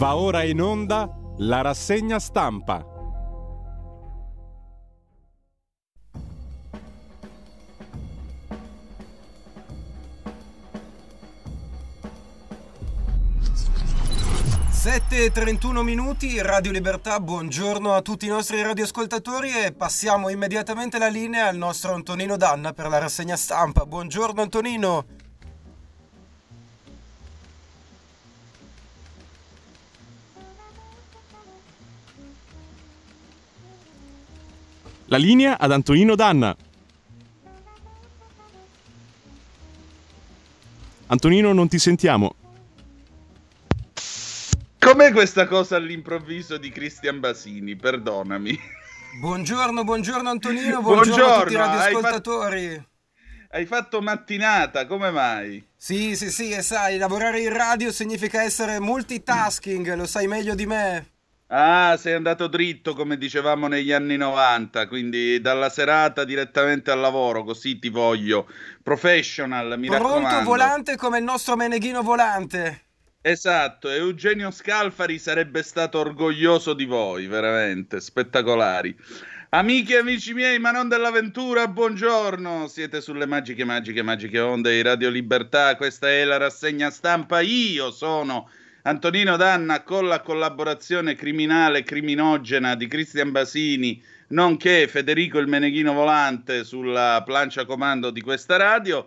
Va ora in onda la rassegna stampa. Sette e 31 minuti, Radio Libertà, buongiorno a tutti i nostri radioascoltatori e passiamo immediatamente la linea al nostro Antonino Danna per la rassegna stampa. Buongiorno Antonino. La linea ad Antonino Danna. Antonino, non ti sentiamo. Com'è questa cosa all'improvviso di Cristian Basini? Perdonami. Buongiorno, buongiorno Antonino, buongiorno, buongiorno a tutti i radioascoltatori. Hai, fatto, hai fatto mattinata, come mai? Sì, sì, sì, e sai, lavorare in radio significa essere multitasking, lo sai meglio di me. Ah, sei andato dritto come dicevamo negli anni 90, quindi dalla serata direttamente al lavoro, così ti voglio. Professional, mi Pronto raccomando. Pronto volante come il nostro Meneghino volante. Esatto, Eugenio Scalfari sarebbe stato orgoglioso di voi, veramente, spettacolari. Amici e amici miei, ma non dell'avventura, buongiorno. Siete sulle magiche, magiche, magiche onde di Radio Libertà. Questa è la rassegna stampa. Io sono Antonino Danna con la collaborazione criminale criminogena di Cristian Basini, nonché Federico il Meneghino Volante sulla plancia comando di questa radio.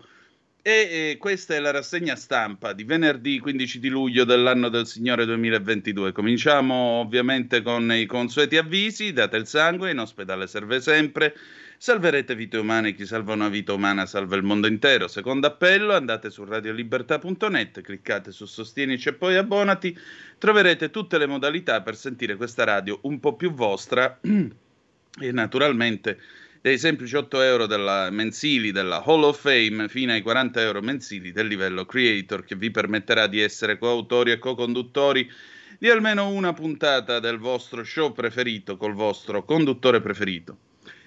E, e questa è la rassegna stampa di venerdì 15 di luglio dell'anno del Signore 2022. Cominciamo ovviamente con i consueti avvisi, date il sangue, in ospedale serve sempre. Salverete vite umane, chi salva una vita umana salva il mondo intero. Secondo appello, andate su radiolibertà.net, cliccate su Sostienici e poi abbonati, troverete tutte le modalità per sentire questa radio un po' più vostra e naturalmente dei semplici 8 euro della, mensili della Hall of Fame fino ai 40 euro mensili del livello Creator che vi permetterà di essere coautori e co-conduttori di almeno una puntata del vostro show preferito col vostro conduttore preferito.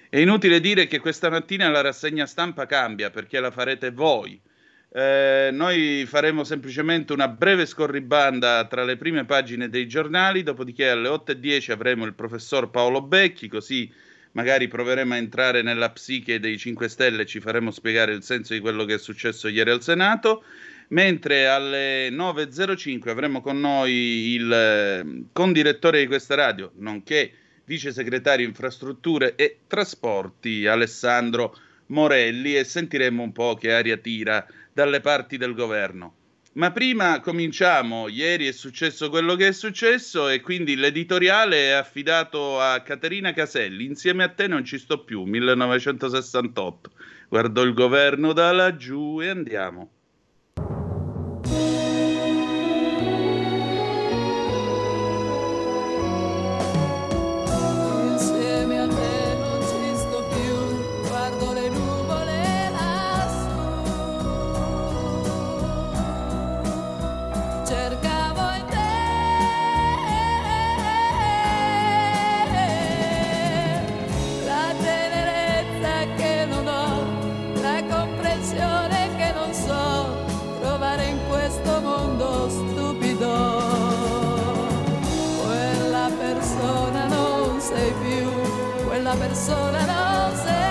È inutile dire che questa mattina la rassegna stampa cambia perché la farete voi. Eh, noi faremo semplicemente una breve scorribanda tra le prime pagine dei giornali, dopodiché alle 8.10 avremo il professor Paolo Becchi, così magari proveremo a entrare nella psiche dei 5 Stelle e ci faremo spiegare il senso di quello che è successo ieri al Senato. Mentre alle 9.05 avremo con noi il eh, condirettore di questa radio, nonché vice segretario infrastrutture e trasporti Alessandro Morelli e sentiremo un po' che aria tira dalle parti del governo. Ma prima cominciamo, ieri è successo quello che è successo e quindi l'editoriale è affidato a Caterina Caselli, insieme a te non ci sto più, 1968. Guardo il governo da laggiù e andiamo. Persona non sei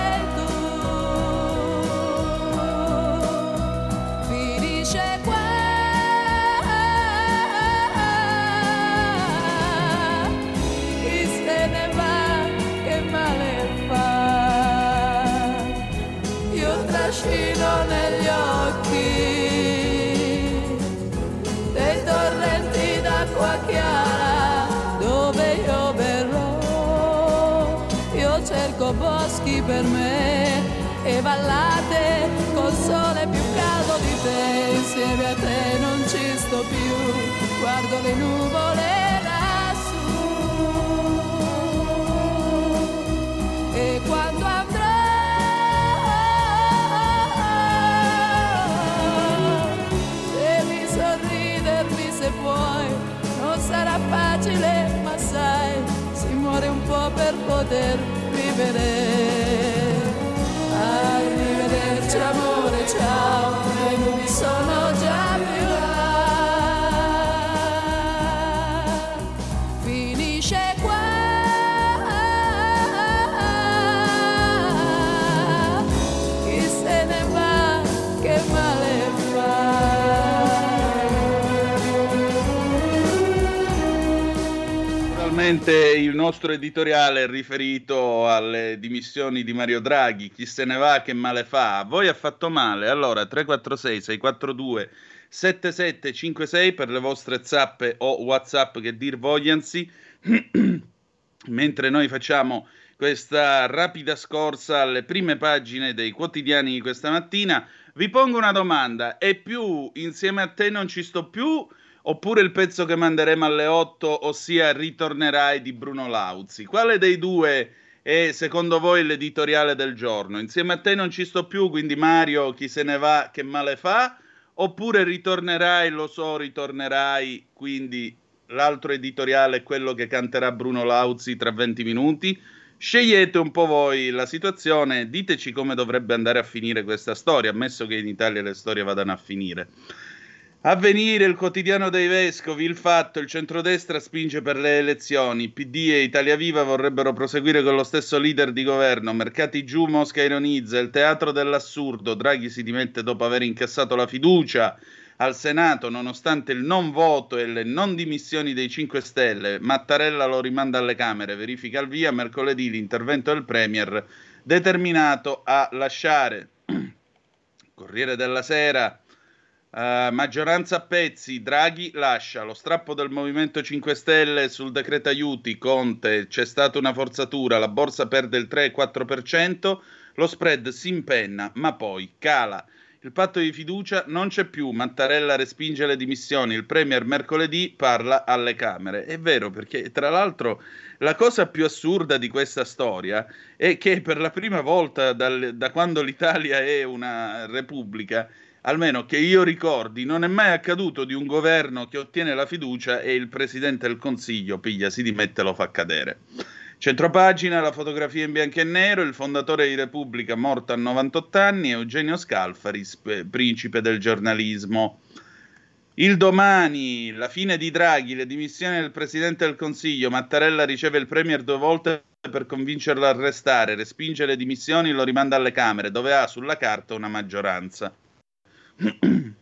e vallate col sole più caldo di te. Insieme a te non ci sto più, guardo le nuvole lassù. E quando andrò, devi sorridermi se vuoi, non sarà facile, ma sai, si muore un po' per poter vivere. Amore, ciao, Ovviamente il nostro editoriale è riferito alle dimissioni di Mario Draghi. Chi se ne va che male fa? A voi ha fatto male? Allora 346 642 7756 per le vostre zappe o whatsapp che dir vogliansi. Mentre noi facciamo questa rapida scorsa alle prime pagine dei quotidiani di questa mattina, vi pongo una domanda. È più insieme a te non ci sto più oppure il pezzo che manderemo alle 8, ossia Ritornerai di Bruno Lauzi. Quale dei due è secondo voi l'editoriale del giorno? Insieme a te non ci sto più, quindi Mario chi se ne va che male fa? Oppure ritornerai, lo so, ritornerai, quindi l'altro editoriale è quello che canterà Bruno Lauzi tra 20 minuti? Scegliete un po' voi la situazione, diteci come dovrebbe andare a finire questa storia, ammesso che in Italia le storie vadano a finire. Avvenire, il quotidiano dei vescovi, il fatto, il centrodestra spinge per le elezioni, PD e Italia Viva vorrebbero proseguire con lo stesso leader di governo, mercati giù, Mosca ironizza, il teatro dell'assurdo, Draghi si dimette dopo aver incassato la fiducia al Senato nonostante il non voto e le non dimissioni dei 5 Stelle, Mattarella lo rimanda alle Camere, verifica al via, mercoledì l'intervento del Premier determinato a lasciare. Corriere della Sera Uh, maggioranza a pezzi, Draghi lascia lo strappo del Movimento 5 Stelle sul decreto aiuti, Conte, c'è stata una forzatura, la borsa perde il 3-4%, lo spread si impenna, ma poi cala. Il patto di fiducia non c'è più, Mattarella respinge le dimissioni, il Premier mercoledì parla alle Camere. È vero perché tra l'altro la cosa più assurda di questa storia è che per la prima volta dal, da quando l'Italia è una repubblica almeno che io ricordi, non è mai accaduto di un governo che ottiene la fiducia e il presidente del consiglio piglia, si dimette e lo fa cadere. Centropagina, la fotografia in bianco e nero, il fondatore di Repubblica morto a 98 anni, Eugenio Scalfari, principe del giornalismo. Il domani, la fine di Draghi, le dimissioni del Presidente del Consiglio, Mattarella riceve il Premier due volte per convincerlo a restare, respinge le dimissioni e lo rimanda alle Camere, dove ha sulla carta una maggioranza.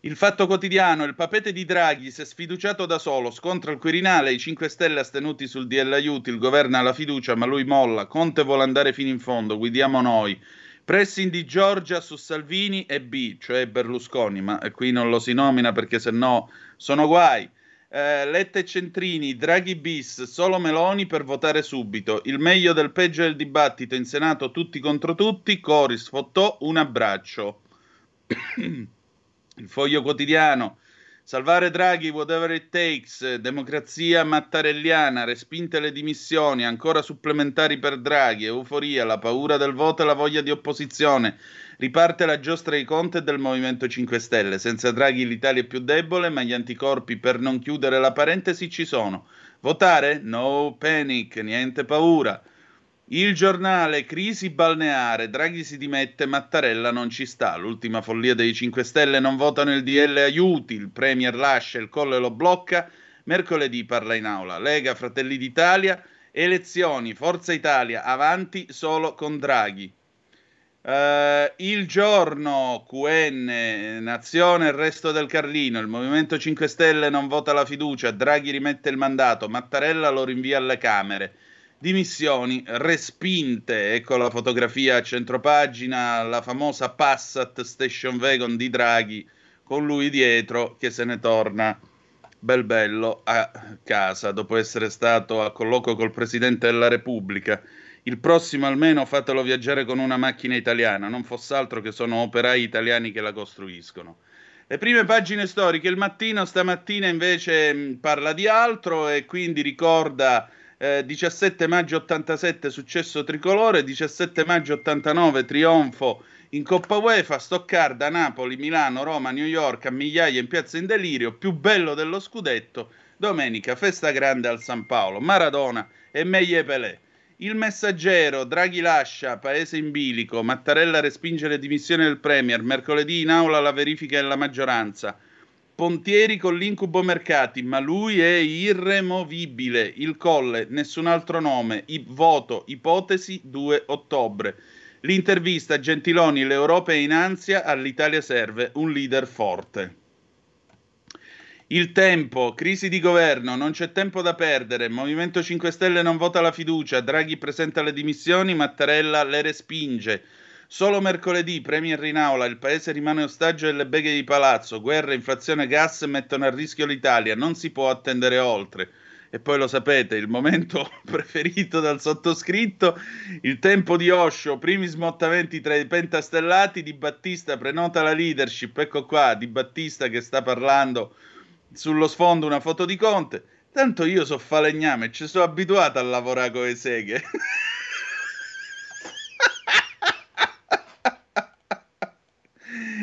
Il fatto quotidiano, il papete di Draghi si è sfiduciato da solo, scontra il Quirinale, i 5 Stelle astenuti sul DL aiuti, il governo ha la fiducia ma lui molla, Conte vuole andare fino in fondo, guidiamo noi. Pressing di Giorgia su Salvini e B, cioè Berlusconi, ma qui non lo si nomina perché se no sono guai. Eh, Letta e Centrini, Draghi bis, solo Meloni per votare subito. Il meglio del peggio del dibattito in Senato, tutti contro tutti. Coris, Fottò, un abbraccio. Il foglio quotidiano. Salvare Draghi, whatever it takes, democrazia mattarelliana, respinte le dimissioni, ancora supplementari per Draghi, euforia, la paura del voto e la voglia di opposizione. Riparte la giostra di Conte e del Movimento 5 Stelle. Senza Draghi l'Italia è più debole, ma gli anticorpi per non chiudere la parentesi ci sono. Votare? No panic, niente paura. Il giornale Crisi balneare, Draghi si dimette, Mattarella non ci sta. L'ultima follia dei 5 Stelle non votano il DL aiuti, il Premier lascia, il Colle lo blocca. Mercoledì parla in aula. Lega, Fratelli d'Italia, elezioni, Forza Italia, avanti solo con Draghi. Uh, il giorno QN, Nazione il resto del Carlino, il Movimento 5 Stelle non vota la fiducia, Draghi rimette il mandato, Mattarella lo rinvia alle Camere dimissioni respinte. Ecco la fotografia a centropagina, la famosa Passat Station Wagon di Draghi con lui dietro che se ne torna bel bello a casa dopo essere stato a colloquio col Presidente della Repubblica. Il prossimo almeno fatelo viaggiare con una macchina italiana, non fosse altro che sono operai italiani che la costruiscono. Le prime pagine storiche, il mattino stamattina invece parla di altro e quindi ricorda 17 eh, maggio 87 successo tricolore, 17 maggio 89 trionfo in Coppa UEFA, Stoccarda, Napoli, Milano, Roma, New York, a migliaia in piazza in delirio, più bello dello scudetto, domenica festa grande al San Paolo, Maradona e Meglio Pelé. Il messaggero, Draghi lascia, paese in bilico, Mattarella respinge le dimissioni del Premier, mercoledì in aula la verifica della maggioranza. Pontieri con l'incubo mercati, ma lui è irremovibile. Il colle, nessun altro nome. I- voto, ipotesi 2 ottobre. L'intervista Gentiloni, l'Europa è in ansia, all'Italia serve un leader forte. Il tempo, crisi di governo, non c'è tempo da perdere. Movimento 5 Stelle non vota la fiducia. Draghi presenta le dimissioni, Mattarella le respinge. Solo mercoledì, Premier in aula, il paese rimane ostaggio delle beghe di palazzo. Guerra, inflazione, gas mettono a rischio l'Italia. Non si può attendere oltre. E poi lo sapete, il momento preferito dal sottoscritto, il tempo di Osho, primi smottamenti tra i pentastellati, Di Battista prenota la leadership, ecco qua, Di Battista che sta parlando sullo sfondo una foto di Conte. Tanto io so falegname ci sono abituato a lavorare con le seghe.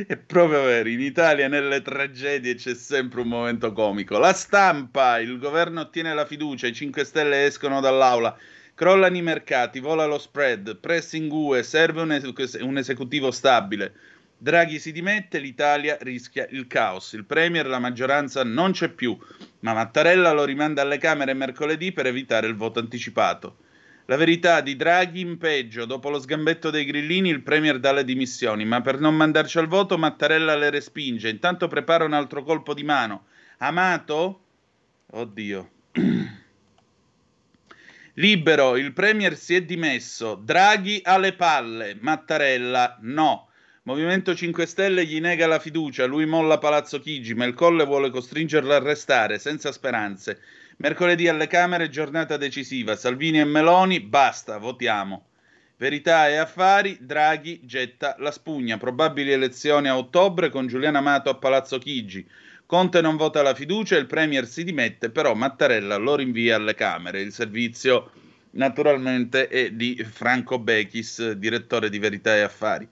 È proprio vero, in Italia nelle tragedie c'è sempre un momento comico. La stampa, il governo ottiene la fiducia, i 5 Stelle escono dall'aula, crollano i mercati, vola lo spread, pressing UE, serve un, es- un esecutivo stabile. Draghi si dimette, l'Italia rischia il caos. Il Premier, la maggioranza non c'è più, ma Mattarella lo rimanda alle Camere mercoledì per evitare il voto anticipato. La verità di Draghi in peggio, dopo lo sgambetto dei grillini il Premier dà le dimissioni, ma per non mandarci al voto Mattarella le respinge. Intanto prepara un altro colpo di mano. Amato? Oddio. Libero, il Premier si è dimesso. Draghi alle palle, Mattarella no. Movimento 5 Stelle gli nega la fiducia, lui molla Palazzo Chigi, ma il Colle vuole costringerlo a restare, senza speranze. Mercoledì alle Camere, giornata decisiva. Salvini e Meloni, basta, votiamo. Verità e affari, Draghi getta la spugna. Probabili elezioni a ottobre con Giuliano Amato a Palazzo Chigi. Conte non vota la fiducia, il Premier si dimette, però Mattarella lo rinvia alle Camere. Il servizio naturalmente è di Franco Bechis, direttore di Verità e Affari.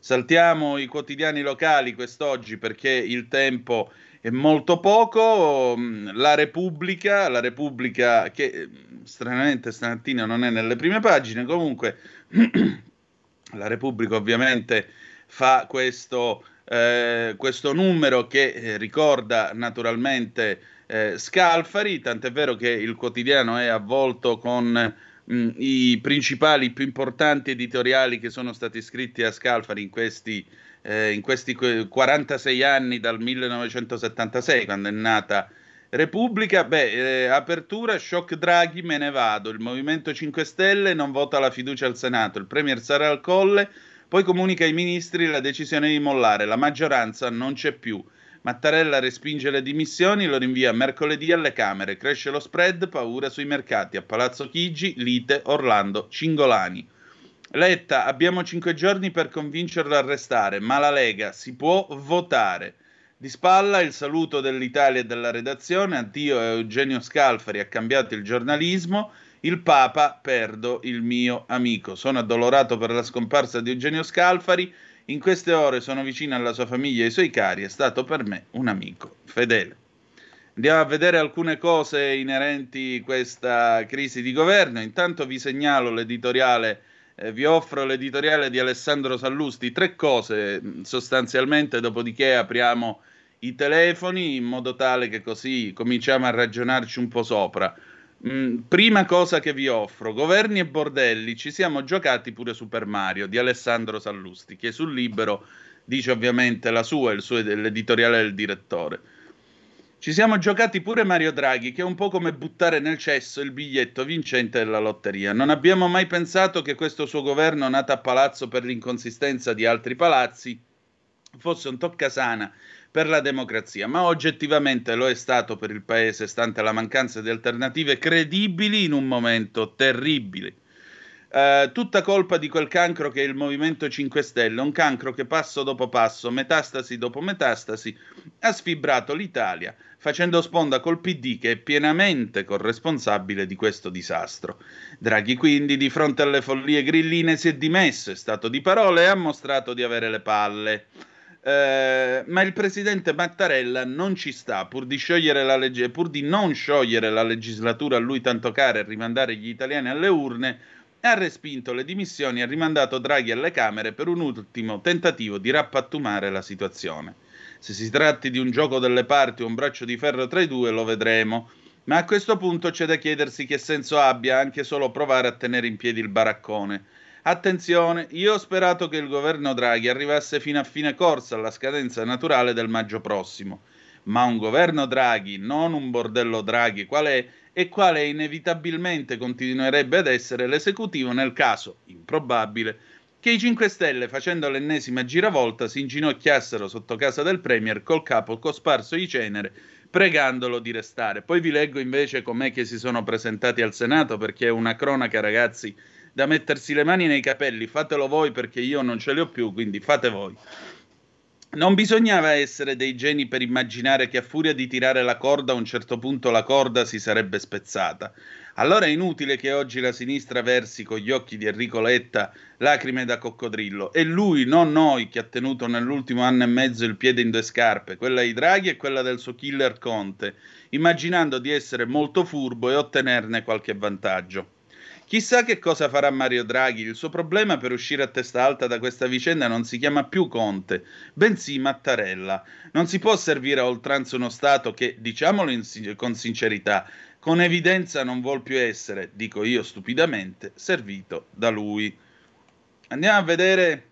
Saltiamo i quotidiani locali quest'oggi perché il tempo è molto poco. La Repubblica, la Repubblica che stranamente stamattina non è nelle prime pagine, comunque la Repubblica ovviamente fa questo, eh, questo numero che eh, ricorda naturalmente eh, Scalfari, tant'è vero che il quotidiano è avvolto con mh, i principali, più importanti editoriali che sono stati scritti a Scalfari in questi, eh, in questi 46 anni dal 1976, quando è nata Repubblica. Beh, eh, apertura, shock Draghi, me ne vado. Il Movimento 5 Stelle non vota la fiducia al Senato. Il Premier sarà al colle, poi comunica ai ministri la decisione di mollare. La maggioranza non c'è più. Mattarella respinge le dimissioni, lo rinvia mercoledì alle Camere. Cresce lo spread, paura sui mercati. A Palazzo Chigi, lite Orlando Cingolani. Letta, abbiamo cinque giorni per convincerlo a restare, ma la Lega si può votare. Di spalla il saluto dell'Italia e della redazione, addio Eugenio Scalfari, ha cambiato il giornalismo, il Papa, perdo il mio amico. Sono addolorato per la scomparsa di Eugenio Scalfari, in queste ore sono vicino alla sua famiglia e ai suoi cari, è stato per me un amico fedele. Andiamo a vedere alcune cose inerenti a questa crisi di governo. Intanto vi segnalo l'editoriale, eh, vi offro l'editoriale di Alessandro Sallusti, tre cose sostanzialmente, dopodiché apriamo i telefoni in modo tale che così cominciamo a ragionarci un po' sopra. Mm, prima cosa che vi offro, Governi e bordelli, ci siamo giocati pure Super Mario di Alessandro Sallusti, che sul libro dice ovviamente la sua, il suo, l'editoriale del direttore. Ci siamo giocati pure Mario Draghi, che è un po' come buttare nel cesso il biglietto vincente della lotteria. Non abbiamo mai pensato che questo suo governo, nato a palazzo per l'inconsistenza di altri palazzi, fosse un toccasana per la democrazia, ma oggettivamente lo è stato per il Paese, stante la mancanza di alternative credibili in un momento terribile. Uh, tutta colpa di quel cancro che è il Movimento 5 Stelle, un cancro che passo dopo passo, metastasi dopo metastasi, ha sfibrato l'Italia, facendo sponda col PD che è pienamente corresponsabile di questo disastro. Draghi quindi, di fronte alle follie grilline, si è dimesso, è stato di parole e ha mostrato di avere le palle. Eh, ma il presidente Mattarella non ci sta, pur di, legge, pur di, non sciogliere la legislatura a lui tanto cara e rimandare gli italiani alle urne, ha respinto le dimissioni e ha rimandato Draghi alle Camere per un ultimo tentativo di rappattumare la situazione. Se si tratti di un gioco delle parti o un braccio di ferro tra i due, lo vedremo. Ma a questo punto c'è da chiedersi che senso abbia anche solo provare a tenere in piedi il baraccone Attenzione, io ho sperato che il governo Draghi arrivasse fino a fine corsa alla scadenza naturale del maggio prossimo, ma un governo Draghi, non un bordello Draghi, qual è e quale inevitabilmente continuerebbe ad essere l'esecutivo nel caso improbabile che i 5 Stelle, facendo l'ennesima giravolta, si inginocchiassero sotto casa del Premier col capo cosparso di cenere, pregandolo di restare. Poi vi leggo invece com'è che si sono presentati al Senato, perché è una cronaca, ragazzi, da mettersi le mani nei capelli. Fatelo voi perché io non ce li ho più, quindi fate voi. Non bisognava essere dei geni per immaginare che a furia di tirare la corda a un certo punto la corda si sarebbe spezzata. Allora è inutile che oggi la sinistra versi con gli occhi di Enrico Letta lacrime da coccodrillo. È lui, non noi, che ha tenuto nell'ultimo anno e mezzo il piede in due scarpe, quella di Draghi e quella del suo killer Conte, immaginando di essere molto furbo e ottenerne qualche vantaggio. Chissà che cosa farà Mario Draghi. Il suo problema per uscire a testa alta da questa vicenda non si chiama più Conte, bensì Mattarella. Non si può servire a oltranza uno Stato che, diciamolo in, con sincerità, con evidenza non vuol più essere, dico io stupidamente, servito da lui. Andiamo a vedere.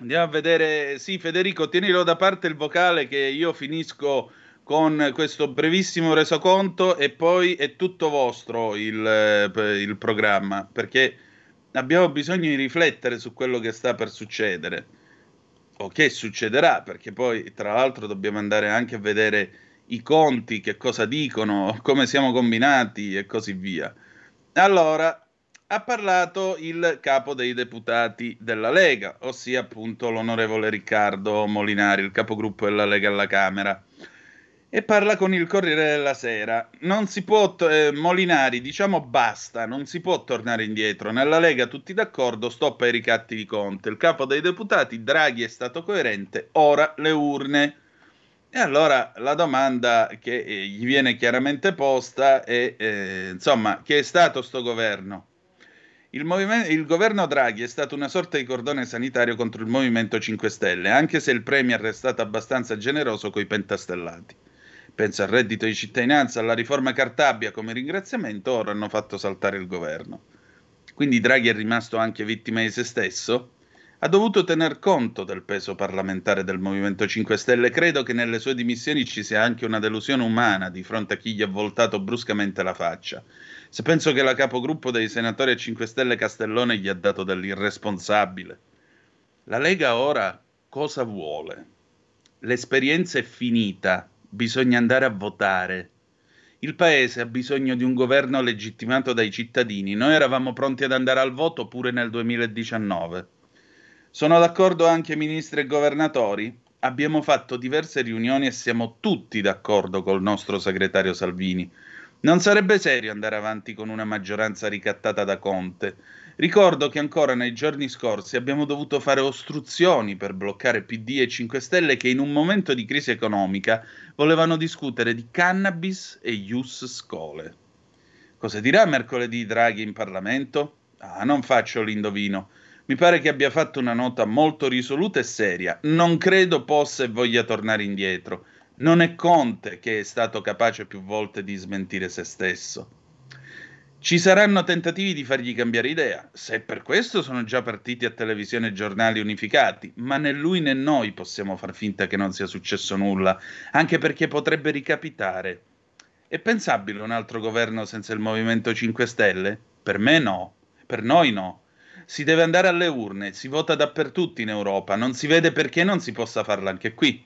Andiamo a vedere. Sì, Federico, tienilo da parte il vocale che io finisco con questo brevissimo resoconto e poi è tutto vostro il, eh, il, programma, perché abbiamo bisogno di riflettere su quello che sta per succedere o che succederà, perché poi tra l'altro dobbiamo andare anche a vedere i conti, che cosa dicono, come siamo combinati e così via. Allora, ha parlato il capo dei deputati della Lega, ossia appunto l'onorevole Riccardo Molinari, il capogruppo della Lega alla Camera e parla con il Corriere della Sera. Non si può, eh, Molinari, diciamo basta, non si può tornare indietro. Nella Lega tutti d'accordo, stop ai ricatti di Conte. Il capo dei deputati, Draghi, è stato coerente, ora le urne. E allora la domanda che eh, gli viene chiaramente posta è, eh, insomma, che è stato sto governo? Il, il, governo Draghi è stato una sorta di cordone sanitario contro il Movimento 5 Stelle, anche se il Premier è stato abbastanza generoso coi pentastellati penso al reddito di cittadinanza, alla riforma Cartabia come ringraziamento, ora hanno fatto saltare il governo. Quindi Draghi è rimasto anche vittima di se stesso? Ha dovuto tener conto del peso parlamentare del Movimento 5 Stelle. Credo che nelle sue dimissioni ci sia anche una delusione umana di fronte a chi gli ha voltato bruscamente la faccia. Se penso che la capogruppo dei senatori a 5 Stelle Castellone gli ha dato dell'irresponsabile. La Lega ora cosa vuole? L'esperienza è finita bisogna andare a votare. Il paese ha bisogno di un governo legittimato dai cittadini. Noi eravamo pronti ad andare al voto pure nel 2019. Sono d'accordo anche ministri e governatori? Abbiamo fatto diverse riunioni e siamo tutti d'accordo col nostro segretario Salvini. Non sarebbe serio andare avanti con una maggioranza ricattata da Conte. Ricordo che ancora nei giorni scorsi abbiamo dovuto fare ostruzioni per bloccare PD e 5 Stelle che in un momento di crisi economica volevano discutere di cannabis e ius scole. Cosa dirà mercoledì Draghi in Parlamento? Ah, non faccio l'indovino. Mi pare che abbia fatto una nota molto risoluta e seria. Non credo possa e voglia tornare indietro. Non è Conte che è stato capace più volte di smentire se stesso. Ci saranno tentativi di fargli cambiare idea, se per questo sono già partiti a televisione e giornali unificati, ma né lui né noi possiamo far finta che non sia successo nulla, anche perché potrebbe ricapitare. È pensabile un altro governo senza il Movimento 5 Stelle? Per me no, per noi no. Si deve andare alle urne, si vota dappertutto in Europa, non si vede perché non si possa farlo anche qui.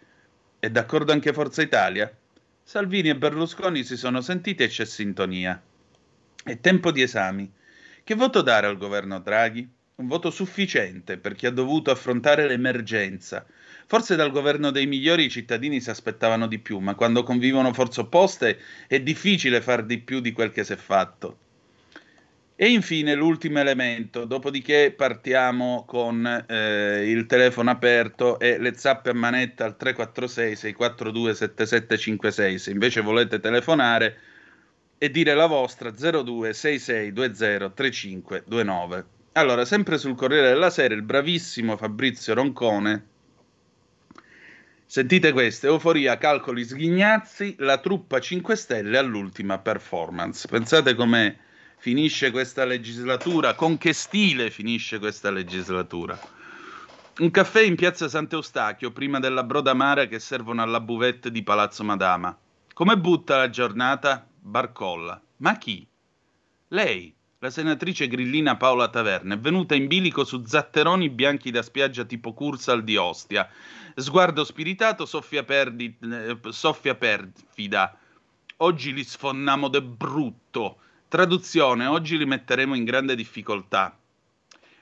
È d'accordo anche Forza Italia? Salvini e Berlusconi si sono sentiti e c'è sintonia. È tempo di esami. Che voto dare al governo Draghi? Un voto sufficiente per chi ha dovuto affrontare l'emergenza. Forse dal governo dei migliori i cittadini si aspettavano di più, ma quando convivono forze opposte è difficile far di più di quel che si è fatto. E infine l'ultimo elemento, dopodiché partiamo con eh, il telefono aperto e le zappe a manetta al 346 642 7756. Se invece volete telefonare e dire la vostra 0266203529. Allora, sempre sul Corriere della Sera, il bravissimo Fabrizio Roncone. Sentite queste, euforia, calcoli sghignazzi, la truppa 5 Stelle all'ultima performance. Pensate come finisce questa legislatura, con che stile finisce questa legislatura. Un caffè in piazza Sant'Eustachio, prima della broda amara che servono alla buvette di Palazzo Madama. Come butta la giornata? Barcolla. Ma chi? Lei, la senatrice grillina Paola Taverna, è venuta in bilico su zatteroni bianchi da spiaggia tipo Cursal di Ostia. Sguardo spiritato, soffia, perdi, eh, soffia perfida. Oggi li sfonnamo de brutto. Traduzione, oggi li metteremo in grande difficoltà.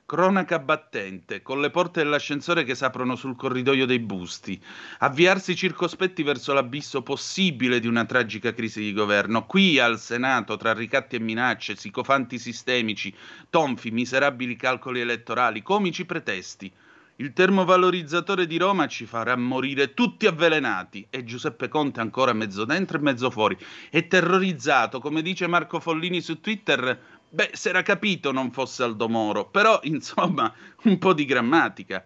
Cronaca battente, con le porte dell'ascensore che s'aprono sul corridoio dei busti. Avviarsi circospetti verso l'abisso possibile di una tragica crisi di governo. Qui al Senato, tra ricatti e minacce, sicofanti sistemici, tonfi, miserabili calcoli elettorali, comici pretesti. Il termovalorizzatore di Roma ci farà morire tutti avvelenati e Giuseppe Conte ancora mezzo dentro e mezzo fuori. E terrorizzato, come dice Marco Follini su Twitter, Beh, si era capito non fosse Aldo Moro, però insomma un po' di grammatica.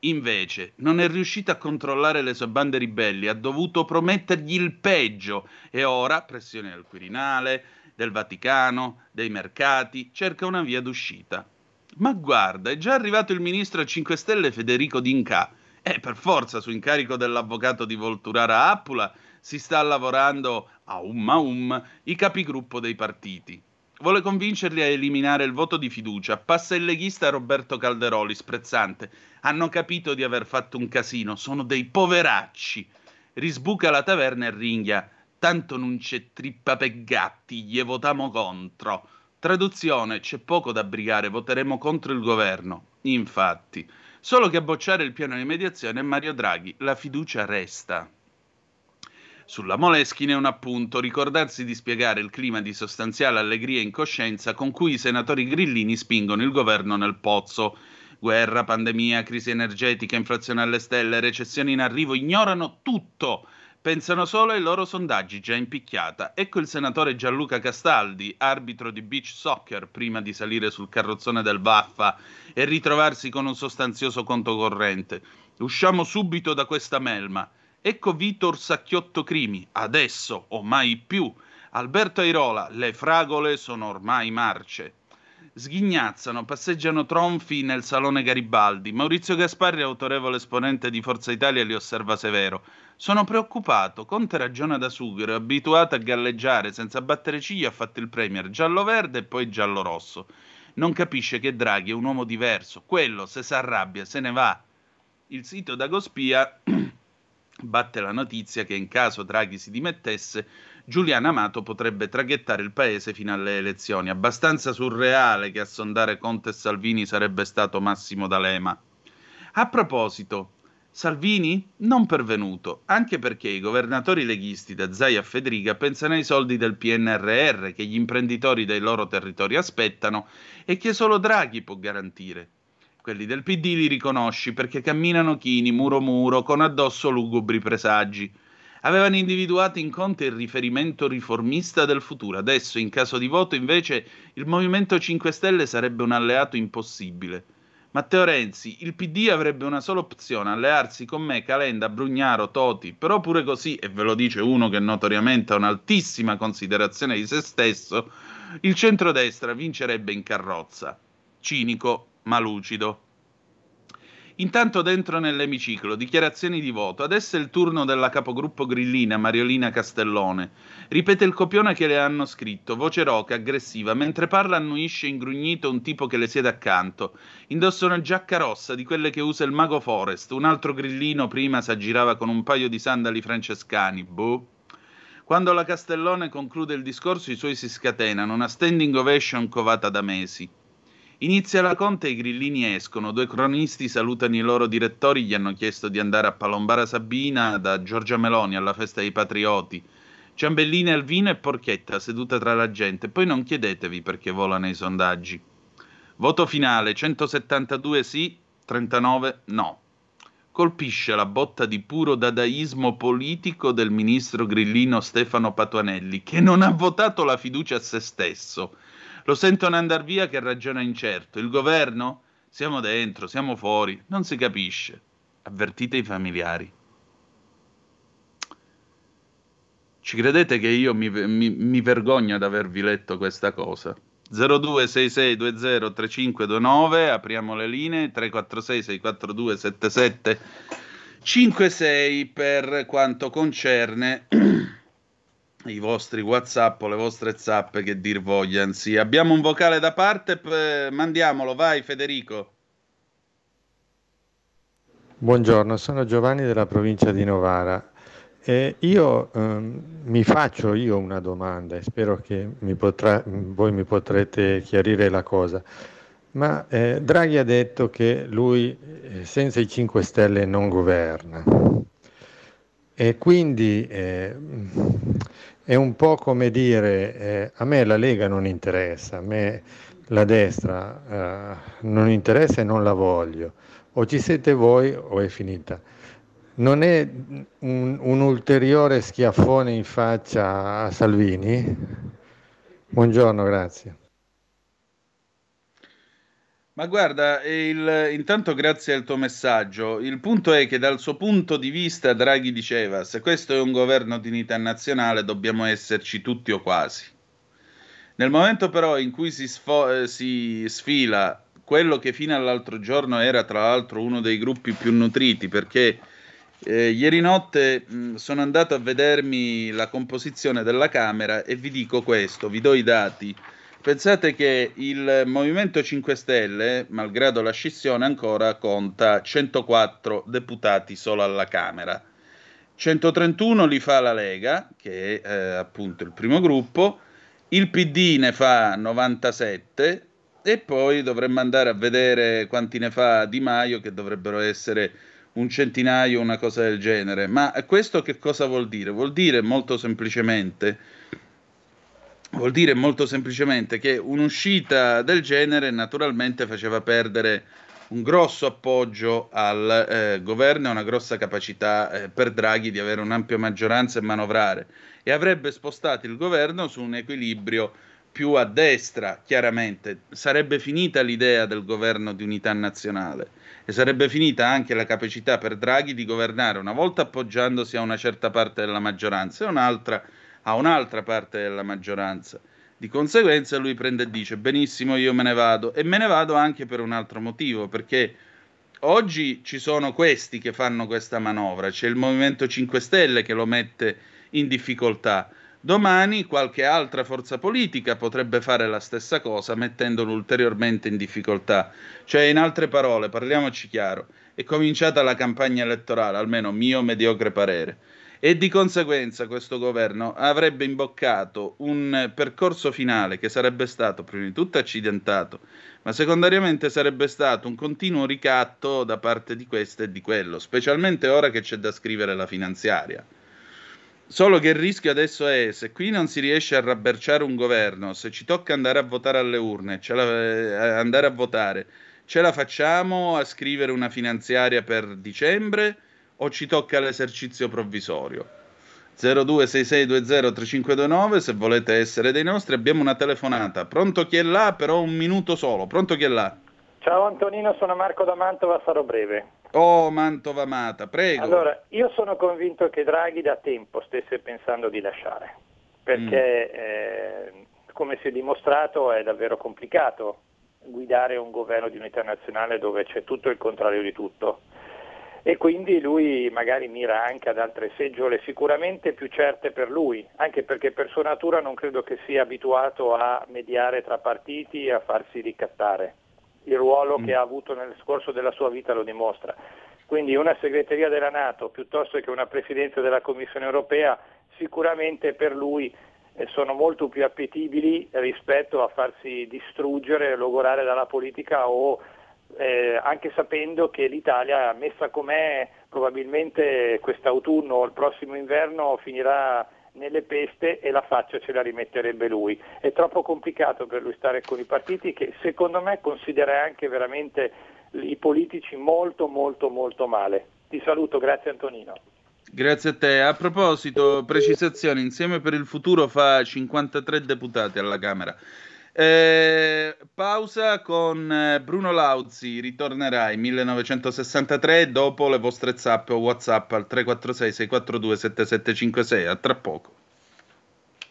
Invece non è riuscito a controllare le sue bande ribelli, ha dovuto promettergli il peggio e ora, pressione al Quirinale, del Vaticano, dei mercati, cerca una via d'uscita. Ma guarda, è già arrivato il ministro a 5 Stelle Federico D'Inca e per forza su incarico dell'avvocato di Volturara Appula si sta lavorando a um a um i capigruppo dei partiti. Vuole convincerli a eliminare il voto di fiducia. Passa il leghista Roberto Calderoli, sprezzante. Hanno capito di aver fatto un casino, sono dei poveracci. Risbuca la taverna e ringhia. Tanto non c'è trippa per gatti, gli votiamo contro. Traduzione, c'è poco da brigare, voteremo contro il governo. Infatti, solo che a bocciare il piano di mediazione è Mario Draghi, la fiducia resta. Sulla Moleschine un appunto, ricordarsi di spiegare il clima di sostanziale allegria e incoscienza con cui i senatori grillini spingono il governo nel pozzo. Guerra, pandemia, crisi energetica, inflazione alle stelle, recessioni in arrivo, ignorano tutto. Pensano solo ai loro sondaggi già in picchiata. Ecco il senatore Gianluca Castaldi, arbitro di beach soccer, prima di salire sul carrozzone del Vaffa e ritrovarsi con un sostanzioso conto corrente. Usciamo subito da questa melma. Ecco Vitor Sacchiotto Crimi, adesso o mai più. Alberto Airola, le fragole sono ormai marce. Sghignazzano, passeggiano tronfi nel salone Garibaldi. Maurizio Gasparri, autorevole esponente di Forza Italia, li osserva severo. Sono preoccupato. Conte ragiona da sughero, abituato a galleggiare senza battere ciglia, ha fatto il Premier giallo-verde e poi giallo-rosso. Non capisce che Draghi è un uomo diverso. Quello, se si arrabbia, se ne va. Il sito Dagospia batte la notizia che in caso Draghi si dimettesse, Giuliano Amato potrebbe traghettare il paese fino alle elezioni. Abbastanza surreale che a sondare Conte e Salvini sarebbe stato Massimo D'Alema. A proposito, Salvini non pervenuto, anche perché i governatori leghisti da Zai a Federica pensano ai soldi del PNRR che gli imprenditori dei loro territori aspettano e che solo Draghi può garantire quelli del PD li riconosci perché camminano chini muro muro con addosso lugubri presagi. Avevano individuato in Conte il riferimento riformista del futuro. Adesso, in caso di voto, invece, il Movimento 5 Stelle sarebbe un alleato impossibile. Matteo Renzi, il PD avrebbe una sola opzione, allearsi con me, Calenda, Brugnaro, Toti, però pure così, e ve lo dice uno che notoriamente ha un'altissima considerazione di se stesso, il centrodestra vincerebbe in carrozza. Cinico, ma lucido. Intanto dentro nell'emiciclo, dichiarazioni di voto. Adesso è il turno della capogruppo grillina Mariolina Castellone. Ripete il copione che le hanno scritto, voce roca, aggressiva. Mentre parla annuisce ingrugnito un tipo che le siede accanto. Indossa una giacca rossa, di quelle che usa il mago Forest. Un altro grillino prima s'aggirava con un paio di sandali francescani. Boh. Quando la Castellone conclude il discorso, i suoi si scatenano, una standing ovation covata da mesi. Inizia la conta e i grillini escono. Due cronisti salutano i loro direttori, gli hanno chiesto di andare a Palombara Sabina da Giorgia Meloni alla festa dei patrioti. Ciambellina, Alvino e Porchetta seduta tra la gente. Poi non chiedetevi perché volano i sondaggi. Voto finale: 172 sì, 39 no. Colpisce la botta di puro dadaismo politico del ministro grillino Stefano Patuanelli, che non ha votato la fiducia a se stesso lo sentono andare via che ragiona incerto. Il governo? Siamo dentro, siamo fuori, non si capisce. Avvertite i familiari. Ci credete che io mi, mi, mi vergogno ad avervi letto questa cosa? 0266203529, apriamo le linee 346 642 7756 per quanto concerne i vostri whatsapp o le vostre zappe che dir vogliano. Sì, abbiamo un vocale da parte, p- mandiamolo, vai Federico. Buongiorno, sono Giovanni della provincia di Novara. Eh, io ehm, mi faccio io una domanda e spero che mi potrà, voi mi potrete chiarire la cosa. Ma eh, Draghi ha detto che lui eh, senza i 5 Stelle non governa. E quindi eh, è un po' come dire eh, a me la Lega non interessa, a me la destra eh, non interessa e non la voglio. O ci siete voi o è finita non è un, un, ulteriore schiaffone in faccia a Salvini? Buongiorno, grazie. Ma guarda, il, intanto grazie al tuo messaggio. Il punto è che dal suo punto di vista Draghi diceva se questo è un governo di unità nazionale dobbiamo esserci tutti o quasi. Nel momento però in cui si, sfo- si sfila quello che fino all'altro giorno era tra l'altro uno dei gruppi più nutriti perché eh, ieri notte mh, sono andato a vedermi la composizione della Camera e vi dico questo, vi do i dati. Pensate che il Movimento 5 Stelle, malgrado la scissione, ancora conta 104 deputati solo alla Camera. 131 li fa la Lega, che è eh, appunto il primo gruppo, il PD ne fa 97 e poi dovremmo andare a vedere quanti ne fa Di Maio, che dovrebbero essere un centinaio, una cosa del genere. Ma questo che cosa vuol dire? Vuol dire molto semplicemente, vuol dire molto semplicemente che un'uscita del genere naturalmente faceva perdere un grosso appoggio al eh, governo e una grossa capacità eh, per Draghi di avere un'ampia maggioranza e manovrare e avrebbe spostato il governo su un equilibrio più a destra, chiaramente. Sarebbe finita l'idea del governo di unità nazionale e sarebbe finita anche la capacità per Draghi di governare una volta appoggiandosi a una certa parte della maggioranza e un'altra a un'altra parte della maggioranza. Di conseguenza lui prende e dice benissimo io me ne vado e me ne vado anche per un altro motivo perché oggi ci sono questi che fanno questa manovra, c'è il Movimento 5 Stelle che lo mette in difficoltà Domani qualche altra forza politica potrebbe fare la stessa cosa mettendolo ulteriormente in difficoltà. Cioè, in altre parole, parliamoci chiaro, è cominciata la campagna elettorale, almeno mio mediocre parere. E di conseguenza questo governo avrebbe imboccato un percorso finale che sarebbe stato prima di tutto accidentato, ma secondariamente sarebbe stato un continuo ricatto da parte di questo e di quello, specialmente ora che c'è da scrivere la finanziaria. Solo che il rischio adesso è, se qui non si riesce a rabberciare un governo, se ci tocca andare a votare alle urne, la, eh, andare a votare, ce la facciamo a scrivere una finanziaria per dicembre o ci tocca l'esercizio provvisorio? 0266203529 se volete essere dei nostri abbiamo una telefonata pronto chi è là però un minuto solo pronto chi è là ciao Antonino sono Marco da Mantova sarò breve Oh, Mantova amata, prego. Allora, io sono convinto che Draghi da tempo stesse pensando di lasciare, perché mm. eh, come si è dimostrato è davvero complicato guidare un governo di unità nazionale dove c'è tutto il contrario di tutto. E quindi lui magari mira anche ad altre seggiole sicuramente più certe per lui, anche perché per sua natura non credo che sia abituato a mediare tra partiti e a farsi ricattare il ruolo mm. che ha avuto nel corso della sua vita lo dimostra. Quindi una segreteria della Nato piuttosto che una presidenza della Commissione europea sicuramente per lui eh, sono molto più appetibili rispetto a farsi distruggere, logorare dalla politica o eh, anche sapendo che l'Italia messa com'è probabilmente quest'autunno o il prossimo inverno finirà nelle peste e la faccia ce la rimetterebbe lui. È troppo complicato per lui stare con i partiti che secondo me considera anche veramente i politici molto molto molto male. Ti saluto, grazie Antonino. Grazie a te. A proposito, precisazione, Insieme per il Futuro fa 53 deputati alla Camera. Eh, pausa con eh, Bruno Lauzi, ritornerai 1963 dopo le vostre zappe o whatsapp al 346 642 7756, a tra poco.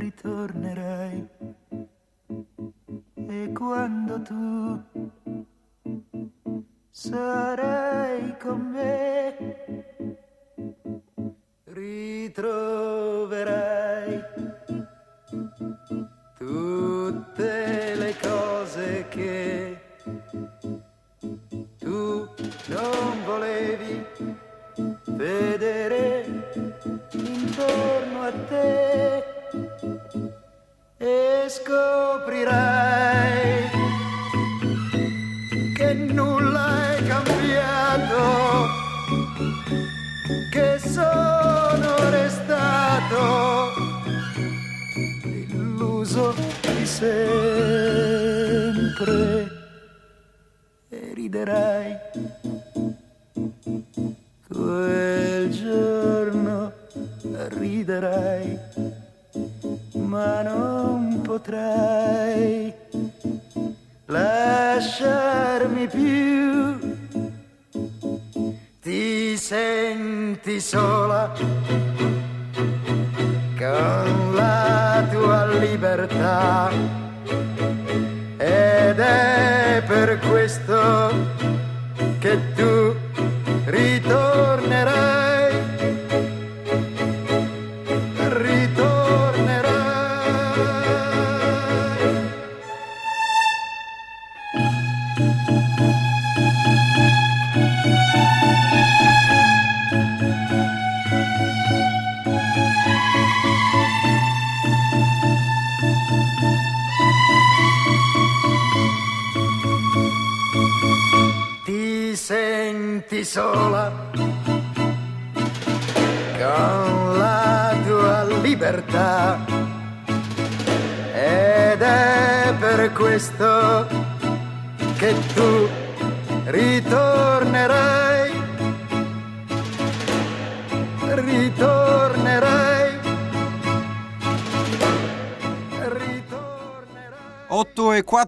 ritornerai e quando tu sarai con me ritroverai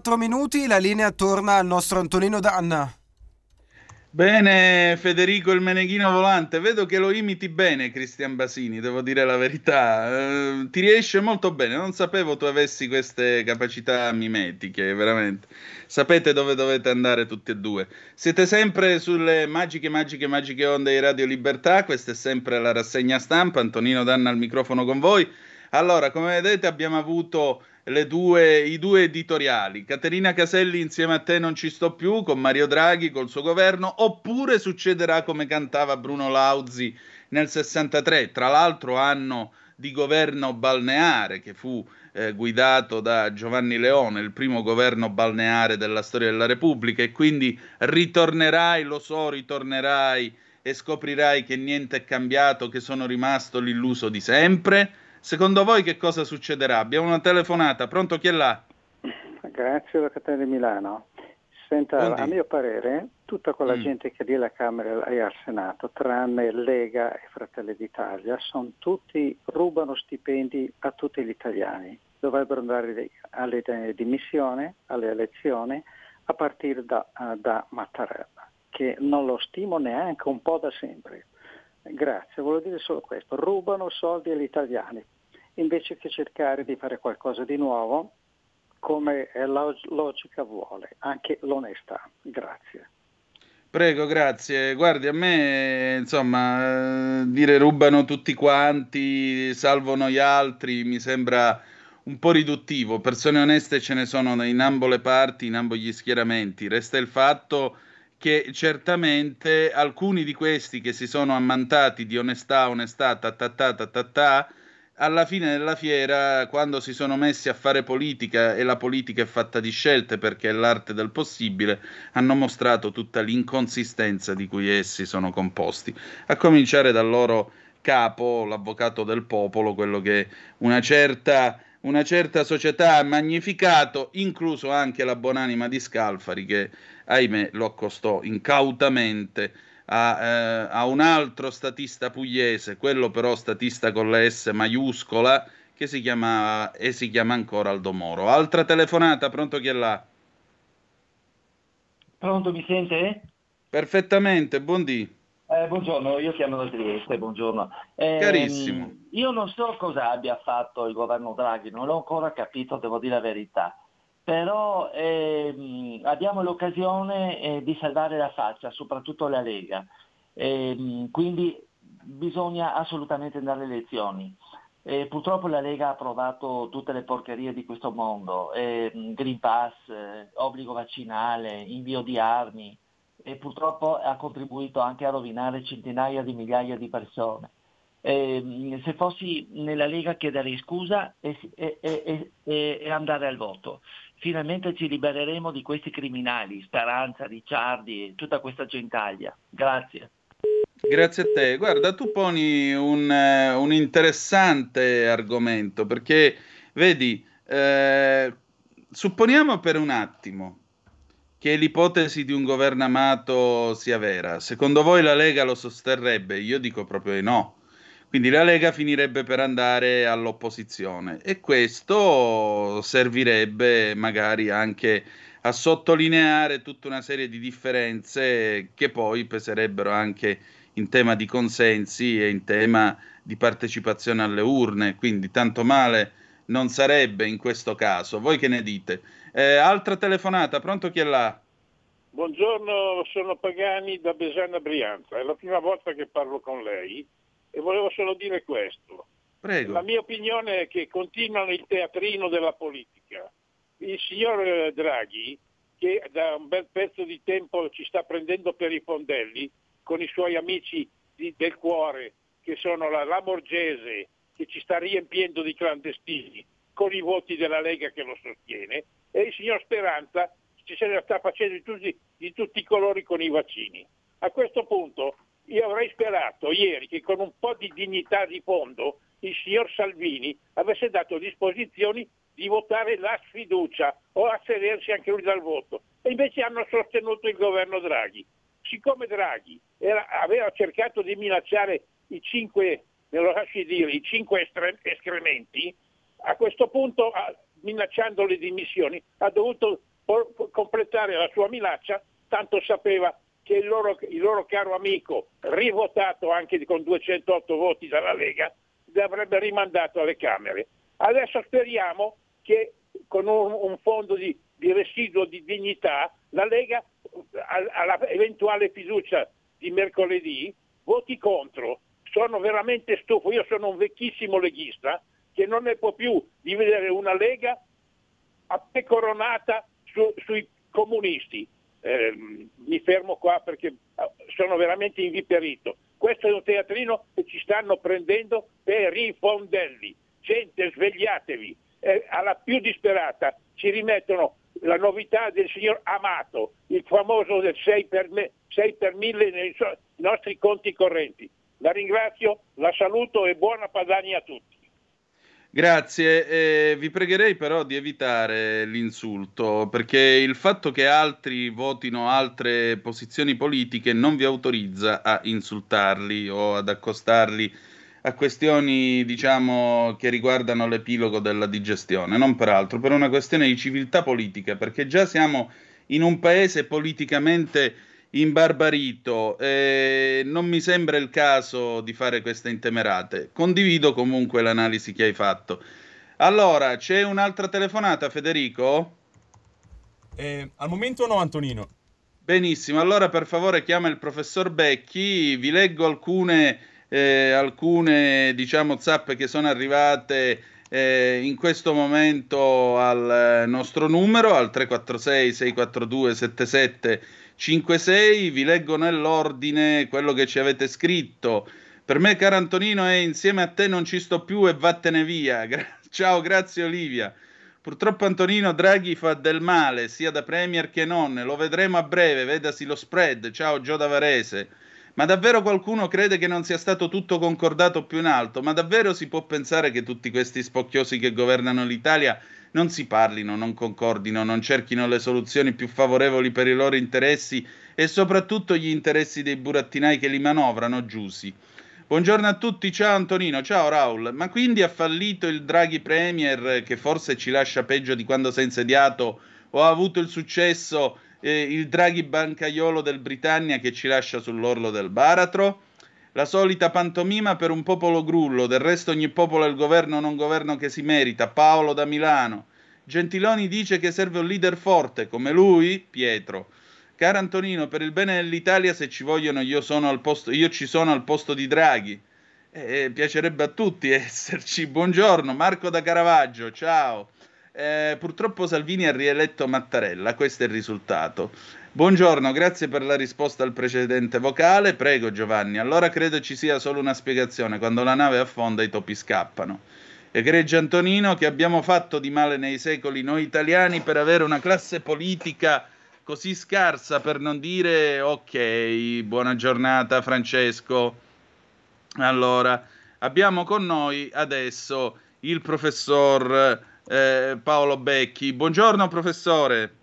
4 minuti, la linea torna al nostro Antonino Danna. Bene, Federico il Meneghino volante, vedo che lo imiti bene Cristian Basini, devo dire la verità. Uh, ti riesce molto bene, non sapevo tu avessi queste capacità mimetiche, veramente. Sapete dove dovete andare tutti e due. Siete sempre sulle magiche, magiche, magiche onde di Radio Libertà, questa è sempre la rassegna stampa, Antonino Danna al microfono con voi. Allora, come vedete abbiamo avuto due, i due editoriali. Caterina Caselli insieme a te non ci sto più, con Mario Draghi, col suo governo, oppure succederà come cantava Bruno Lauzi nel 63, tra l'altro anno di governo balneare che fu eh, guidato da Giovanni Leone, il primo governo balneare della storia della Repubblica e quindi ritornerai, lo so, ritornerai e scoprirai che niente è cambiato, che sono rimasto l'illuso di sempre Secondo voi che cosa succederà? Abbiamo una telefonata, pronto chi è là? Grazie da Catania di Milano. Senta, Buondì. a mio parere, tutta quella mm. gente che è lì alla Camera e al Senato, tranne Lega e Fratelli d'Italia, sono tutti, rubano stipendi a tutti gli italiani. Dovrebbero andare alle dimissioni, alle elezioni, a partire da, da Mattarella, che non lo stimo neanche un po' da sempre. Grazie, volevo dire solo questo, rubano soldi agli italiani invece che cercare di fare qualcosa di nuovo come la logica vuole, anche l'onestà. Grazie. Prego, grazie. Guardi, a me, insomma, eh, dire rubano tutti quanti, salvano gli altri, mi sembra un po' riduttivo. Persone oneste ce ne sono in ambo le parti, in ambo gli schieramenti. Resta il fatto che certamente alcuni di questi che si sono ammantati di onestà, onestà, ta ta ta ta ta, ta alla fine della fiera, quando si sono messi a fare politica e la politica è fatta di scelte perché è l'arte del possibile, hanno mostrato tutta l'inconsistenza di cui essi sono composti, a cominciare dal loro capo, l'avvocato del popolo, quello che una certa, una certa società ha magnificato, incluso anche la buonanima di Scalfari che, ahimè, lo accostò incautamente a, eh, a, un altro statista pugliese, quello però statista con la S maiuscola, che si chiama e si chiama ancora Aldo Moro. Altra telefonata, pronto chi è là? Pronto, mi sente? Perfettamente, buondì. Eh, buongiorno, io chiamo da Trieste, buongiorno. Eh, Carissimo. Io non so cosa abbia fatto il governo Draghi, non l'ho ancora capito, devo dire la verità però ehm, abbiamo l'occasione eh, di salvare la faccia, soprattutto la Lega, ehm, quindi bisogna assolutamente andare alle elezioni. Eh, purtroppo la Lega ha approvato tutte le porcherie di questo mondo, eh, Green Pass, eh, obbligo vaccinale, invio di armi e purtroppo ha contribuito anche a rovinare centinaia di migliaia di persone. Eh, se fossi nella Lega chiederei scusa e, e, e, e, andare al voto finalmente ci libereremo di questi criminali, Speranza, Ricciardi, tutta questa gentaglia. Grazie. Grazie a te. Guarda, tu poni un, uh, un interessante argomento perché, vedi, eh, supponiamo per un attimo che l'ipotesi di un governo amato sia vera. Secondo voi la Lega lo sosterrebbe? Io dico proprio di no. Quindi la Lega finirebbe per andare all'opposizione e questo servirebbe magari anche a sottolineare tutta una serie di differenze che poi peserebbero anche in tema di consensi e in tema di partecipazione alle urne, quindi tanto male non sarebbe in questo caso. Voi che ne dite? Eh, altra telefonata, pronto chi è là? Buongiorno, sono Pagani da Besana Brianza, è la prima volta che parlo con lei e volevo solo dire questo. Prego. La mia opinione è che continuano il teatrino della politica. Il signor eh, Draghi, che da un bel pezzo di tempo ci sta prendendo per i fondelli, con i suoi amici di, del cuore, che sono la Lamorgese, che ci sta riempiendo di clandestini, con i voti della Lega che lo sostiene, e il signor Speranza ci se ne sta facendo di tutti, di tutti i colori con i vaccini. A questo punto io avrei sperato ieri che con un po' di dignità di fondo il signor Salvini avesse dato disposizioni di votare la sfiducia o astenersi anche lui dal voto. E invece hanno sostenuto il governo Draghi. Siccome Draghi era, aveva cercato di minacciare i cinque, lo lasci dire, i cinque escrementi, a questo punto, minacciando le dimissioni, ha dovuto completare la sua minaccia, tanto sapeva che il loro, il loro caro amico, rivotato anche con 208 voti dalla Lega, l'avrebbe rimandato alle Camere. Adesso speriamo che con un, un fondo di, di, residuo di dignità la Lega all'eventuale fiducia di mercoledì voti contro. Sono veramente stufo, io sono un vecchissimo leghista che non ne può più di vedere una Lega appecoronata su, sui comunisti eh, mi fermo qua perché eh, sono veramente inviperito. Questo è un teatrino che ci stanno prendendo per i fondelli. Gente, svegliatevi. Eh, alla più disperata ci rimettono la novità del signor Amato, il famoso del 6 per, me, 6 per 1000 nei nostri conti correnti. La ringrazio, la saluto e buona Padania a tutti. Grazie, eh, vi pregherei però di evitare l'insulto perché il fatto che altri votino altre posizioni politiche non vi autorizza a insultarli o ad accostarli a questioni diciamo che riguardano l'epilogo della digestione, non per altro, per una questione di civiltà politica, perché già siamo in un paese politicamente imbarbarito. Eh, non mi sembra il caso di fare queste intemerate. Condivido comunque l'analisi che hai fatto. Allora, c'è un'altra telefonata, Federico? Eh, al momento no, Antonino. Benissimo, allora per favore chiama il professor Becchi, vi leggo alcune, eh, alcune diciamo, zappe che sono arrivate eh, in questo momento al nostro numero, al 346 642 7756, vi leggo nell'ordine quello che ci avete scritto. Per me, caro Antonino, è insieme a te non ci sto più e vattene via. Ciao, grazie Olivia. Purtroppo Antonino Draghi fa del male, sia da Premier che non. Lo vedremo a breve, vedasi lo spread. Ciao Gio Davarese. Ma davvero qualcuno crede che non sia stato tutto concordato più in alto? Ma davvero si può pensare che tutti questi spocchiosi che governano l'Italia non si parlino, non concordino, non cerchino le soluzioni più favorevoli per i loro interessi e soprattutto gli interessi dei burattinai che li manovrano, Giusi? Buongiorno a tutti, ciao Antonino, ciao Raul. Ma quindi ha fallito il Draghi Premier che forse ci lascia peggio di quando si è insediato o ha avuto il successo eh, il Draghi bancaiolo del Britannia che ci lascia sull'orlo del baratro? La solita pantomima per un popolo grullo, del resto ogni popolo è il governo non governo che si merita. Paolo da Milano. Gentiloni dice che serve un leader forte come lui, Pietro. Caro Antonino, per il bene dell'Italia, se ci vogliono, io, posto, io ci sono al posto di Draghi. Eh, piacerebbe a tutti esserci. Buongiorno, Marco da Caravaggio, ciao. Eh, purtroppo Salvini ha rieletto Mattarella, questo è il risultato. Buongiorno, grazie per la risposta al precedente vocale. Prego Giovanni, allora credo ci sia solo una spiegazione. Quando la nave affonda i topi scappano. Egregio Antonino, che abbiamo fatto di male nei secoli noi italiani per avere una classe politica così scarsa per non dire ok, buona giornata Francesco. Allora, abbiamo con noi adesso il professor eh, Paolo Becchi. Buongiorno professore.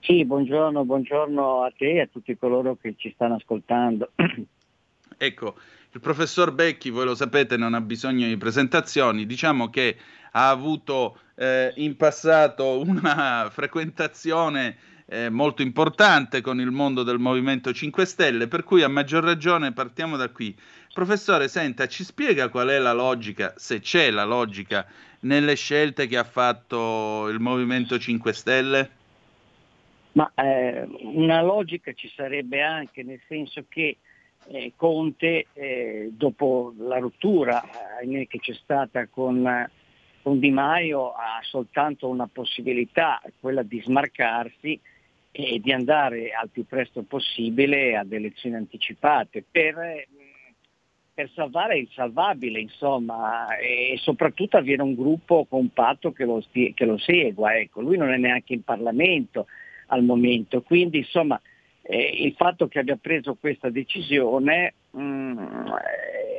Sì, buongiorno, buongiorno a te e a tutti coloro che ci stanno ascoltando. ecco, il professor Becchi, voi lo sapete, non ha bisogno di presentazioni, diciamo che ha avuto eh, in passato una frequentazione eh, molto importante con il mondo del Movimento 5 Stelle, per cui a maggior ragione partiamo da qui. Professore, senta, ci spiega qual è la logica, se c'è la logica, nelle scelte che ha fatto il Movimento 5 Stelle? Ma eh, una logica ci sarebbe anche, nel senso che eh, Conte, eh, dopo la rottura eh, che c'è stata con, con Di Maio, ha soltanto una possibilità, quella di smarcarsi e di andare al più presto possibile ad elezioni anticipate per, per salvare il salvabile, insomma, e soprattutto avere un gruppo compatto che lo, che lo segua. Ecco. Lui non è neanche in Parlamento al momento, quindi insomma eh, il fatto che abbia preso questa decisione mh, mm,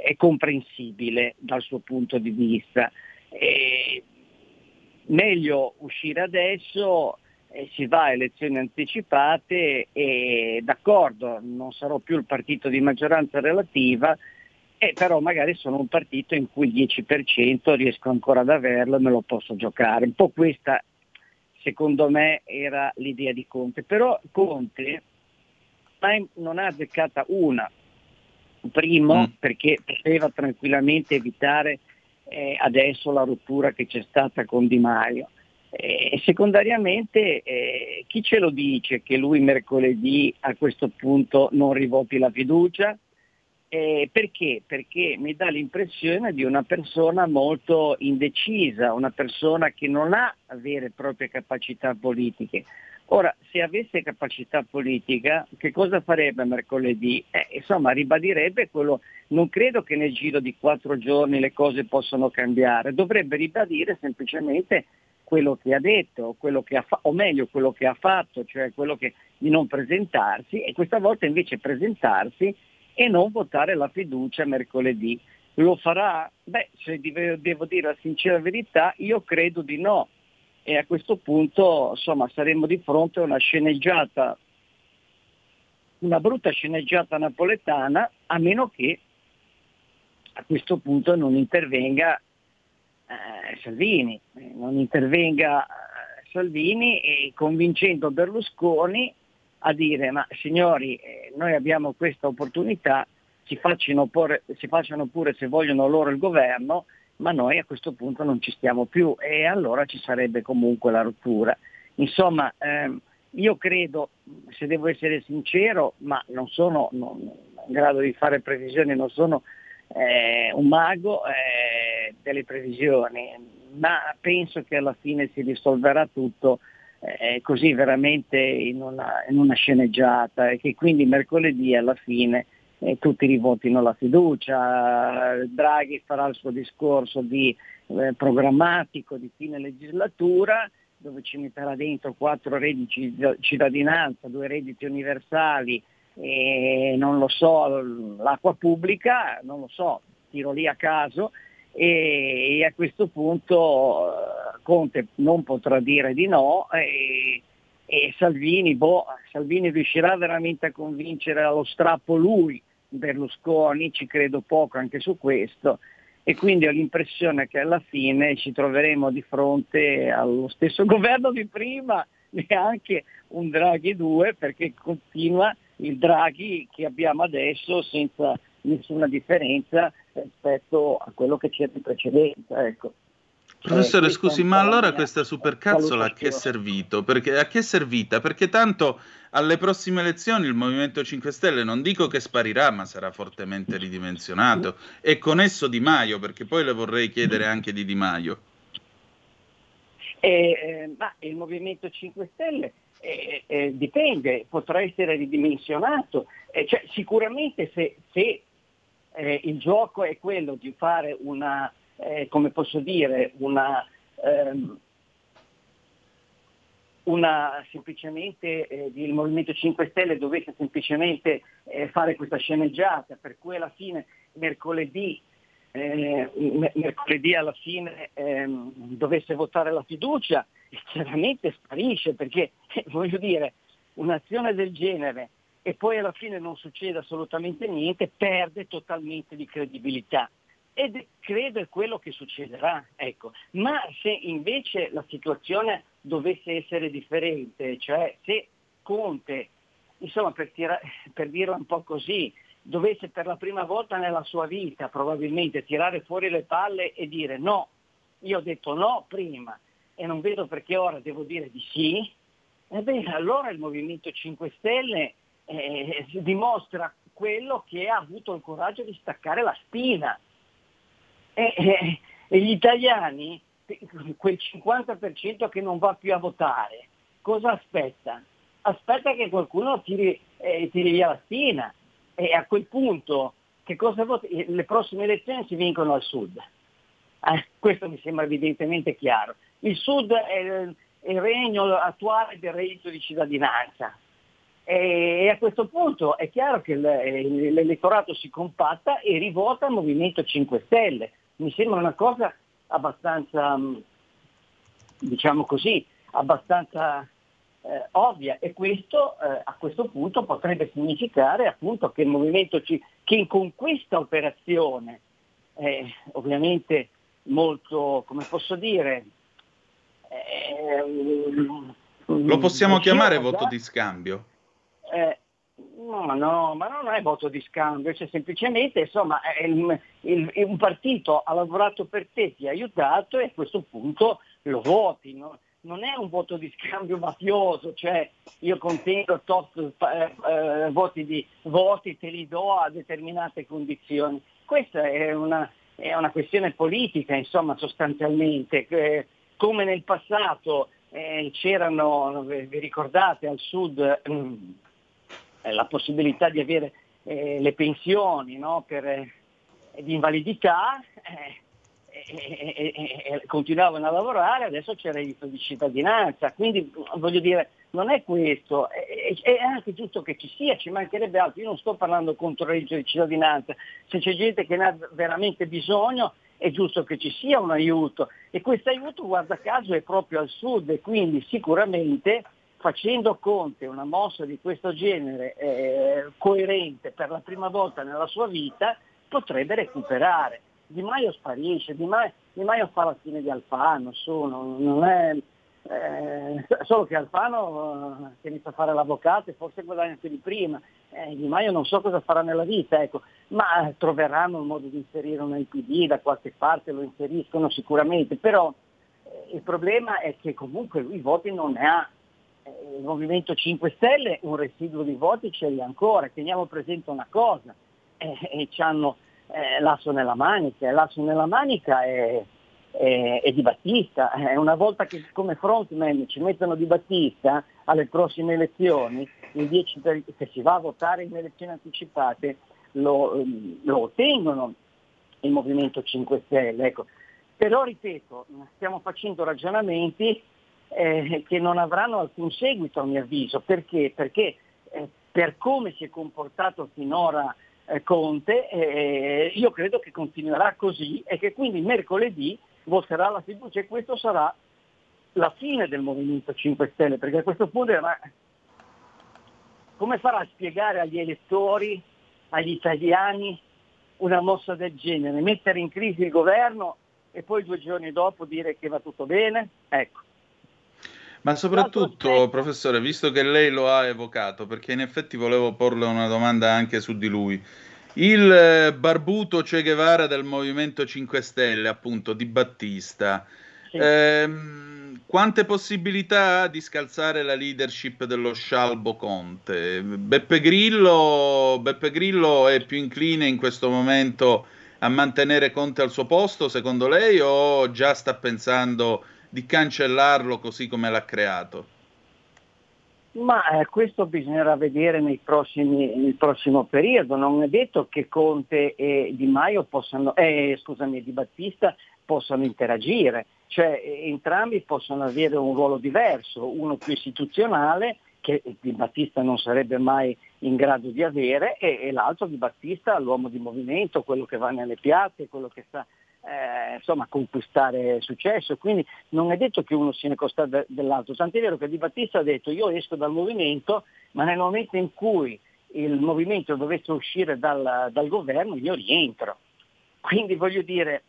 è comprensibile dal suo punto di vista. E meglio uscire adesso eh, si va a elezioni anticipate e d'accordo, non sarò più il partito di maggioranza relativa, eh, però magari sono un partito in cui il 10% riesco ancora ad averlo e me lo posso giocare. Un po' questa, secondo me, era l'idea di Conte. Però Conte non ha azzeccata una. Primo, mm. perché poteva tranquillamente evitare eh, adesso la rottura che c'è stata con Di Maio. E secondariamente eh, chi ce lo dice che lui mercoledì a questo punto non rivochi la fiducia? Eh, perché? Perché mi dà l'impressione di una persona molto indecisa, una persona che non ha vere e proprie capacità politiche. Ora, se avesse capacità politica, che cosa farebbe mercoledì? Eh, insomma, ribadirebbe quello, non credo che nel giro di quattro giorni le cose possano cambiare, dovrebbe ribadire semplicemente quello che ha detto, che ha fa- o meglio quello che ha fatto, cioè quello che, di non presentarsi e questa volta invece presentarsi e non votare la fiducia mercoledì. Lo farà? Beh, se devo dire la sincera verità, io credo di no. E a questo punto insomma, saremo di fronte a una sceneggiata, una brutta sceneggiata napoletana, a meno che a questo punto non intervenga eh, Salvini, eh, non intervenga eh, Salvini e convincendo Berlusconi a dire ma signori eh, noi abbiamo questa opportunità, si facciano, pure, si facciano pure se vogliono loro il governo, ma noi a questo punto non ci stiamo più e allora ci sarebbe comunque la rottura. Insomma, ehm, io credo, se devo essere sincero, ma non sono non, in grado di fare previsioni, non sono eh, un mago eh, delle previsioni, ma penso che alla fine si risolverà tutto eh, così veramente in una, in una, sceneggiata e che quindi mercoledì alla fine eh, tutti rivotino la fiducia, Draghi farà il suo discorso di, eh, programmatico di fine legislatura dove ci metterà dentro quattro redditi di cittadinanza, due redditi universali, e non lo so, l'acqua pubblica, non lo so, tiro lì a caso e, e a questo punto eh, Conte non potrà dire di no e, e Salvini, boh, Salvini riuscirà veramente a convincere allo strappo lui Berlusconi, ci credo poco anche su questo, e quindi ho l'impressione che alla fine ci troveremo di fronte allo stesso governo di prima, neanche un Draghi 2, perché continua il Draghi che abbiamo adesso senza nessuna differenza rispetto a quello che c'era in precedenza. Ecco. Professore, eh, scusi, ma allora questa supercazzola a che è servito? Perché, a che è servita? Perché tanto alle prossime elezioni il Movimento 5 Stelle non dico che sparirà, ma sarà fortemente ridimensionato. E con esso Di Maio, perché poi le vorrei chiedere anche di Di Maio. Eh, eh, ma il Movimento 5 Stelle eh, eh, dipende, potrà essere ridimensionato. Cioè, sicuramente se, se il gioco è quello di fare una eh, come posso dire, una, ehm, una semplicemente eh, il Movimento 5 Stelle dovesse semplicemente eh, fare questa sceneggiata, per cui alla fine mercoledì, eh, mercoledì alla fine ehm, dovesse votare la fiducia, chiaramente sparisce perché voglio dire, un'azione del genere e poi alla fine non succede assolutamente niente, perde totalmente di credibilità ed credo è quello che succederà. Ecco. Ma se invece la situazione dovesse essere differente, cioè se Conte, insomma per, tira- per dirla un po' così, dovesse per la prima volta nella sua vita probabilmente tirare fuori le palle e dire no, io ho detto no prima e non vedo perché ora devo dire di sì, ebbene allora il Movimento 5 Stelle eh, dimostra quello che ha avuto il coraggio di staccare la spina e, e, e gli italiani, quel 50% che non va più a votare, cosa aspetta? Aspetta che qualcuno tiri, eh, tiri via la spina e a quel punto? Le prossime elezioni si vincono al sud. Eh, questo mi sembra evidentemente chiaro. Il sud è il, il regno attuale del reddito di cittadinanza. E a questo punto è chiaro che l'elettorato si compatta e rivota il Movimento 5 Stelle mi sembra una cosa abbastanza, mm, diciamo così, abbastanza eh, ovvia e questo eh, a questo punto potrebbe significare appunto che il movimento ci, che con questa operazione eh, ovviamente molto, come posso dire, ehm, lo possiamo chiamare voto di scambio? Eh, No, no, ma non è voto di scambio, cioè semplicemente insomma il, il, un partito ha lavorato per te, ti ha aiutato e a questo punto lo voti. No? Non è un voto di scambio mafioso, cioè io contengo tot eh, eh, voti, di, voti, te li do a determinate condizioni. Questa è una, è una questione politica, insomma, sostanzialmente. Eh, come nel passato eh, c'erano, vi ricordate, al sud... Mm, eh, la possibilità di avere eh, le pensioni no, per, eh, di invalidità, eh, continuavano a lavorare, adesso c'è il reddito di cittadinanza, quindi voglio dire, non è questo, è, è, anche giusto che ci sia, ci mancherebbe altro, io non sto parlando contro il reddito di cittadinanza, se c'è gente che ne ha veramente bisogno è giusto che ci sia un aiuto. E questo aiuto guarda caso è proprio al sud. E quindi sicuramente facendo Conte una mossa di questo genere eh, coerente per la prima volta nella sua vita, potrebbe recuperare. Di Maio sparisce, Di Maio, di Maio fa la fine di Alfano, sono, non è, eh, solo che Alfano eh, che inizia a fare l'avvocato e forse guadagna più di prima, eh, Di Maio non so cosa farà nella vita, ecco, ma troveranno un modo di inserire un IPD da qualche parte, lo inseriscono sicuramente, però eh, il problema è che comunque lui voti non ne ha il Movimento 5 Stelle un residuo di voti ce li ha ancora. Teniamo presente una cosa, eh, eh, hanno eh, l'asso nella manica, l'asso nella manica è, è, è, di Battista. Eh, una volta che come frontman ci mettono di Battista alle prossime elezioni, per, se si va a votare in elezioni anticipate, lo, lo ottengono il Movimento 5 Stelle. Ecco. Però ripeto, stiamo facendo ragionamenti eh, che non avranno alcun seguito a mio avviso. Perché? Perché eh, per come si è comportato finora eh, Conte, eh, io credo che continuerà così e che quindi mercoledì voterà la fiducia e questo sarà la fine del Movimento 5 Stelle, perché a questo punto era... come farà a spiegare agli elettori, agli italiani, una mossa del genere? Mettere in crisi il governo e poi due giorni dopo dire che va tutto bene? Ecco. Ma soprattutto, professore, visto che lei lo ha evocato, perché in effetti volevo porle una domanda anche su di lui. Il eh, barbuto Che Guevara del Movimento 5 Stelle, appunto, di Battista, sì. ehm, quante possibilità ha di scalzare la leadership dello scialbo Conte? Beppe Grillo, Beppe Grillo è più incline in questo momento a mantenere Conte al suo posto, secondo lei, o già sta pensando di cancellarlo così come l'ha creato? Ma eh, questo bisognerà vedere prossimi, nel prossimo periodo. Non è detto che Conte e Di Maio possano, eh, scusami, Di Battista possano interagire, cioè entrambi possono avere un ruolo diverso, uno più istituzionale che Di Battista non sarebbe mai in grado di avere e, e l'altro Di Battista l'uomo di movimento, quello che va nelle piazze, quello che sta eh, insomma, conquistare successo, quindi non è detto che uno sia ne costa dell'altro, tant'è vero che Di Battista ha detto io esco dal movimento, ma nel momento in cui il movimento dovesse uscire dal, dal governo io rientro. Quindi voglio dire,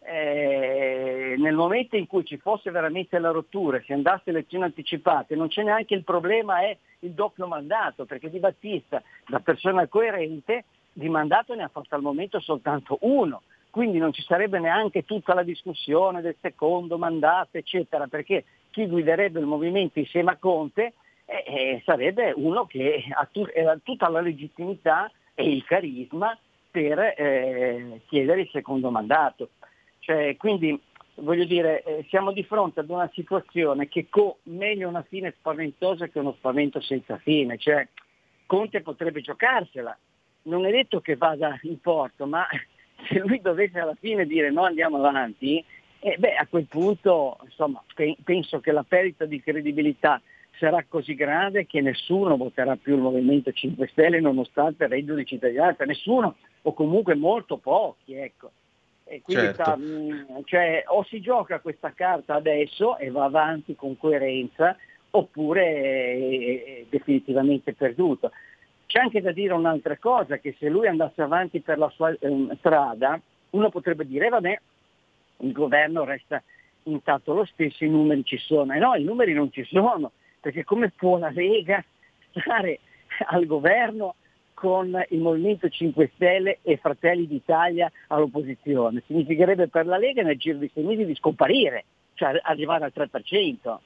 eh, nel momento in cui ci fosse veramente la rottura, si andasse a elezioni anticipate, non c'è neanche il problema, è il doppio mandato, perché Di Battista, da persona coerente, di mandato ne ha fatto al momento soltanto uno quindi non ci sarebbe neanche tutta la discussione del secondo mandato, eccetera, perché chi guiderebbe il movimento insieme a Conte eh, eh, sarebbe uno che ha tu- eh, tutta la legittimità e il carisma per eh, chiedere il secondo mandato. Cioè, quindi voglio dire, eh, siamo di fronte ad una situazione che co- meglio una fine spaventosa che uno spavento senza fine. Cioè, Conte potrebbe giocarsela. Non è detto che vada in porto, ma se lui dovesse alla fine dire no andiamo avanti, eh, beh, a quel punto insomma, pe- penso che la perdita di credibilità sarà così grande che nessuno voterà più il Movimento 5 Stelle nonostante il reddito di cittadinanza, nessuno o comunque molto pochi. Ecco. E quindi certo. sta, mh, cioè, o si gioca questa carta adesso e va avanti con coerenza oppure è, è definitivamente perduto. C'è anche da dire un'altra cosa, che se lui andasse avanti per la sua eh, strada, uno potrebbe dire, vabbè, il governo resta intatto lo stesso, i numeri ci sono. E no, i numeri non ci sono, perché come può la Lega stare al governo con il Movimento 5 Stelle e Fratelli d'Italia all'opposizione? Significherebbe per la Lega nel giro di sei mesi di scomparire, cioè arrivare al 3%.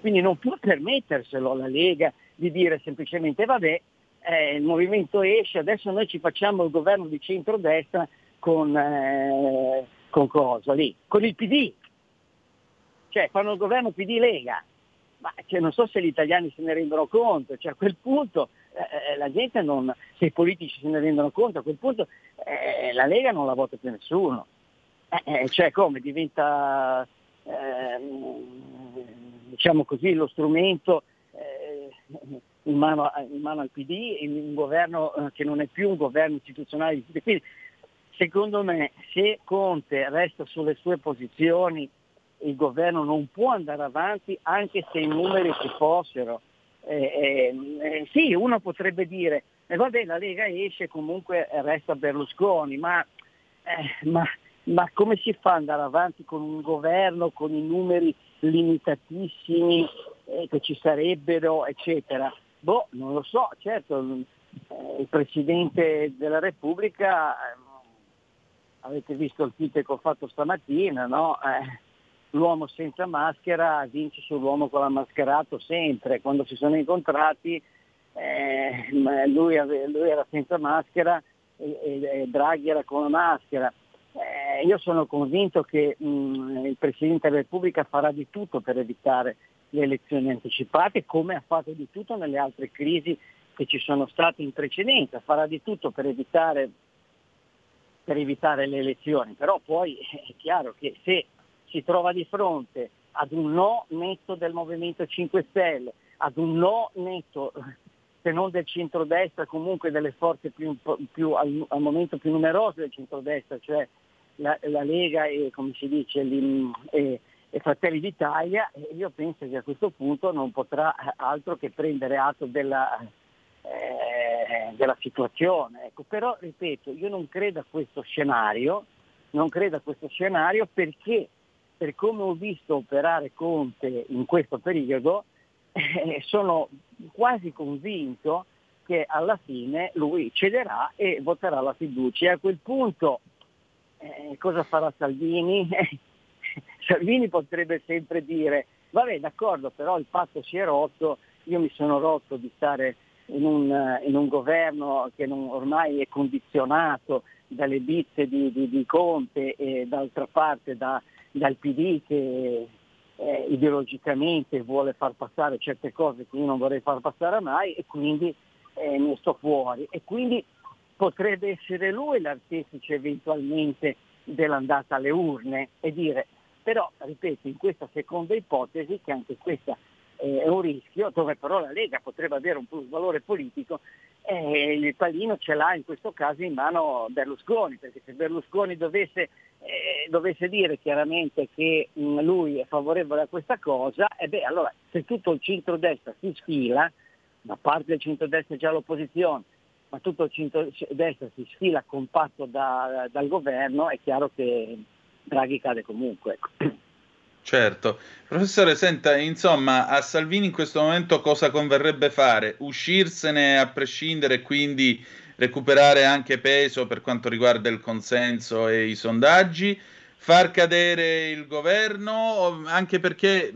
Quindi non può permetterselo la Lega di dire semplicemente vabbè, eh, il movimento esce, adesso noi ci facciamo il governo di centrodestra con, eh, con cosa lì? Con il PD. Cioè fanno il governo PD Lega. Ma cioè, non so se gli italiani se ne rendono conto, cioè, a quel punto eh, eh la gente non, se i politici se ne rendono conto, a quel punto eh, la Lega non la vota più nessuno. Eh, cioè come diventa ehm, diciamo così lo strumento in mano, in mano al PD, in un governo eh, che non è più un governo istituzionale. Quindi secondo me se Conte resta sulle sue posizioni il governo non può andare avanti anche se i numeri ci fossero. Eh, eh, eh, sì, uno potrebbe dire, eh, vabbè la Lega esce comunque resta Berlusconi, ma, eh, ma, ma come si fa ad andare avanti con un governo con i numeri limitatissimi che ci sarebbero, eccetera? Boh, non lo so, certo, eh, il Presidente della Repubblica, eh, avete visto il tweet che ho fatto stamattina, no? Eh, l'uomo senza maschera vince sull'uomo con la mascherato sempre, quando si sono incontrati eh, lui, ave, lui, era senza maschera e, e, e Draghi era con la maschera. Eh, io sono convinto che mh, il Presidente della Repubblica farà di tutto per evitare le elezioni anticipate, come ha fatto di tutto nelle altre crisi che ci sono state in precedenza, farà di tutto per evitare, per evitare le elezioni, però poi è chiaro che se si trova di fronte ad un no netto del Movimento 5 Stelle, ad un no netto se non del centrodestra, comunque delle forze più, più al, al, momento più numerose del centrodestra, cioè la, la Lega e, come si dice, e, e Fratelli d'Italia, io penso che a questo punto non potrà altro che prendere atto della, eh, della situazione. Ecco, però, ripeto, io non credo a questo scenario, non credo a questo scenario perché per come ho visto operare Conte in questo periodo, eh, sono quasi convinto che alla fine lui cederà e voterà la fiducia. E a quel punto eh, cosa farà Salvini? Salvini potrebbe sempre dire, vabbè d'accordo, però il patto si è rotto, io mi sono rotto di stare in un, in un governo che non, ormai è condizionato dalle bizze di, di, di Conte e d'altra parte da, dal PD che eh, ideologicamente vuole far passare certe cose che io non vorrei far passare mai e quindi eh, ne sto fuori. E quindi potrebbe essere lui l'artefice eventualmente dell'andata alle urne e dire, però ripeto, in questa seconda ipotesi, che anche questa è un rischio, dove però la Lega potrebbe avere un plus valore politico, eh, il pallino ce l'ha in questo caso in mano Berlusconi, perché se Berlusconi dovesse, eh, dovesse dire chiaramente che mh, mm, lui è favorevole a questa cosa, e eh beh, allora se tutto il centrodestra si sfila, da parte del centrodestra già l'opposizione, ma tutto il centrodestra si sfila compatto da, dal governo, è chiaro che Draghi cade comunque. Ecco. Certo. Professore, senta, insomma, a Salvini in questo momento cosa converrebbe fare? Uscirsene a prescindere e quindi recuperare anche peso per quanto riguarda il consenso e i sondaggi? Far cadere il governo? Anche perché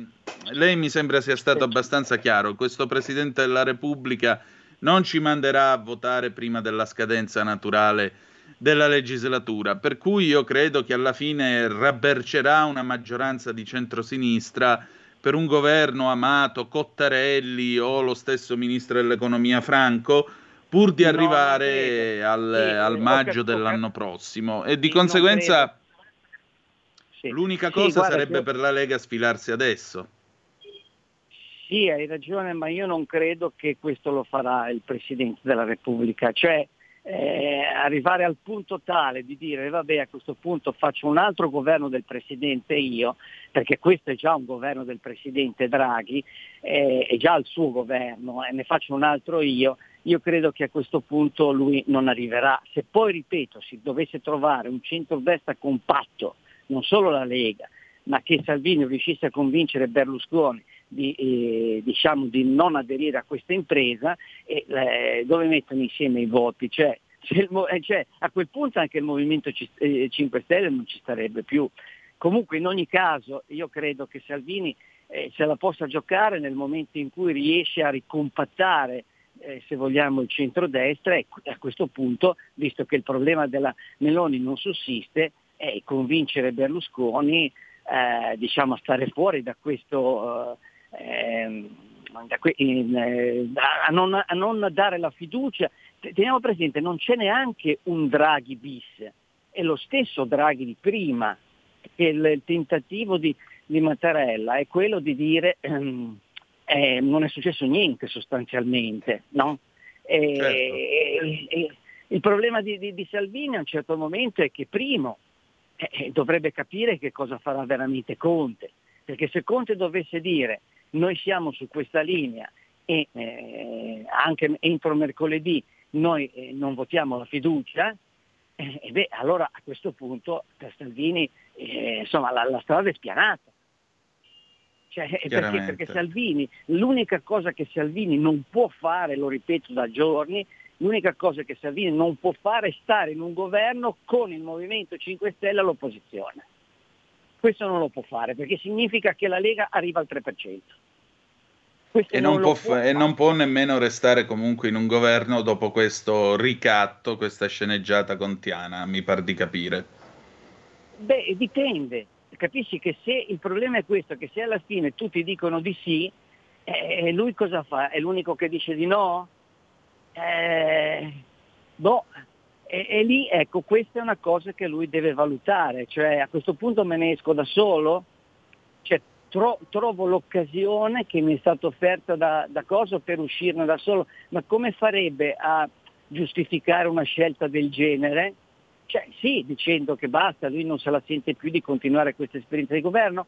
lei mi sembra sia stato abbastanza chiaro, questo Presidente della Repubblica non ci manderà a votare prima della scadenza naturale della legislatura, per cui io credo che alla fine rabbercerà una maggioranza di centrosinistra per un governo amato Cottarelli o lo stesso ministro dell'economia Franco, pur di arrivare al, al, maggio dell'anno prossimo. E di conseguenza l'unica cosa sarebbe per la Lega sfilarsi adesso. Sì, hai ragione, ma io non credo che questo lo farà il Presidente della Repubblica. Cioè, eh, arrivare al punto tale di dire vabbè a questo punto faccio un altro governo del Presidente io, perché questo è già un governo del Presidente Draghi, eh, è già il suo governo e eh, ne faccio un altro io, io credo che a questo punto lui non arriverà. Se poi, ripeto, si dovesse trovare un centro-destra compatto, non solo la Lega, ma che Salvini riuscisse a convincere Berlusconi di, eh, diciamo, di non aderire a questa impresa e eh, dove mettono insieme i voti. Cioè, eh, cioè, a quel punto anche il Movimento C- 5 eh, Stelle non ci starebbe più. Comunque in ogni caso io credo che Salvini eh, se la possa giocare nel momento in cui riesce a ricompattare eh, se vogliamo il centrodestra e a questo punto, visto che il problema della Meloni non sussiste, è convincere Berlusconi eh, diciamo, a stare fuori da questo eh, in, eh, a, non, a, non, dare la fiducia. Teniamo presente, non c'è neanche un Draghi bis, è lo stesso Draghi di prima, che il, il tentativo di, di, Mattarella è quello di dire ehm, eh, non è successo niente sostanzialmente. No? E, certo. e, e, il problema di, di, di, Salvini a un certo momento è che primo eh, dovrebbe capire che cosa farà veramente Conte, perché se Conte dovesse dire noi siamo su questa linea e eh, anche entro mercoledì noi eh, non votiamo la fiducia, eh, beh, allora a questo punto per Salvini eh, insomma, la, la, strada è spianata. Cioè, eh, perché, perché Salvini, l'unica cosa che Salvini non può fare, lo ripeto da giorni, l'unica cosa che Salvini non può fare è stare in un governo con il Movimento 5 Stelle all'opposizione. Questo non lo può fare perché significa che la Lega arriva al 3%. E non, può fa- e non, può nemmeno restare comunque in un governo dopo questo ricatto, questa sceneggiata contiana, mi par di capire. Beh, dipende. Capisci che se il problema è questo, che se alla fine tutti dicono di sì, eh, lui cosa fa? È l'unico che dice di no? Eh, boh, e, e, lì ecco, questa è una cosa che lui deve valutare, cioè a questo punto me ne esco da solo, cioè, tro, trovo l'occasione che mi è stata offerta da, da cosa per uscirne da solo, ma come farebbe a giustificare una scelta del genere? Cioè sì, dicendo che basta, lui non se la sente più di continuare questa esperienza di governo,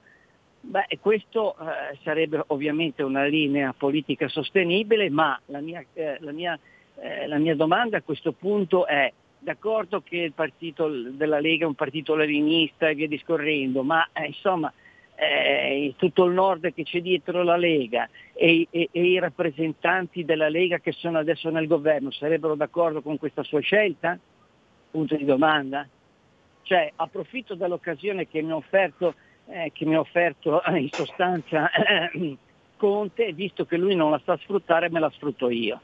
Beh, questo eh, sarebbe ovviamente una linea politica sostenibile, ma la mia, eh, la, mia, eh, la mia, domanda a questo punto è, d'accordo che il partito della Lega è un partito leninista e via discorrendo, ma eh, insomma eh, tutto il nord che c'è dietro la Lega e, e, e, i rappresentanti della Lega che sono adesso nel governo sarebbero d'accordo con questa sua scelta? Punto di domanda. Cioè approfitto dell'occasione che mi ha offerto, eh, offerto eh, in sostanza eh, Conte, visto che lui non la sa sfruttare me la sfrutto io.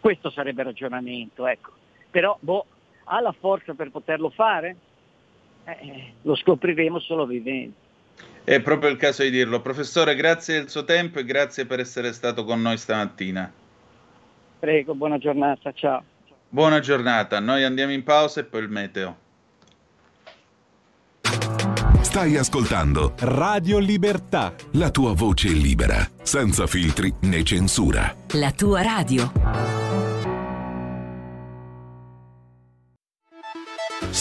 Questo sarebbe il ragionamento, ecco. Però boh, ha la forza per poterlo fare? Eh, lo scopriremo solo vivendo. È proprio il caso di dirlo. Professore, grazie del suo tempo e grazie per essere stato con noi stamattina. Prego, buona giornata, ciao. Buona giornata, noi andiamo in pausa e poi il meteo. Stai ascoltando Radio Libertà. La tua voce libera, senza filtri né censura. La tua radio.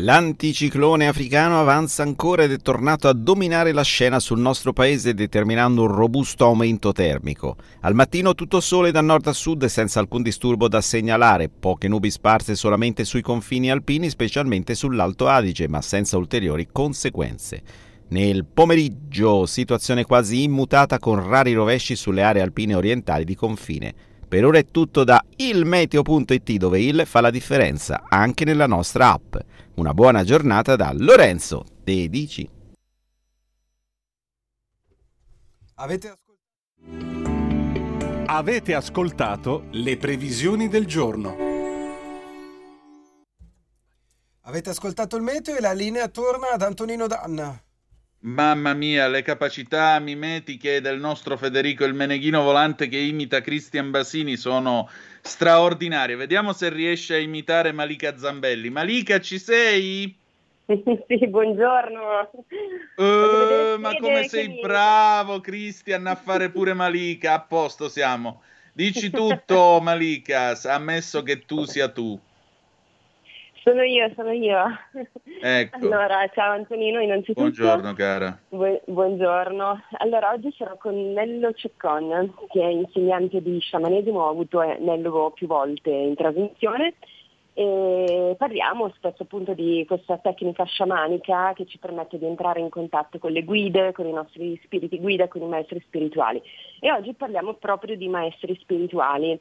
L'anticiclone africano avanza ancora ed è tornato a dominare la scena sul nostro paese determinando un robusto aumento termico. Al mattino tutto sole da nord a sud senza alcun disturbo da segnalare, poche nubi sparse solamente sui confini alpini, specialmente sull'Alto Adige, ma senza ulteriori conseguenze. Nel pomeriggio situazione quasi immutata con rari rovesci sulle aree alpine orientali di confine. Per ora è tutto da ilmeteo.it dove il fa la differenza anche nella nostra app. Una buona giornata da Lorenzo Dedici. Avete ascoltato? Avete ascoltato le previsioni del giorno. Avete ascoltato il meteo e la linea torna ad Antonino Danna. Mamma mia, le capacità mimetiche del nostro Federico il Meneghino volante che imita Cristian Basini sono straordinarie. Vediamo se riesce a imitare Malika Zambelli. Malika, ci sei? sì, buongiorno. Uh, ma come sei mi... bravo, Cristian, a fare pure Malika. A posto siamo. Dici tutto, Malika, ammesso che tu sia tu. Sono io, sono io. Ecco. Allora, ciao Antonino, innanzitutto. Buongiorno cara. Bu- buongiorno. Allora, oggi sono con Nello Ceccon, che è insegnante di sciamanesimo, ho avuto eh, Nello più volte in trasmissione e parliamo spesso appunto di questa tecnica sciamanica che ci permette di entrare in contatto con le guide, con i nostri spiriti guida, con i maestri spirituali. E oggi parliamo proprio di maestri spirituali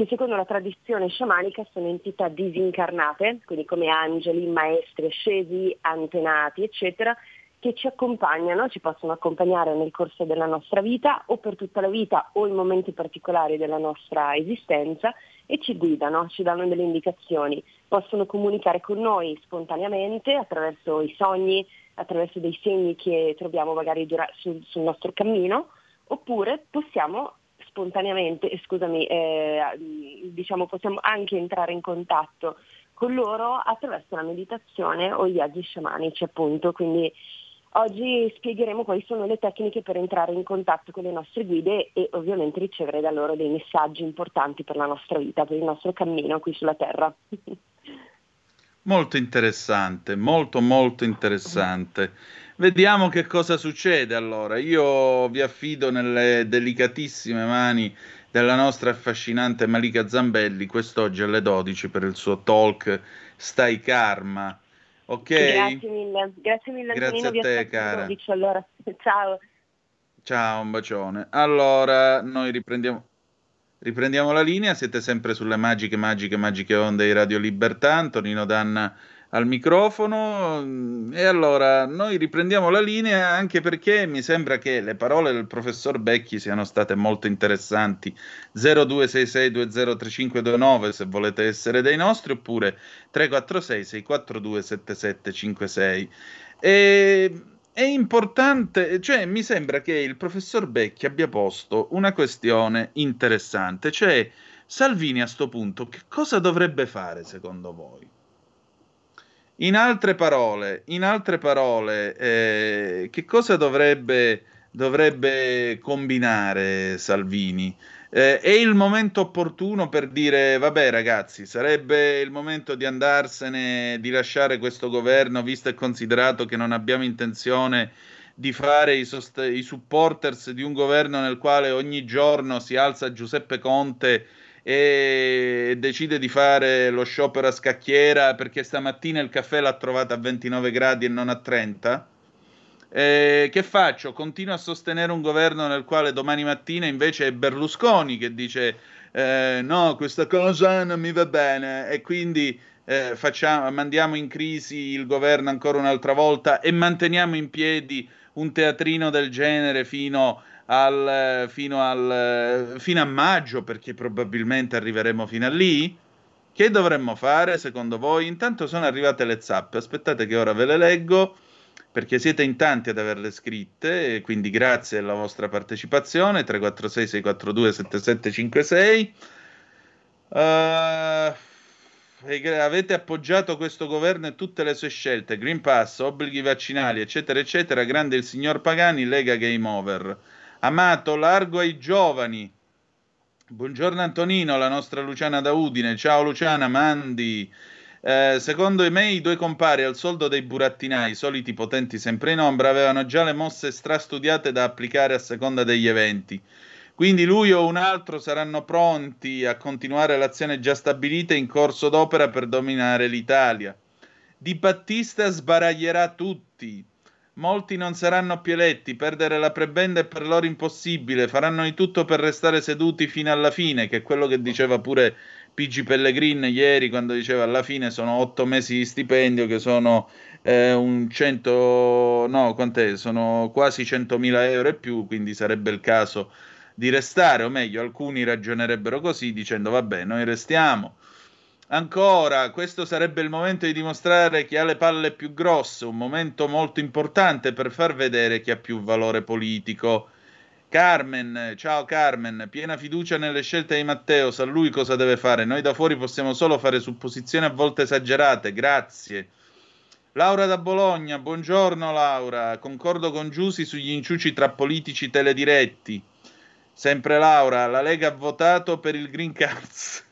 che secondo la tradizione sciamanica sono entità disincarnate, quindi come angeli, maestri ascesi, antenati, eccetera, che ci accompagnano, ci possono accompagnare nel corso della nostra vita o per tutta la vita o in momenti particolari della nostra esistenza e ci guidano, ci danno delle indicazioni, possono comunicare con noi spontaneamente attraverso i sogni, attraverso dei segni che troviamo magari sul, sul nostro cammino, oppure possiamo spontaneamente, scusami, eh, diciamo possiamo anche entrare in contatto con loro attraverso la meditazione o i viaggi sciamanici appunto, quindi oggi spiegheremo quali sono le tecniche per entrare in contatto con le nostre guide e ovviamente ricevere da loro dei messaggi importanti per la nostra vita, per il nostro cammino qui sulla Terra. Molto interessante, molto molto interessante. Vediamo che cosa succede allora. Io vi affido nelle delicatissime mani della nostra affascinante Malika Zambelli quest'oggi alle 12 per il suo talk Stai Karma. Ok? Grazie mille, grazie mille Grazie Antonino, a te, cara. 12 allora. Ciao. Ciao, un bacione. Allora, noi riprendiamo, riprendiamo la linea, siete sempre sulle magiche, magiche, magiche onde di Radio Libertà, Antonino Danna al microfono. mm, E allora, noi riprendiamo la linea anche perché mi sembra che le parole del professor Becchi siano state molto interessanti. 0266203529 se volete essere dei nostri, oppure 346 642 7756. E è importante, cioè mi sembra che il professor Becchi abbia posto una questione interessante, cioè Salvini a sto punto che cosa dovrebbe fare secondo voi? In altre parole, in altre parole eh, che cosa dovrebbe, dovrebbe combinare Salvini? Eh, è il momento opportuno per dire, vabbè ragazzi, sarebbe il momento di andarsene, di lasciare questo governo, visto e considerato che non abbiamo intenzione di fare i, sost- i supporters di un governo nel quale ogni giorno si alza Giuseppe Conte e decide di fare lo sciopero a scacchiera perché stamattina il caffè l'ha trovato a 29 gradi e non a 30? Eh, che faccio? Continuo a sostenere un governo nel quale domani mattina invece è Berlusconi che dice eh, no, questa cosa non mi va bene e quindi eh, facciamo, mandiamo in crisi il governo ancora un'altra volta e manteniamo in piedi un teatrino del genere fino al, fino, al, fino a maggio, perché probabilmente arriveremo fino a lì. Che dovremmo fare secondo voi? Intanto sono arrivate le zappe, aspettate che ora ve le leggo perché siete in tanti ad averle scritte, e quindi grazie alla vostra partecipazione. 346 642 7756. Uh, avete appoggiato questo governo e tutte le sue scelte, Green Pass, obblighi vaccinali, eccetera, eccetera. Grande il signor Pagani, Lega Game Over. Amato, largo ai giovani. Buongiorno Antonino, la nostra Luciana da Udine. Ciao Luciana, mandi. Eh, secondo me i due compari al soldo dei burattinai, soliti potenti sempre in ombra, avevano già le mosse strastudiate da applicare a seconda degli eventi. Quindi lui o un altro saranno pronti a continuare l'azione già stabilita in corso d'opera per dominare l'Italia. Di Battista sbaraglierà tutti. Molti non saranno più eletti, perdere la prebenda è per loro impossibile, faranno di tutto per restare seduti fino alla fine, che è quello che diceva pure Pigi Pellegrin ieri quando diceva alla fine sono otto mesi di stipendio che sono eh, un cento, no, quant'è? Sono quasi 100.000 euro e più, quindi sarebbe il caso di restare, o meglio, alcuni ragionerebbero così dicendo vabbè, noi restiamo. Ancora, questo sarebbe il momento di dimostrare chi ha le palle più grosse, un momento molto importante per far vedere chi ha più valore politico. Carmen, ciao Carmen, piena fiducia nelle scelte di Matteo, sa lui cosa deve fare. Noi da fuori possiamo solo fare supposizioni a volte esagerate, grazie. Laura da Bologna, buongiorno Laura, concordo con Giusi sugli inciuci tra politici telediretti. Sempre Laura, la Lega ha votato per il Green Cards.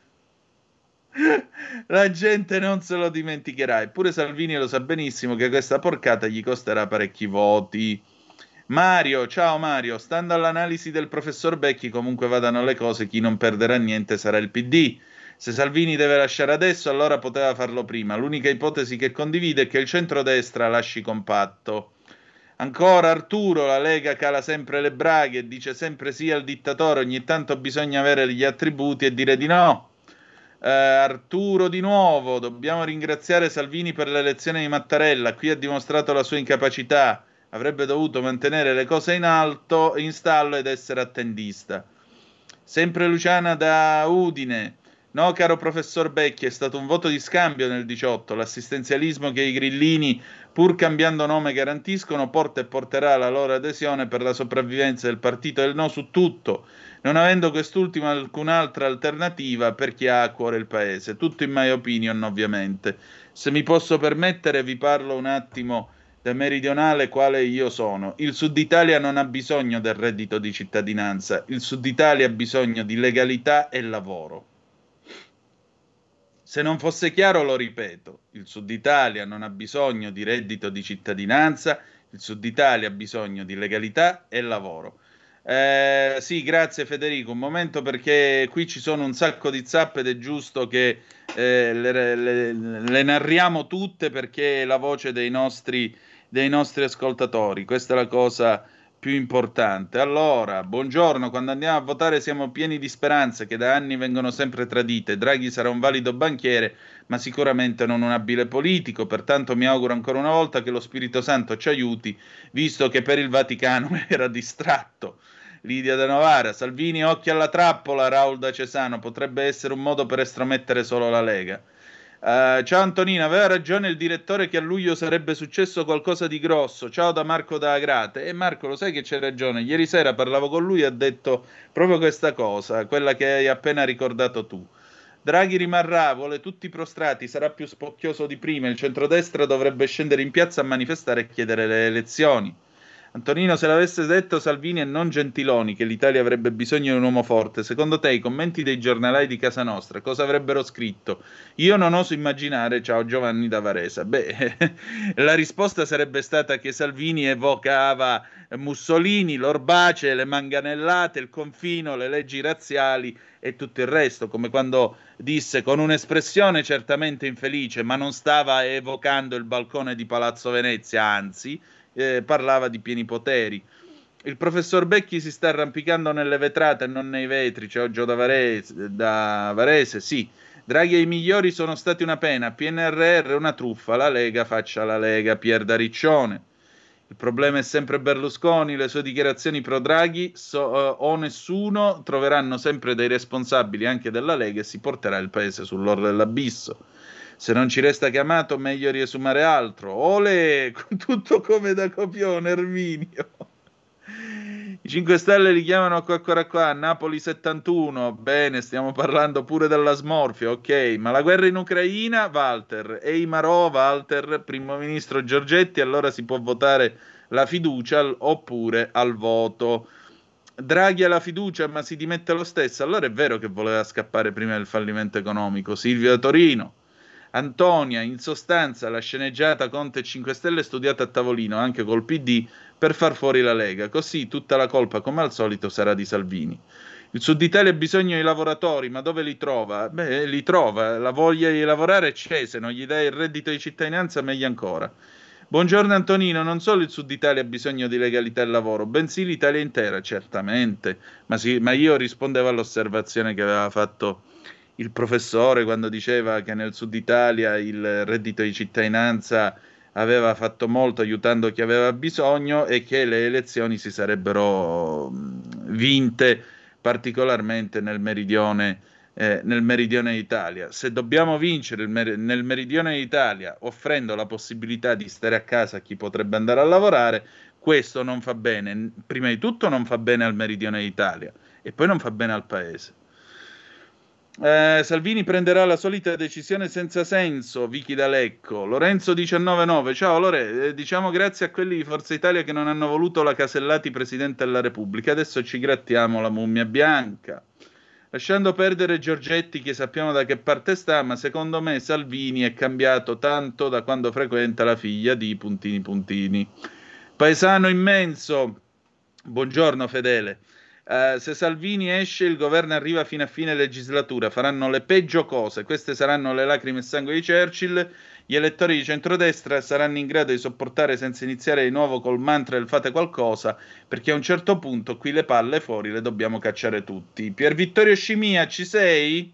La gente non se lo dimenticherà. Eppure Salvini lo sa benissimo che questa porcata gli costerà parecchi voti. Mario, ciao Mario. Stando all'analisi del professor Becchi, comunque vadano le cose, chi non perderà niente sarà il PD. Se Salvini deve lasciare adesso, allora poteva farlo prima. L'unica ipotesi che condivide è che il centrodestra lasci compatto. Ancora Arturo, la Lega cala sempre le braghe dice sempre sì al dittatore, ogni tanto bisogna avere gli attributi e dire di no. Eh, Arturo di nuovo, dobbiamo ringraziare Salvini per l'elezione di Mattarella, qui ha dimostrato la sua incapacità, avrebbe dovuto mantenere le cose in alto, in stallo ed essere attendista. Sempre Luciana da Udine. No, caro professor Becchi, è stato un voto di scambio nel 18. L'assistenzialismo che i grillini, pur cambiando nome, garantiscono, porta e porterà la loro adesione per la sopravvivenza del partito del no su tutto, non avendo quest'ultimo alcun'altra alternativa per chi ha a cuore il paese. Tutto in my opinion, ovviamente. Se mi posso permettere, vi parlo un attimo da meridionale quale io sono. Il Sud Italia non ha bisogno del reddito di cittadinanza, il Sud Italia ha bisogno di legalità e lavoro. Se non fosse chiaro, lo ripeto, il Sud Italia non ha bisogno di reddito di cittadinanza, il Sud Italia ha bisogno di legalità e lavoro. Eh, sì, grazie Federico. Un momento perché qui ci sono un sacco di zappe ed è giusto che eh, le, le, le, narriamo tutte perché è la voce dei nostri, dei nostri ascoltatori. Questa è la cosa più importante. Allora, buongiorno, quando andiamo a votare siamo pieni di speranze che da anni vengono sempre tradite. Draghi sarà un valido banchiere, ma sicuramente non un abile politico, pertanto mi auguro ancora una volta che lo Spirito Santo ci aiuti, visto che per il Vaticano era distratto. Lidia da Novara, Salvini occhi alla trappola, Raul da Cesano, potrebbe essere un modo per estromettere solo la Lega. Uh, ciao Antonino, aveva ragione il direttore che a luglio sarebbe successo qualcosa di grosso. Ciao da Marco da Agrate. E Marco, lo sai che c'è ragione. Ieri sera parlavo con lui e ha detto proprio questa cosa, quella che hai appena ricordato tu. Draghi rimarrà, vuole tutti prostrati, sarà più spocchioso di prima. Il centrodestra dovrebbe scendere in piazza a manifestare e chiedere le elezioni. Antonino, se l'avesse detto Salvini e non Gentiloni che l'Italia avrebbe bisogno di un uomo forte, secondo te i commenti dei giornalai di casa nostra cosa avrebbero scritto? Io non oso immaginare, ciao Giovanni da Varesa. Beh, la risposta sarebbe stata che Salvini evocava Mussolini, l'orbace, le manganellate, il confino, le leggi razziali e tutto il resto, come quando disse con un'espressione certamente infelice, ma non stava evocando il balcone di Palazzo Venezia, anzi eh, parlava di pieni poteri. Il professor Becchi si sta arrampicando nelle vetrate e non nei vetri. C'è Gio da Varese, da Varese, sì. Draghi e i migliori sono stati una pena, PNRR una truffa, la Lega faccia la Lega, Pier da Riccione. Il problema è sempre Berlusconi, le sue dichiarazioni pro Draghi so, uh, o nessuno troveranno sempre dei responsabili anche della Lega e si porterà il paese sull'orlo dell'abisso. Se non ci resta chiamato, meglio riesumare altro. Ole, tutto come da copione, Erminio. I 5 Stelle li chiamano ancora qua, Napoli 71, bene, stiamo parlando pure della smorfia, ok, ma la guerra in Ucraina, Walter, e i Marò, Walter, primo ministro Giorgetti, allora si può votare la fiducia oppure al voto. Draghi ha la fiducia ma si dimette lo stesso, allora è vero che voleva scappare prima del fallimento economico. Silvio Torino, Antonia, in sostanza, la sceneggiata Conte 5 Stelle studiata a tavolino anche col PD per far fuori la Lega, così tutta la colpa, come al solito, sarà di Salvini. Il Sud Italia ha bisogno di lavoratori, ma dove li trova? Beh, li trova, la voglia di lavorare c'è, se non gli dai il reddito di cittadinanza meglio ancora. Buongiorno Antonino, non solo il Sud Italia ha bisogno di legalità e lavoro, bensì l'Italia intera, certamente, ma, sì, ma io rispondevo all'osservazione che aveva fatto il professore quando diceva che nel sud Italia il reddito di cittadinanza aveva fatto molto aiutando chi aveva bisogno e che le elezioni si sarebbero vinte particolarmente nel meridione, eh, nel meridione d'Italia. Se dobbiamo vincere mer- nel meridione d'Italia offrendo la possibilità di stare a casa a chi potrebbe andare a lavorare, questo non fa bene. Prima di tutto non fa bene al meridione d'Italia e poi non fa bene al paese. Eh, Salvini prenderà la solita decisione senza senso, Vicky D'Alecco. Lorenzo 199, ciao Lore, eh, diciamo grazie a quelli di Forza Italia che non hanno voluto la Casellati Presidente della Repubblica, adesso ci grattiamo la mummia bianca. Lasciando perdere Giorgetti che sappiamo da che parte sta, ma secondo me Salvini è cambiato tanto da quando frequenta la figlia di puntini puntini. Paesano immenso, buongiorno Fedele. Uh, se Salvini esce, il governo arriva fino a fine legislatura, faranno le peggio cose. Queste saranno le lacrime e sangue di Churchill. Gli elettori di centrodestra saranno in grado di sopportare senza iniziare di nuovo col mantra del fate qualcosa, perché a un certo punto qui le palle fuori le dobbiamo cacciare tutti. Pier Vittorio Scimia, ci sei?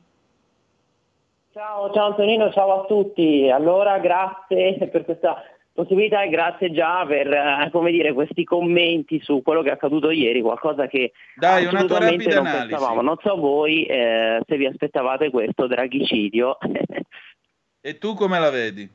Ciao, ciao Antonino, ciao a tutti. Allora, grazie per questa possibilità e grazie già per eh, come dire, questi commenti su quello che è accaduto ieri, qualcosa che Dai, assolutamente non analisi. pensavamo. Non so voi eh, se vi aspettavate questo draghicidio. e tu come la vedi?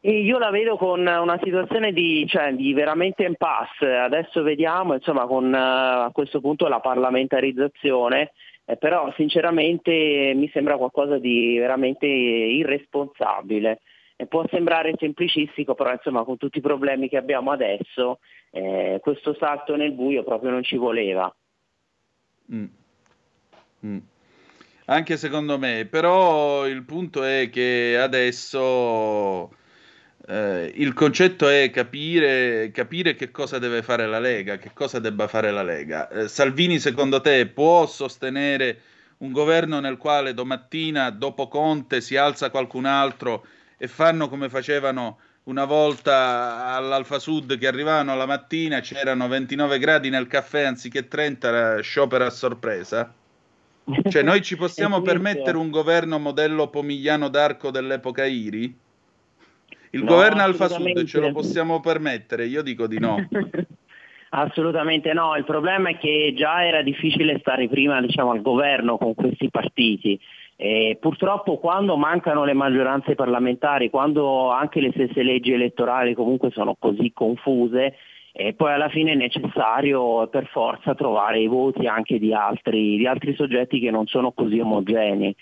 E io la vedo con una situazione di, cioè, di veramente impasse. Adesso vediamo, insomma, con uh, a questo punto la parlamentarizzazione, eh, però sinceramente mi sembra qualcosa di veramente irresponsabile può sembrare semplicistico, però insomma con tutti i problemi che abbiamo adesso, eh, questo salto nel buio proprio non ci voleva. Mm. Mm. Anche secondo me, però il punto è che adesso eh, il concetto è capire, capire, che cosa deve fare la Lega, che cosa debba fare la Lega. Eh, Salvini, secondo te, può sostenere un governo nel quale domattina, dopo Conte, si alza qualcun altro e fanno come facevano una volta all'Alfa Sud che arrivavano la mattina, c'erano 29 gradi nel caffè anziché 30, sciopero a sorpresa? Cioè, noi ci possiamo permettere un governo modello Pomigliano d'Arco dell'epoca Iri? Il no, governo Alfa Sud ce lo possiamo permettere? Io dico di no. Assolutamente no, il problema è che già era difficile stare prima diciamo, al governo con questi partiti. E purtroppo quando mancano le maggioranze parlamentari, quando anche le stesse leggi elettorali comunque sono così confuse, e poi alla fine è necessario per forza trovare i voti anche di altri, di altri soggetti che non sono così omogenei.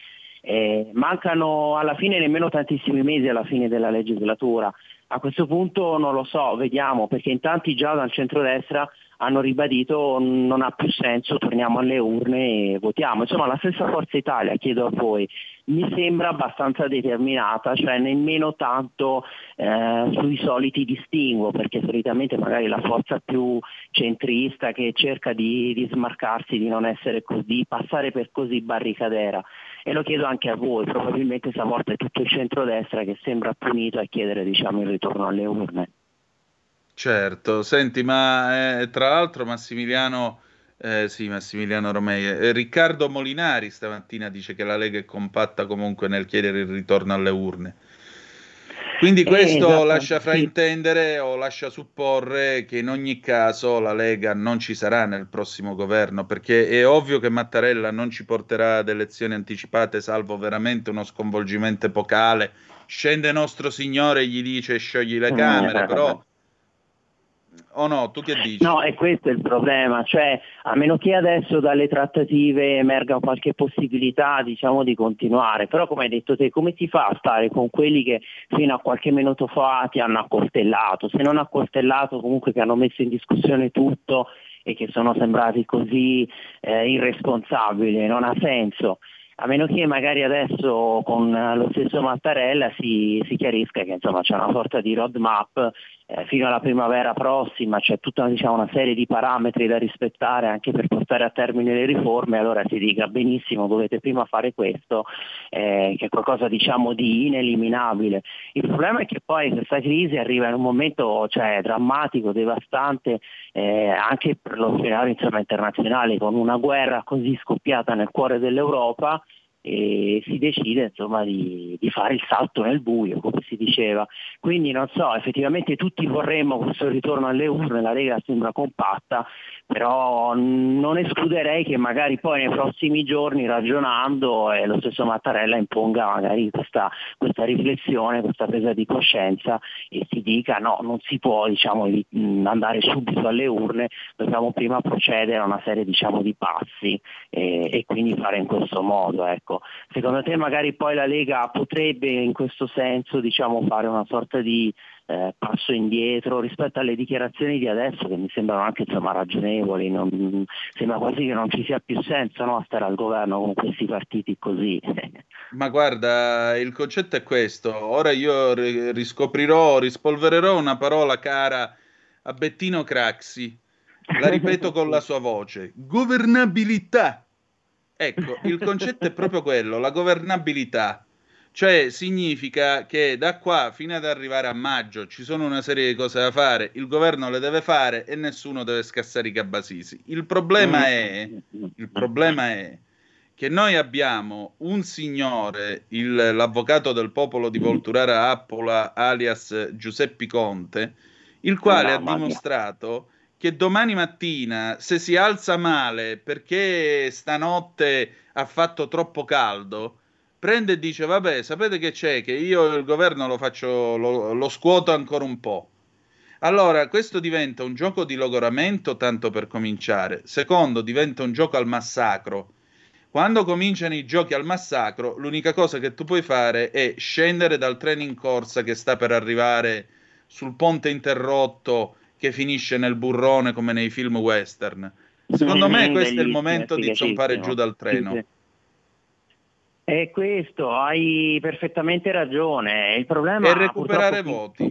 Eh, mancano alla fine nemmeno tantissimi mesi alla fine della legislatura. A questo punto non lo so, vediamo, perché in tanti già dal centrodestra hanno ribadito non ha più senso, torniamo alle urne e votiamo. Insomma, la stessa Forza Italia, chiedo a voi, mi sembra abbastanza determinata, cioè nemmeno tanto eh, sui soliti distinguo, perché solitamente magari la forza più centrista che cerca di, di smarcarsi, di non essere così, passare per così barricadera. E lo chiedo anche a voi, probabilmente stavolta è tutto il centrodestra che sembra punito a chiedere diciamo, il ritorno alle urne. Certo, senti, ma eh, tra l'altro Massimiliano, eh, sì, Massimiliano Romei, eh, Riccardo Molinari stamattina dice che la Lega è compatta comunque nel chiedere il ritorno alle urne. Quindi eh, questo esatto, lascia fraintendere sì. o lascia supporre che in ogni caso la Lega non ci sarà nel prossimo governo, perché è ovvio che Mattarella non ci porterà ad elezioni anticipate, salvo veramente uno sconvolgimento epocale. Scende nostro Signore e gli dice sciogli le Camere, però o no? Tu che dici? No, è questo il problema, cioè a meno che adesso dalle trattative emerga qualche possibilità diciamo di continuare, però come hai detto te, come si fa a stare con quelli che fino a qualche minuto fa ti hanno accoltellato, se non accoltellato comunque che hanno messo in discussione tutto e che sono sembrati così eh, irresponsabili, non ha senso a meno che magari adesso con lo stesso Mattarella si, si chiarisca che insomma, c'è una sorta di roadmap eh, fino alla primavera prossima, c'è tutta diciamo, una serie di parametri da rispettare anche per portare a termine le riforme, allora si dica benissimo dovete prima fare questo, eh, che è qualcosa diciamo, di ineliminabile. Il problema è che poi questa crisi arriva in un momento cioè, drammatico, devastante, eh, anche per lo scenario internazionale, con una guerra così scoppiata nel cuore dell'Europa e si decide insomma, di, di, fare il salto nel buio, come si diceva. Quindi non so, effettivamente tutti vorremmo questo ritorno alle urne, la Lega sembra compatta, però non escluderei che magari poi nei prossimi giorni ragionando eh, lo stesso Mattarella imponga magari questa, questa, riflessione, questa presa di coscienza e si dica no, non si può diciamo, andare subito alle urne, dobbiamo prima procedere a una serie diciamo, di passi e, e quindi fare in questo modo. Ecco. Secondo te magari poi la Lega potrebbe in questo senso diciamo, fare una sorta di eh, passo indietro rispetto alle dichiarazioni di adesso che mi sembrano anche insomma, ragionevoli, non, sembra quasi che non ci sia più senso no, stare al governo con questi partiti così. Ma guarda, il concetto è questo, ora io riscoprirò, rispolvererò una parola cara a Bettino Craxi, la ripeto con la sua voce, governabilità. Ecco, il concetto è proprio quello, la governabilità. Cioè significa che da qua fino ad arrivare a maggio ci sono una serie di cose da fare, il governo le deve fare e nessuno deve scassare i cabasisi. Il problema è, il problema è che noi abbiamo un signore, il, l'avvocato del popolo di Volturara Appola, alias Giuseppe Conte, il quale ha dimostrato che domani mattina, se si alza male perché stanotte ha fatto troppo caldo, prende e dice: Vabbè, sapete che c'è? Che io il governo lo faccio, lo, lo scuoto ancora un po'. Allora, questo diventa un gioco di logoramento, tanto per cominciare. Secondo, diventa un gioco al massacro. Quando cominciano i giochi al massacro, l'unica cosa che tu puoi fare è scendere dal treno in corsa che sta per arrivare sul ponte interrotto che finisce nel burrone come nei film western. Secondo me questo è il momento di zompare giù dal treno. È questo, hai perfettamente ragione. Il problema E recuperare voti.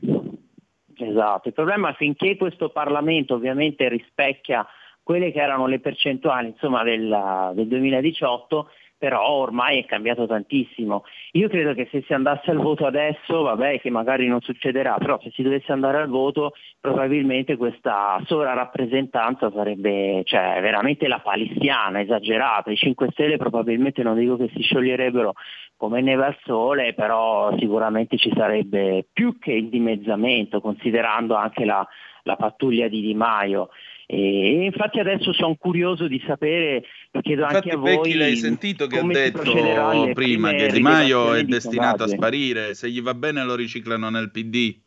Esatto, il problema è finché questo Parlamento ovviamente rispecchia quelle che erano le percentuali insomma, del, del 2018, però ormai è cambiato tantissimo. Io credo che se si andasse al voto adesso, vabbè che magari non succederà, però se si dovesse andare al voto probabilmente questa sovrarappresentanza sarebbe cioè, veramente la palistiana, esagerata. I 5 Stelle probabilmente non dico che si scioglierebbero come neve al sole, però sicuramente ci sarebbe più che il dimezzamento, considerando anche la, la pattuglia di Di Maio. E infatti adesso sono curioso di sapere, chiedo Infatti, anche a voi. l'hai sentito che ha detto prima che Di Maio è destinato a sparire, se gli va bene lo riciclano nel PD.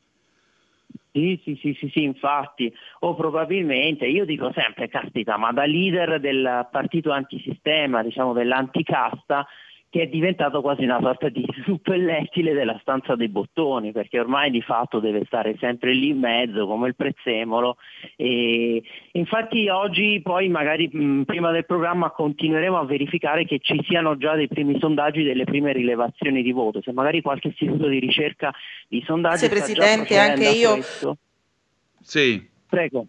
Sì, sì, sì, sì, sì, infatti, o probabilmente, io dico sempre, caspita, ma da leader del partito antisistema, diciamo dell'anticasta, che è diventato quasi una sorta di suppellettile della stanza dei bottoni, perché ormai di fatto deve stare sempre lì in mezzo come il prezzemolo. E infatti oggi poi magari mh, prima del programma continueremo a verificare che ci siano già dei primi sondaggi, delle prime rilevazioni di voto. Se magari qualche istituto di ricerca di sondaggi già Presidente, anche io- questo. Sì. Prego.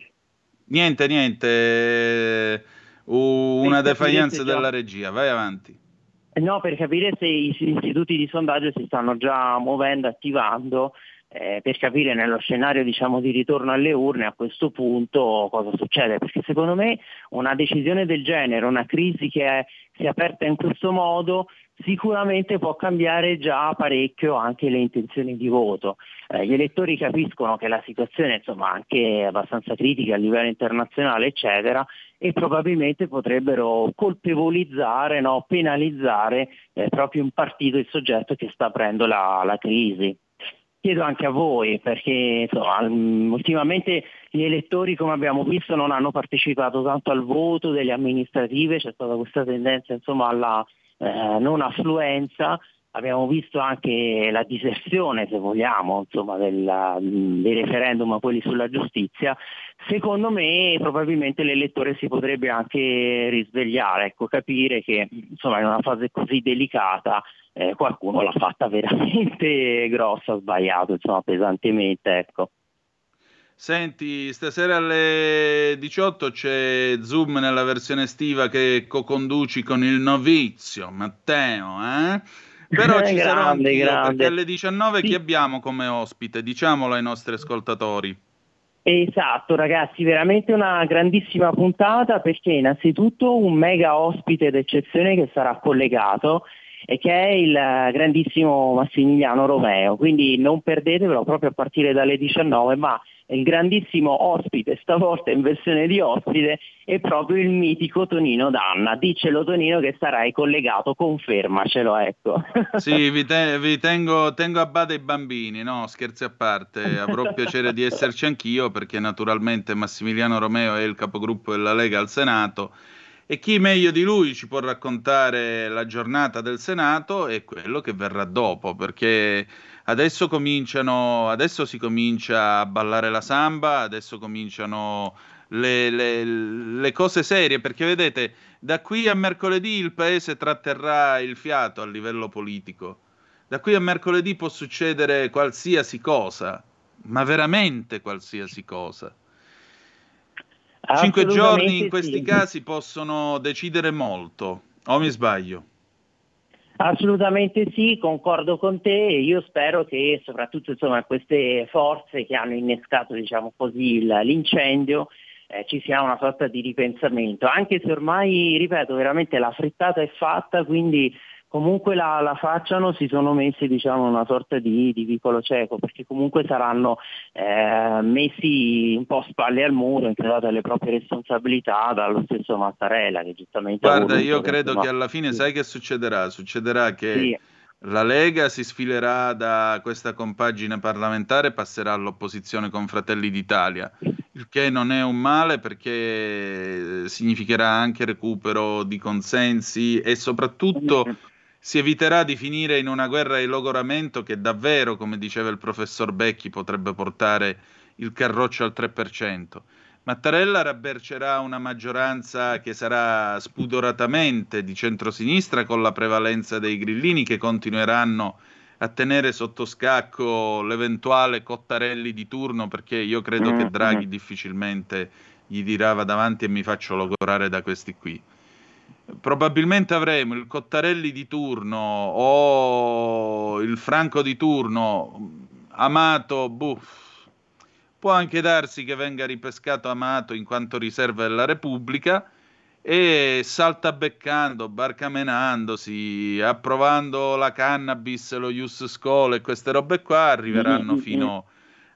Niente, niente. eh, Una già- della regia, vai avanti. No, per capire se i s- istituti di sondaggio si stanno già muovendo, attivando, eh, per capire nello scenario diciamo, di ritorno alle urne a questo punto cosa succede. Perché secondo me una decisione del genere, una crisi che è- si è aperta in questo modo, sicuramente può cambiare già parecchio anche le intenzioni di voto. Eh, gli elettori capiscono che la situazione insomma, anche è abbastanza critica a livello internazionale, eccetera, e probabilmente potrebbero colpevolizzare, no, penalizzare eh, proprio un partito, il soggetto che sta aprendo la, la crisi. Chiedo anche a voi, perché insomma, mm, ultimamente gli elettori, come abbiamo visto, non hanno partecipato tanto al voto delle amministrative, c'è stata questa tendenza insomma, alla eh, non affluenza, abbiamo visto anche la diserzione, se vogliamo, insomma, della- dei referendum, quelli sulla giustizia. Secondo me probabilmente l'elettore si potrebbe anche risvegliare, ecco, capire che insomma, in una fase così delicata eh, qualcuno l'ha fatta veramente grossa, sbagliato, insomma, pesantemente. Ecco. Senti, stasera alle 18 c'è Zoom nella versione estiva che co-conduci con il novizio Matteo, eh? Però ci Grande, anch'io, grande. perché alle 19 chi abbiamo come ospite? Diciamolo ai nostri ascoltatori. Esatto ragazzi, veramente una grandissima puntata perché innanzitutto un mega ospite d'eccezione che sarà collegato e che è il grandissimo Massimiliano Romeo, quindi non perdetevelo proprio a partire dalle 19, ma il grandissimo ospite, stavolta in versione di ospite, è proprio il mitico Tonino Danna. Dicelo Tonino che sarai collegato, confermacelo, ecco. Sì, vi, te- vi tengo, tengo a bada i bambini, no? Scherzi a parte, avrò piacere di esserci anch'io perché naturalmente Massimiliano Romeo è il capogruppo della Lega al Senato e chi meglio di lui ci può raccontare la giornata del Senato e quello che verrà dopo, perché adesso cominciano, adesso si comincia a ballare la samba, adesso cominciano le, le- le cose serie, perché vedete, da qui a mercoledì il paese tratterrà il fiato a livello politico. Da qui a mercoledì può succedere qualsiasi cosa, ma veramente qualsiasi cosa. Cinque giorni in questi sì. casi possono decidere molto, o mi sbaglio? Assolutamente sì, concordo con te e io spero che soprattutto insomma, queste forze che hanno innescato diciamo così, l'incendio eh, ci sia una sorta di ripensamento, anche se ormai, ripeto, veramente la frittata è fatta, quindi comunque la, la facciano, si sono messi diciamo una sorta di, di vicolo cieco, perché comunque saranno eh, messi un po' spalle al muro, inchiodate alle proprie responsabilità dallo stesso Mattarella che giustamente Guarda, io credo insomma, che alla fine, sai che succederà? Succederà che Sì. la Lega si sfilerà da questa compagine parlamentare e passerà all'opposizione con Fratelli d'Italia, il che non è un male perché significherà anche recupero di consensi e soprattutto si eviterà di finire in una guerra di logoramento che davvero, come diceva il professor Becchi, potrebbe portare il carroccio al 3%. Mattarella rabbercerà una maggioranza che sarà spudoratamente di centrosinistra con la prevalenza dei grillini che continueranno a tenere sotto scacco l'eventuale Cottarelli di turno perché io credo che Draghi difficilmente gli dirà va davanti e mi faccio logorare da questi qui. Probabilmente avremo il Cottarelli di turno o il Franco di turno, Amato, buff. Può anche darsi che venga ripescato Amato in quanto riserva della Repubblica e saltabeccando, barcamenandosi, approvando la cannabis, lo Ius School e queste robe qua arriveranno Mm-hmm. fino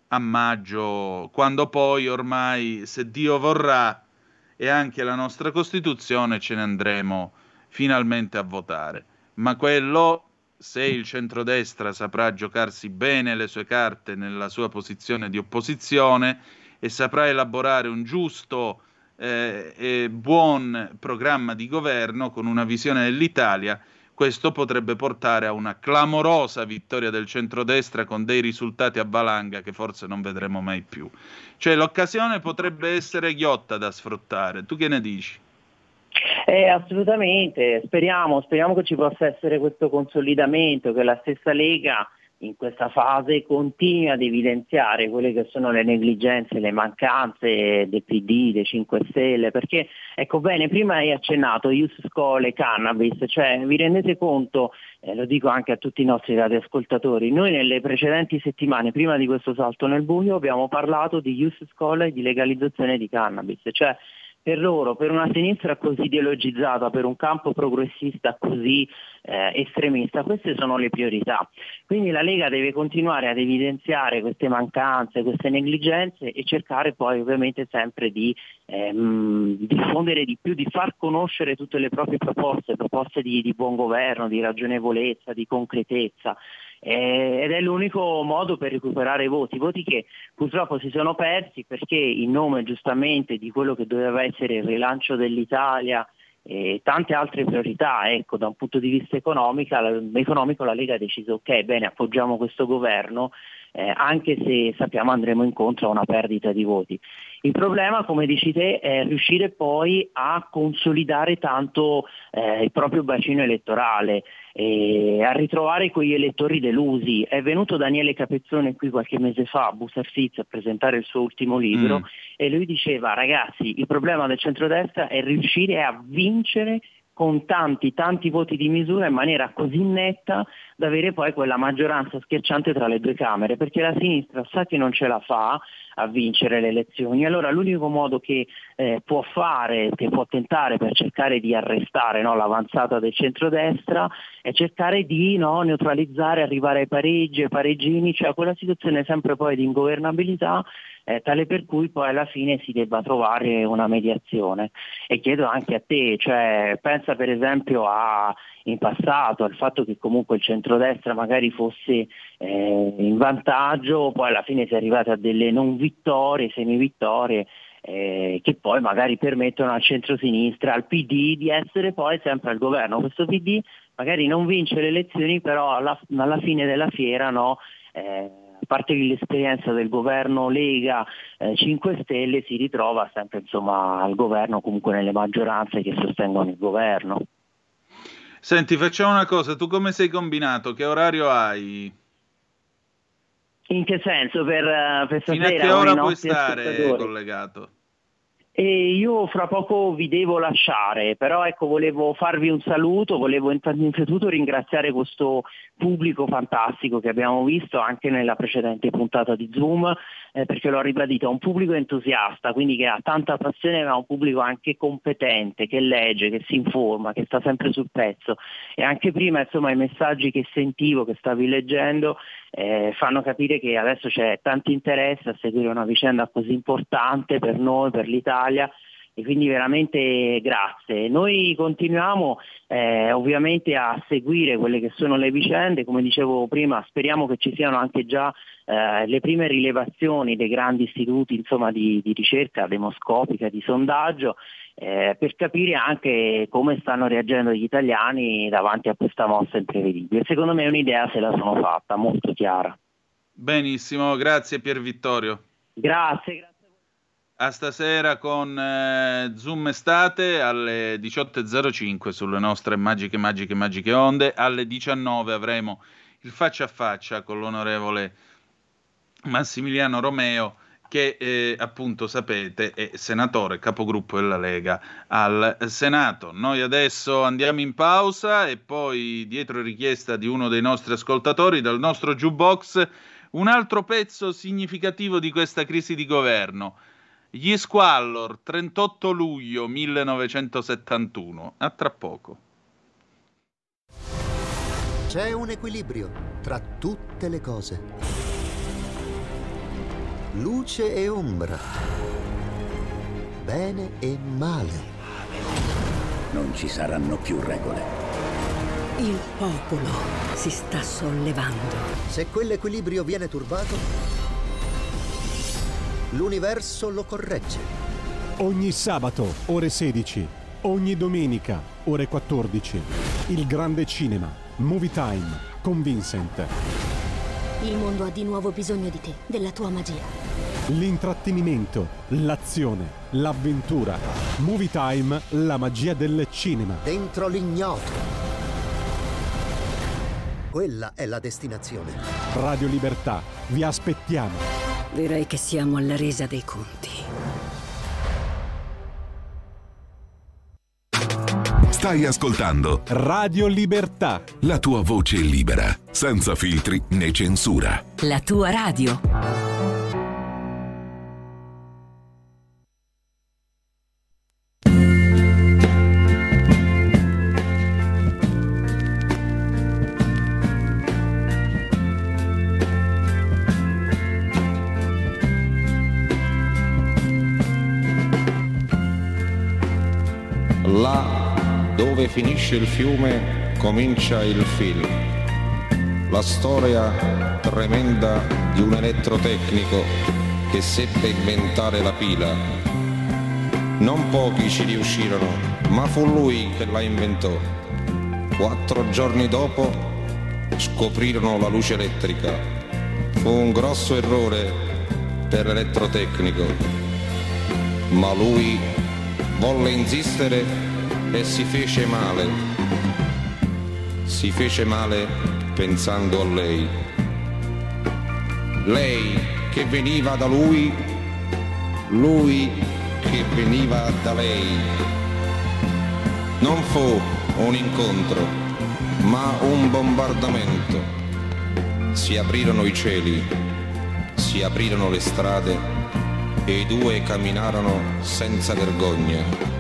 a maggio, quando poi ormai, se Dio vorrà e anche la nostra Costituzione, ce ne andremo finalmente a votare. Ma quello, se il centrodestra saprà giocarsi bene le sue carte nella sua posizione di opposizione e saprà elaborare un giusto eh, e buon programma di governo con una visione dell'Italia, questo potrebbe portare a una clamorosa vittoria del centrodestra con dei risultati a valanga che forse non vedremo mai più. Cioè l'occasione potrebbe essere ghiotta da sfruttare. Tu che ne dici? Eh, assolutamente, speriamo, speriamo che ci possa essere questo consolidamento, che la stessa Lega in questa fase continui ad evidenziare quelle che sono le negligenze, le mancanze del PD, dei 5 Stelle, perché ecco bene, prima hai accennato Ius School e Cannabis, cioè vi rendete conto, eh, lo dico anche a tutti i nostri radioascoltatori, noi nelle precedenti settimane, prima di questo salto nel buio, abbiamo parlato di Ius School e di legalizzazione di cannabis, cioè per loro, per una sinistra così ideologizzata, per un campo progressista così eh, estremista, queste sono le priorità. Quindi la Lega deve continuare ad evidenziare queste mancanze, queste negligenze e cercare poi ovviamente sempre di ehm, diffondere di più, di far conoscere tutte le proprie proposte, proposte di, di buon governo, di ragionevolezza, di concretezza ed è l'unico modo per recuperare i voti, voti che purtroppo si sono persi perché in nome giustamente di quello che doveva essere il rilancio dell'Italia e tante altre priorità, ecco, da un punto di vista economico la Lega ha deciso ok, bene, appoggiamo questo governo, eh, anche se sappiamo andremo incontro a una perdita di voti. Il problema, come dici te, è riuscire poi a consolidare tanto eh, il proprio bacino elettorale, e a ritrovare quegli elettori delusi. È venuto Daniele Capezzone qui qualche mese fa a Bussarsiz a presentare il suo ultimo libro Mm. e lui diceva ragazzi il problema del centrodestra è riuscire a vincere con tanti tanti voti di misura in maniera così netta da avere poi quella maggioranza schiacciante tra le due Camere, perché la sinistra sa che non ce la fa a vincere le elezioni. Allora l'unico modo che eh, può fare, che può tentare per cercare di arrestare no, l'avanzata del centrodestra è cercare di no, neutralizzare, arrivare ai pareggi, ai pareggini, cioè quella situazione sempre poi di ingovernabilità eh, tale per cui poi alla fine si debba trovare una mediazione. E chiedo anche a te, cioè, pensa per esempio a, in passato al fatto che comunque il centrodestra magari fosse eh, in vantaggio, poi alla fine si è arrivati a delle non vittorie, semivittorie, eh, che poi magari permettono al centro-sinistra, al PD di essere poi sempre al governo. Questo PD magari non vince le elezioni, però alla, alla fine della fiera no, eh, a parte l'esperienza del governo Lega eh, 5 Stelle si ritrova sempre insomma, al governo, comunque nelle maggioranze che sostengono il governo. Senti, facciamo una cosa, tu come sei combinato? Che orario hai? In che senso? Per, eh, per Fino a che ora puoi stare collegato? E io fra poco vi devo lasciare, però ecco volevo farvi un saluto, volevo innanzitutto ringraziare questo pubblico fantastico che abbiamo visto anche nella precedente puntata di Zoom, eh, perché l'ho ribadito, è un pubblico entusiasta, quindi che ha tanta passione, ma è un pubblico anche competente, che legge, che si informa, che sta sempre sul pezzo. E anche prima insomma i messaggi che sentivo, che stavi leggendo, eh, fanno capire che adesso c'è tanto interesse a seguire una vicenda così importante per noi, per l'Italia e quindi veramente grazie. Noi continuiamo eh, ovviamente a seguire quelle che sono le vicende, come dicevo prima speriamo che ci siano anche già eh, le prime rilevazioni dei grandi istituti insomma, di, di ricerca demoscopica, di sondaggio, eh, per capire anche come stanno reagendo gli italiani davanti a questa mossa imprevedibile. Secondo me un'idea se la sono fatta, molto chiara. Benissimo, grazie Pier Vittorio. Grazie, grazie. A stasera con eh, Zoom Estate alle 18.05 sulle nostre magiche, magiche, magiche onde. Alle 19 avremo il faccia a faccia con l'onorevole Massimiliano Romeo che eh, appunto sapete è senatore, capogruppo della Lega al Senato. Noi adesso andiamo in pausa e poi dietro richiesta di uno dei nostri ascoltatori dal nostro jukebox un altro pezzo significativo di questa crisi di governo. Gli Squallor, 38 luglio 1971. A tra poco. C'è un equilibrio tra tutte le cose. Luce e ombra. Bene e male. Non ci saranno più regole. Il popolo si sta sollevando. Se quell'equilibrio viene turbato, l'universo lo corregge. Ogni sabato, ore 16. Ogni domenica, ore 14. Il grande cinema. Movie Time. Con Vincent. Il mondo ha di nuovo bisogno di te, della tua magia. L'intrattenimento, l'azione, l'avventura. Movie Time, la magia del cinema. Dentro l'ignoto. Quella è la destinazione. Radio Libertà, vi aspettiamo. Direi che siamo alla resa dei conti. Stai ascoltando Radio Libertà. la tua voce libera, senza filtri né censura. La tua radio. Finisce il fiume comincia il film. La storia tremenda di un elettrotecnico che seppe inventare la pila. Non pochi ci riuscirono, ma fu lui che la inventò. Quattro giorni dopo scoprirono la luce elettrica. Fu un grosso errore per l'elettrotecnico, ma lui volle insistere e si fece male. Si fece male pensando a lei. Lei che veniva da lui, lui che veniva da lei. Non fu un incontro, ma un bombardamento. Si aprirono i cieli, si aprirono le strade e i due camminarono senza vergogna.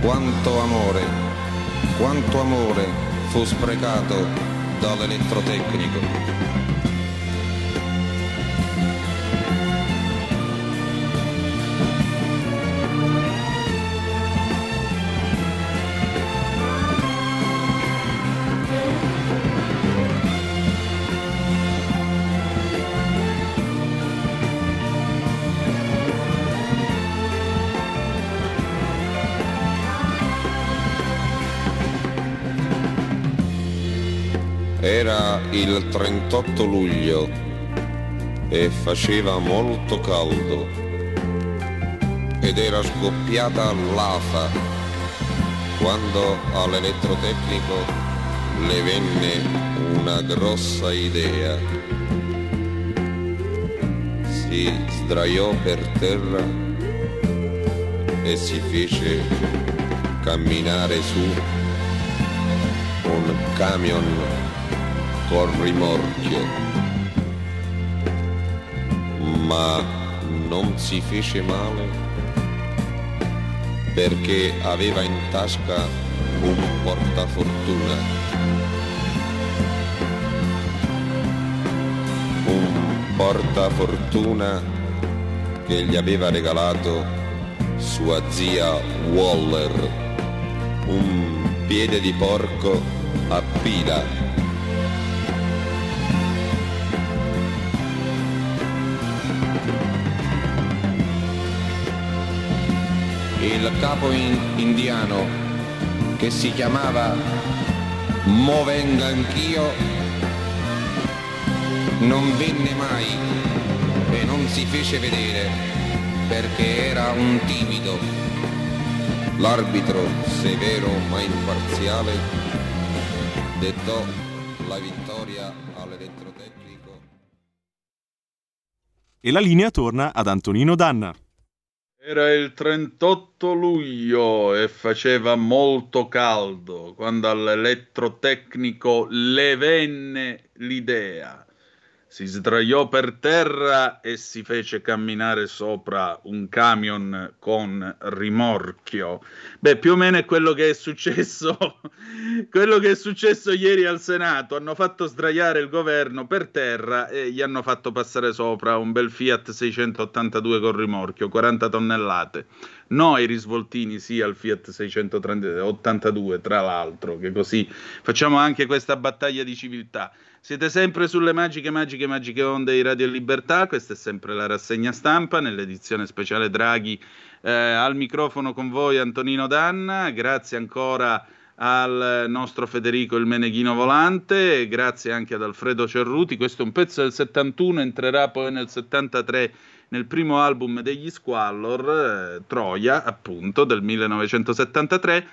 Quanto amore, quanto amore fu sprecato dall'elettrotecnico. Il 38 luglio e faceva molto caldo ed era scoppiata l'afa quando all'elettrotecnico le venne una grossa idea. Si sdraiò per terra e si fece camminare su un camion con rimorchio, ma non si fece male perché aveva in tasca un portafortuna, un portafortuna che gli aveva regalato sua zia Waller, un piede di porco a pila. Il capo in- indiano che si chiamava Movenga anch'io non venne mai e non si fece vedere perché era un timido. L'arbitro, severo ma imparziale, dettò la vittoria all'elettrotecnico. E la linea torna ad Antonino Danna. Era il 38 luglio e faceva molto caldo quando all'elettrotecnico le venne l'idea si sdraiò per terra e si fece camminare sopra un camion con rimorchio. Beh, più o meno è quello che è successo, quello che è successo ieri al Senato. Hanno fatto sdraiare il governo per terra e gli hanno fatto passare sopra un bel Fiat 682 con rimorchio, 40 tonnellate. No ai risvoltini, sì al Fiat 682, tra l'altro, che così facciamo anche questa battaglia di civiltà. Siete sempre sulle magiche, magiche, magiche onde di Radio Libertà. Questa è sempre la rassegna stampa nell'edizione speciale Draghi. Eh, al microfono con voi Antonino Danna. Grazie ancora al nostro Federico il Meneghino Volante. Grazie anche ad Alfredo Cerruti. Questo è un pezzo del 71, entrerà poi nel 73 nel primo album degli Squallor, eh, Troia, appunto, del 1973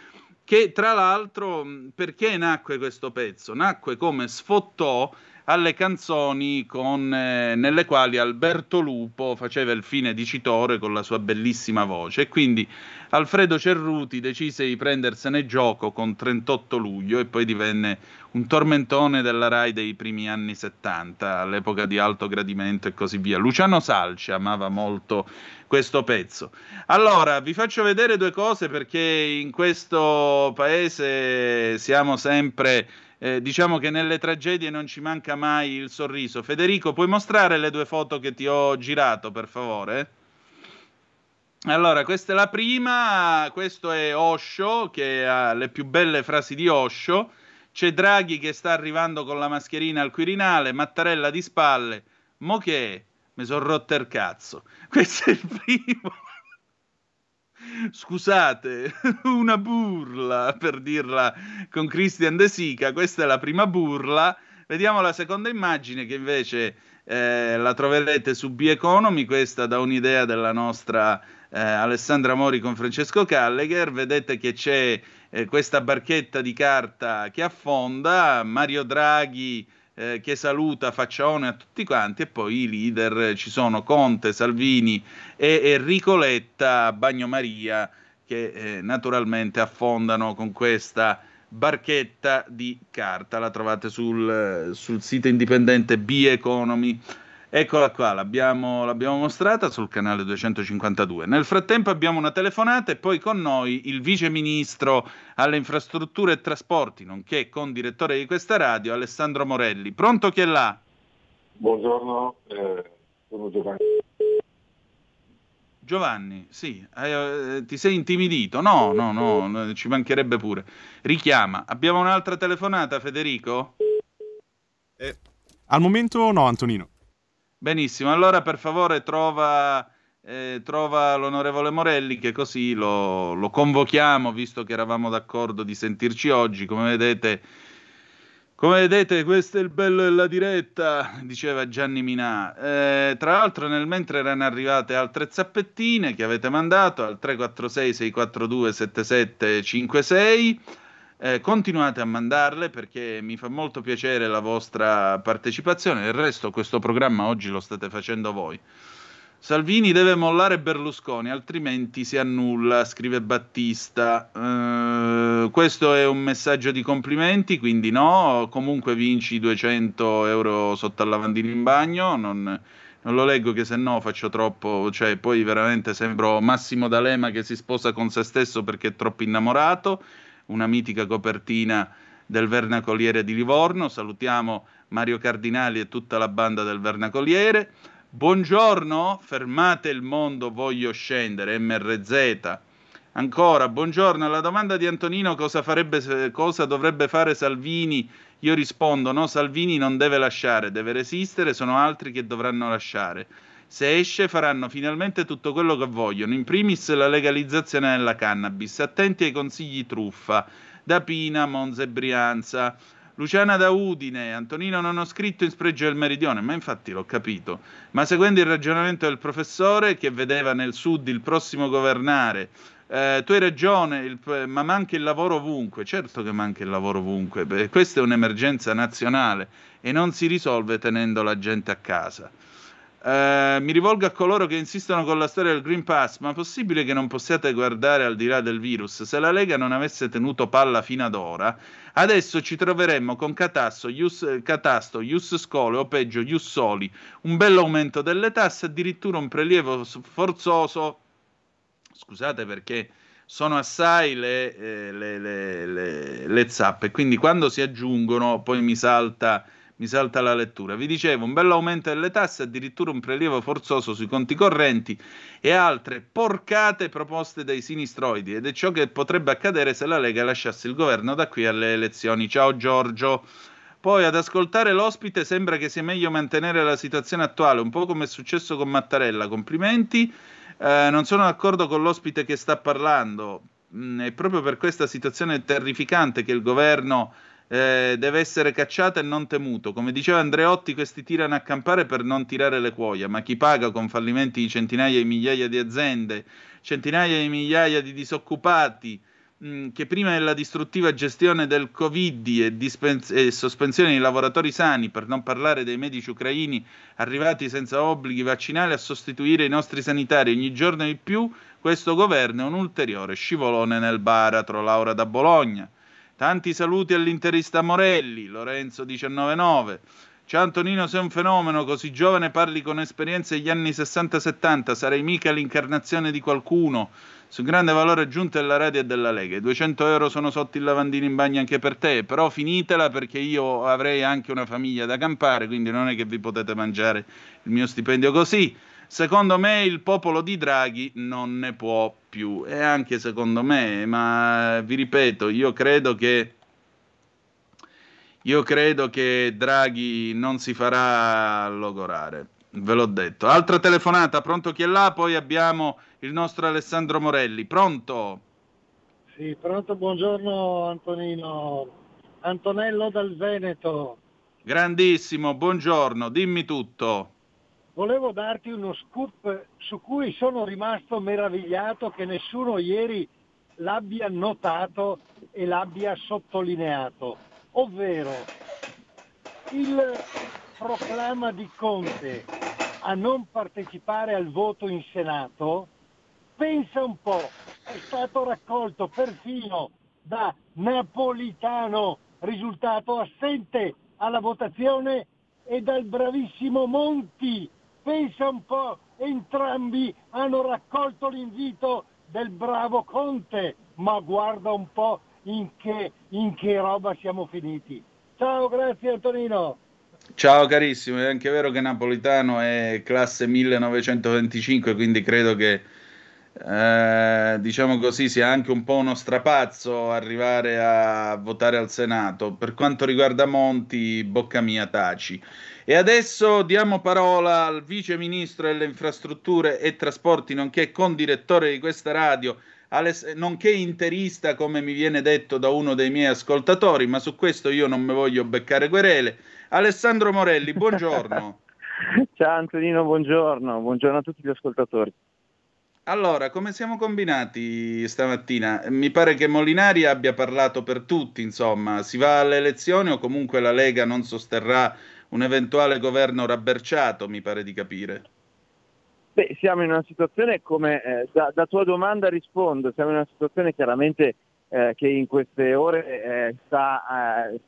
che tra l'altro perché nacque questo pezzo? Nacque come sfottò alle canzoni con, eh, nelle quali Alberto Lupo faceva il fine dicitore con la sua bellissima voce e quindi Alfredo Cerruti decise di prendersene gioco con 38 luglio e poi divenne un tormentone della RAI dei primi anni 70, all'epoca di alto gradimento e così via. Luciano Salci amava molto questo pezzo. Allora, vi faccio vedere due cose perché in questo paese siamo sempre... Eh, diciamo che nelle tragedie non ci manca mai il sorriso. Federico, puoi mostrare le due foto che ti ho girato, per favore? Allora, questa è la prima, questo è Osho, che ha le più belle frasi di Osho. C'è Draghi che sta arrivando con la mascherina al Quirinale, Mattarella di spalle. Mo che è? Mi sono rotto il cazzo. Questo è il primo. Scusate, una burla per dirla con Christian De Sica. Questa è la prima burla. Vediamo la seconda immagine che invece eh, la troverete su B-Economy. Questa da un'idea della nostra eh, Alessandra Mori con Francesco Callegher. Vedete che c'è eh, questa barchetta di carta che affonda. Mario Draghi eh, che saluta Faccione a tutti quanti e poi i leader ci sono Conte, Salvini e Enrico Letta, Bagnomaria che eh, naturalmente affondano con questa barchetta di carta, la trovate sul, sul sito indipendente B-Economy Eccola qua, l'abbiamo, l'abbiamo, mostrata sul canale 252. Nel frattempo abbiamo una telefonata e poi con noi il vice ministro alle infrastrutture e trasporti, nonché con direttore di questa radio, Alessandro Morelli. Pronto chi è là? Buongiorno, eh, sono Giovanni. Giovanni, sì, eh, ti sei intimidito? No, no, no, ci mancherebbe pure. Richiama. Abbiamo un'altra telefonata, Federico? Eh, al momento no, Antonino. Benissimo, allora per favore trova, eh, trova l'onorevole Morelli che così lo, lo, convochiamo, visto che eravamo d'accordo di sentirci oggi. Come vedete, come vedete questo è il bello della diretta, diceva Gianni Minà. Eh, tra l'altro nel mentre erano arrivate altre zappettine che avete mandato al 346 642 7756. Eh, continuate a mandarle perché mi fa molto piacere la vostra partecipazione. Del resto, questo programma oggi lo state facendo voi. Salvini deve mollare Berlusconi, altrimenti si annulla, scrive Battista. Eh, questo è un messaggio di complimenti, quindi no. Comunque vinci 200 euro sotto al lavandino in bagno. Non, non lo leggo che se no faccio troppo, cioè poi veramente sembro Massimo D'Alema che si sposa con se stesso perché è troppo innamorato una mitica copertina del Vernacoliere di Livorno. Salutiamo Mario Cardinali e tutta la banda del Vernacoliere. Buongiorno, fermate il mondo, voglio scendere, MRZ. Ancora, buongiorno, alla domanda di Antonino cosa, farebbe, cosa dovrebbe fare Salvini, io rispondo no, Salvini non deve lasciare, deve resistere, sono altri che dovranno lasciare. Se esce faranno finalmente tutto quello che vogliono, in primis la legalizzazione della cannabis, attenti ai consigli truffa, da Pina, Monza e Brianza. Luciana da Udine, Antonino non ho scritto in spregio del meridione, ma infatti l'ho capito. Ma seguendo il ragionamento del professore che vedeva nel sud il prossimo governare, eh, tu hai ragione, il, ma manca il lavoro ovunque. Certo che manca il lavoro ovunque, questa è un'emergenza nazionale e non si risolve tenendo la gente a casa. Eh, mi rivolgo a coloro che insistono con la storia del Green Pass, ma è possibile che non possiate guardare al di là del virus? Se la Lega non avesse tenuto palla fino ad ora, adesso ci troveremmo con Catasto, Ius, Catasto, Ius Scole o peggio Ius Soli, un bel aumento delle tasse, addirittura un prelievo forzoso. Scusate perché sono assai le, eh, le, le, le, zappe, quindi quando si aggiungono poi mi salta mi salta la lettura. Vi dicevo, un bello aumento delle tasse, addirittura un prelievo forzoso sui conti correnti e altre porcate proposte dai sinistroidi ed è ciò che potrebbe accadere se la Lega lasciasse il governo da qui alle elezioni. Ciao Giorgio. Poi ad ascoltare l'ospite sembra che sia meglio mantenere la situazione attuale, un po' come è successo con Mattarella. Complimenti. Eh, non sono d'accordo con l'ospite che sta parlando. Mm, è proprio per questa situazione terrificante che il governo eh, deve essere cacciato e non temuto. Come diceva Andreotti, questi tirano a campare per non tirare le cuoia, ma chi paga con fallimenti di centinaia di migliaia di aziende, centinaia di migliaia di disoccupati, mm, che prima della distruttiva gestione del Covid e, dispen- e sospensione di lavoratori sani, per non parlare dei medici ucraini arrivati senza obblighi vaccinali a sostituire i nostri sanitari ogni giorno di più, questo governo è un ulteriore scivolone nel baratro. Laura da Bologna. Tanti saluti all'interista Morelli, Lorenzo 199. Ciao Antonino, sei un fenomeno, così giovane parli con esperienze degli anni 60-70, sarei mica l'incarnazione di qualcuno. Su grande valore aggiunto della radio e della Lega. I 200 euro sono sotto il lavandino in bagno anche per te, però finitela perché io avrei anche una famiglia da campare, quindi non è che vi potete mangiare il mio stipendio così. Secondo me il popolo di Draghi non ne può più e anche secondo me, ma vi ripeto, io credo che io credo che Draghi non si farà logorare. Ve l'ho detto. Altra telefonata, pronto chi è là? Poi abbiamo il nostro Alessandro Morelli. Pronto? Sì, pronto, buongiorno Antonino. Antonello dal Veneto. Grandissimo, buongiorno, dimmi tutto volevo darti uno scoop su cui sono rimasto meravigliato che nessuno ieri l'abbia notato e l'abbia sottolineato, ovvero il proclama di Conte a non partecipare al voto in Senato, pensa un po', è stato raccolto perfino da Napolitano, risultato assente alla votazione, e dal bravissimo Monti, Pensa un po', entrambi hanno raccolto l'invito del bravo Conte, ma guarda un po' in che, in che roba siamo finiti. Ciao, grazie Antonino. Ciao carissimo, è anche vero che Napolitano è classe 1925, quindi credo che eh, diciamo così sia anche un po' uno strapazzo arrivare a votare al Senato. Per quanto riguarda Monti, bocca mia taci. E adesso diamo parola al vice ministro delle infrastrutture e trasporti, nonché condirettore di questa radio, nonché interista, come mi viene detto da uno dei miei ascoltatori, ma su questo io non mi voglio beccare querele. Alessandro Morelli, buongiorno. Ciao Antonino, buongiorno, buongiorno a tutti gli ascoltatori. Allora, come siamo combinati stamattina? Mi pare che Molinari abbia parlato per tutti, insomma, si va alle elezioni o comunque la Lega non sosterrà un eventuale governo rabberciato, mi pare di capire. Beh, siamo in una situazione come, eh, da, da, tua domanda rispondo, siamo in una situazione chiaramente eh, che in queste ore eh, sta eh,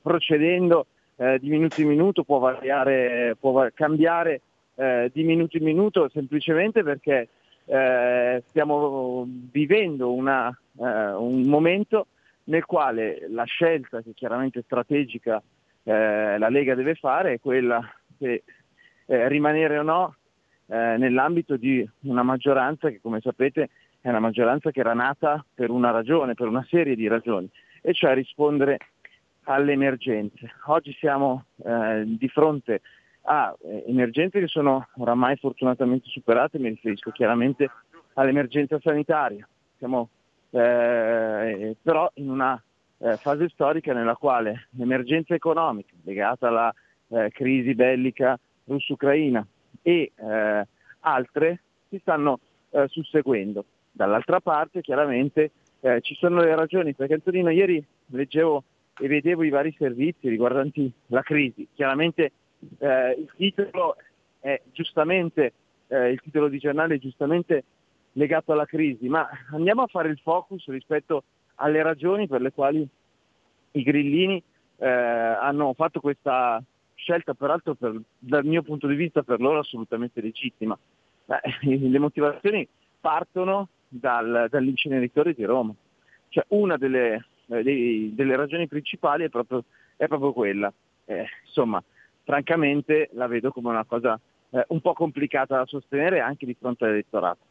procedendo eh, di minuto in minuto, può, variare, può cambiare eh, di minuto in minuto semplicemente perché stiamo vivendo una, un momento nel quale la scelta, che chiaramente è strategica eh, la Lega deve fare è quella di eh, rimanere o no eh, nell'ambito di una maggioranza che come sapete è una maggioranza che era nata per una ragione, per una serie di ragioni, e cioè rispondere alle emergenze. Oggi siamo eh, di fronte a eh, emergenze che sono oramai fortunatamente superate, mi riferisco chiaramente all'emergenza sanitaria. Siamo però in una eh, fase storica nella quale l'emergenza economica legata alla eh, crisi bellica russo-ucraina e eh, altre si stanno eh, susseguendo. Dall'altra parte chiaramente eh, ci sono le ragioni, perché Antonino ieri leggevo e vedevo i vari servizi riguardanti la crisi. Chiaramente eh, il titolo è giustamente, il titolo di giornale è giustamente legato alla crisi, ma andiamo a fare il focus rispetto alle ragioni per le quali i grillini eh, hanno fatto questa scelta, peraltro per, dal mio punto di vista per loro assolutamente legittima. Beh, le motivazioni partono dal, dall'inceneritore di Roma. Cioè, una delle, eh, dei, delle ragioni principali è proprio, è proprio quella. Eh, insomma, francamente la vedo come una cosa eh, un po' complicata da sostenere anche di fronte all'elettorato.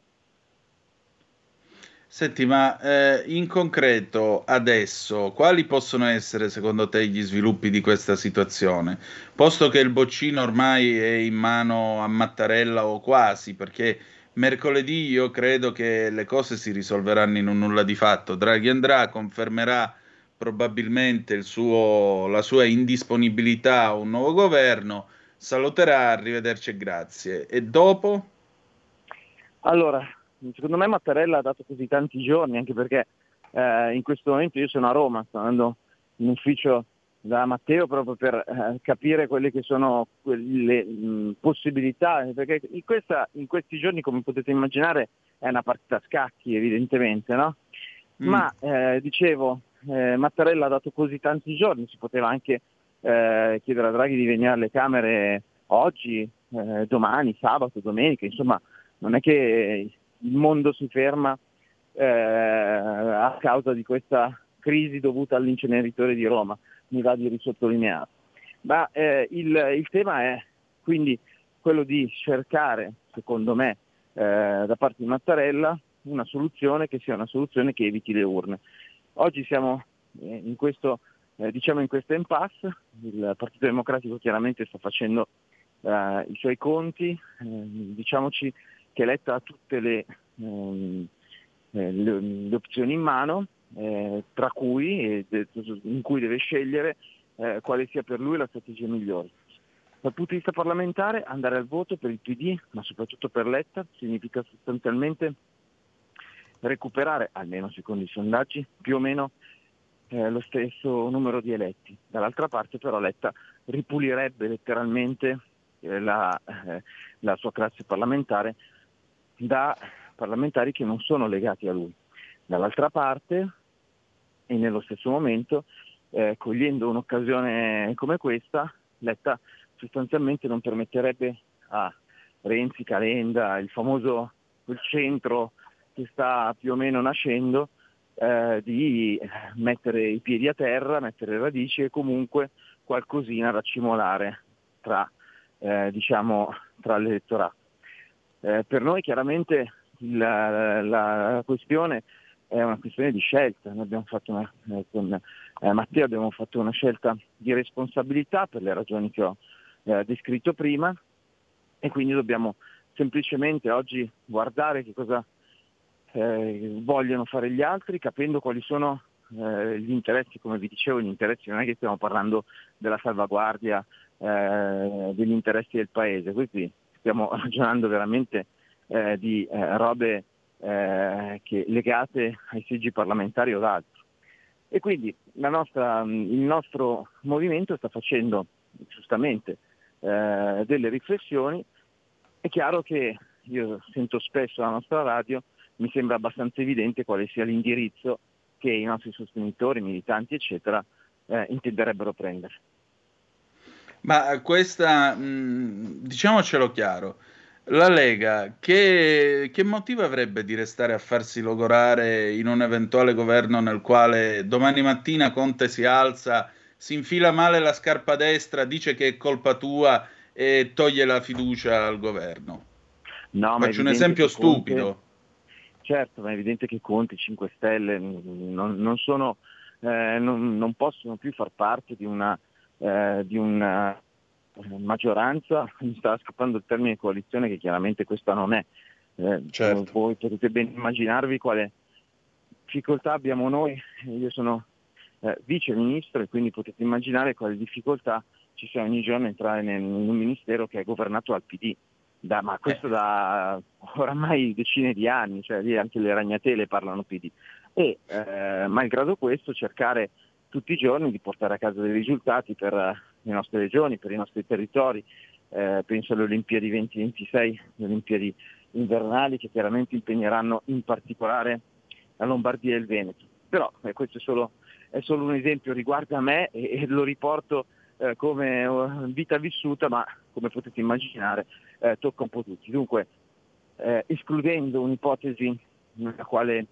Senti, ma eh, in concreto adesso quali possono essere secondo te gli sviluppi di questa situazione? Posto che il boccino ormai è in mano a Mattarella o quasi, perché mercoledì io credo che le cose si risolveranno in un nulla di fatto. Draghi andrà, confermerà probabilmente suo, la sua indisponibilità a un nuovo governo, saluterà, arrivederci e grazie. E dopo? Allora, secondo me Mattarella ha dato così tanti giorni, anche perché eh, in questo momento io sono a Roma, sto andando in ufficio da Matteo proprio per eh, capire quelle che sono le mh, possibilità, perché in, questa, in, questi giorni, come potete immaginare, è una partita a scacchi evidentemente, no? Mm. Ma eh, dicevo, eh, Mattarella ha dato così tanti giorni, si poteva anche eh, chiedere a Draghi di venire alle Camere oggi, eh, domani, sabato, domenica, insomma non è che il mondo si ferma eh, a causa di questa crisi dovuta all'inceneritore di Roma, mi va di risottolineare. Ma eh, il, il, tema è quindi quello di cercare, secondo me, eh, da parte di Mattarella, una soluzione che sia una soluzione che eviti le urne. Oggi siamo eh, in questo, eh, diciamo in questa impasse, il Partito Democratico chiaramente sta facendo eh, i suoi conti, diciamoci che Letta ha tutte le, ehm, eh, le, le, opzioni in mano, eh, tra cui, eh, in cui deve scegliere eh, quale sia per lui la strategia migliore. Dal punto di vista parlamentare andare al voto per il PD, ma soprattutto per Letta, significa sostanzialmente recuperare, almeno secondo i sondaggi, più o meno eh, lo stesso numero di eletti. Dall'altra parte però Letta ripulirebbe letteralmente eh, la, eh, la, sua classe parlamentare da parlamentari che non sono legati a lui. Dall'altra parte, e nello stesso momento, eh, cogliendo un'occasione come questa, Letta sostanzialmente non permetterebbe a Renzi, Calenda, il famoso quel centro che sta più o meno nascendo, eh, di mettere i piedi a terra, mettere radici e comunque qualcosina raccimolare tra, eh, diciamo, tra l'elettorato. Eh, per noi chiaramente la, la, questione è una questione di scelta, noi abbiamo fatto una, eh, con eh, Matteo abbiamo fatto una scelta di responsabilità per le ragioni che ho eh, descritto prima e quindi dobbiamo semplicemente oggi guardare che cosa eh, vogliono fare gli altri, capendo quali sono eh, gli interessi, come vi dicevo, gli interessi non è che stiamo parlando della salvaguardia degli interessi del paese, questi stiamo ragionando veramente eh, di eh, robe eh, che, legate ai seggi parlamentari o altro. E quindi nostra, il nostro movimento sta facendo giustamente eh, delle riflessioni. È chiaro che io sento spesso la nostra radio, mi sembra abbastanza evidente quale sia l'indirizzo che i nostri sostenitori, militanti, eccetera, eh, intenderebbero prendere. Ma questa, mh, diciamocelo chiaro, la Lega che, che, motivo avrebbe di restare a farsi logorare in un eventuale governo nel quale domani mattina Conte si alza, si infila male la scarpa destra, dice che è colpa tua e toglie la fiducia al governo? No, Faccio un esempio stupido. Conte, certo, ma è evidente che Conte, 5 Stelle non, non, sono, eh, non, non possono più far parte di una eh, di una eh, maggioranza, mi sta scappando il termine coalizione che chiaramente questa non è. Eh, certo. Voi potete ben immaginarvi quale difficoltà abbiamo noi, io sono eh, vice ministro e quindi potete immaginare quale difficoltà ci sia ogni giorno entrare nel- in un ministero che è governato dal PD. Da- ma questo da oramai decine di anni, cioè lì anche le ragnatele parlano PD. E eh, malgrado questo cercare tutti i giorni di portare a casa dei risultati per eh, le nostre regioni, per i nostri territori. Eh, penso alle Olimpiadi 2026, le Olimpiadi invernali che chiaramente impegneranno in particolare la Lombardia e il Veneto. Però eh, questo è solo, è solo un esempio, riguarda me e, e lo riporto eh, come eh, vita vissuta, ma come potete immaginare eh, tocca un po' tutti. Dunque, escludendo un'ipotesi nella quale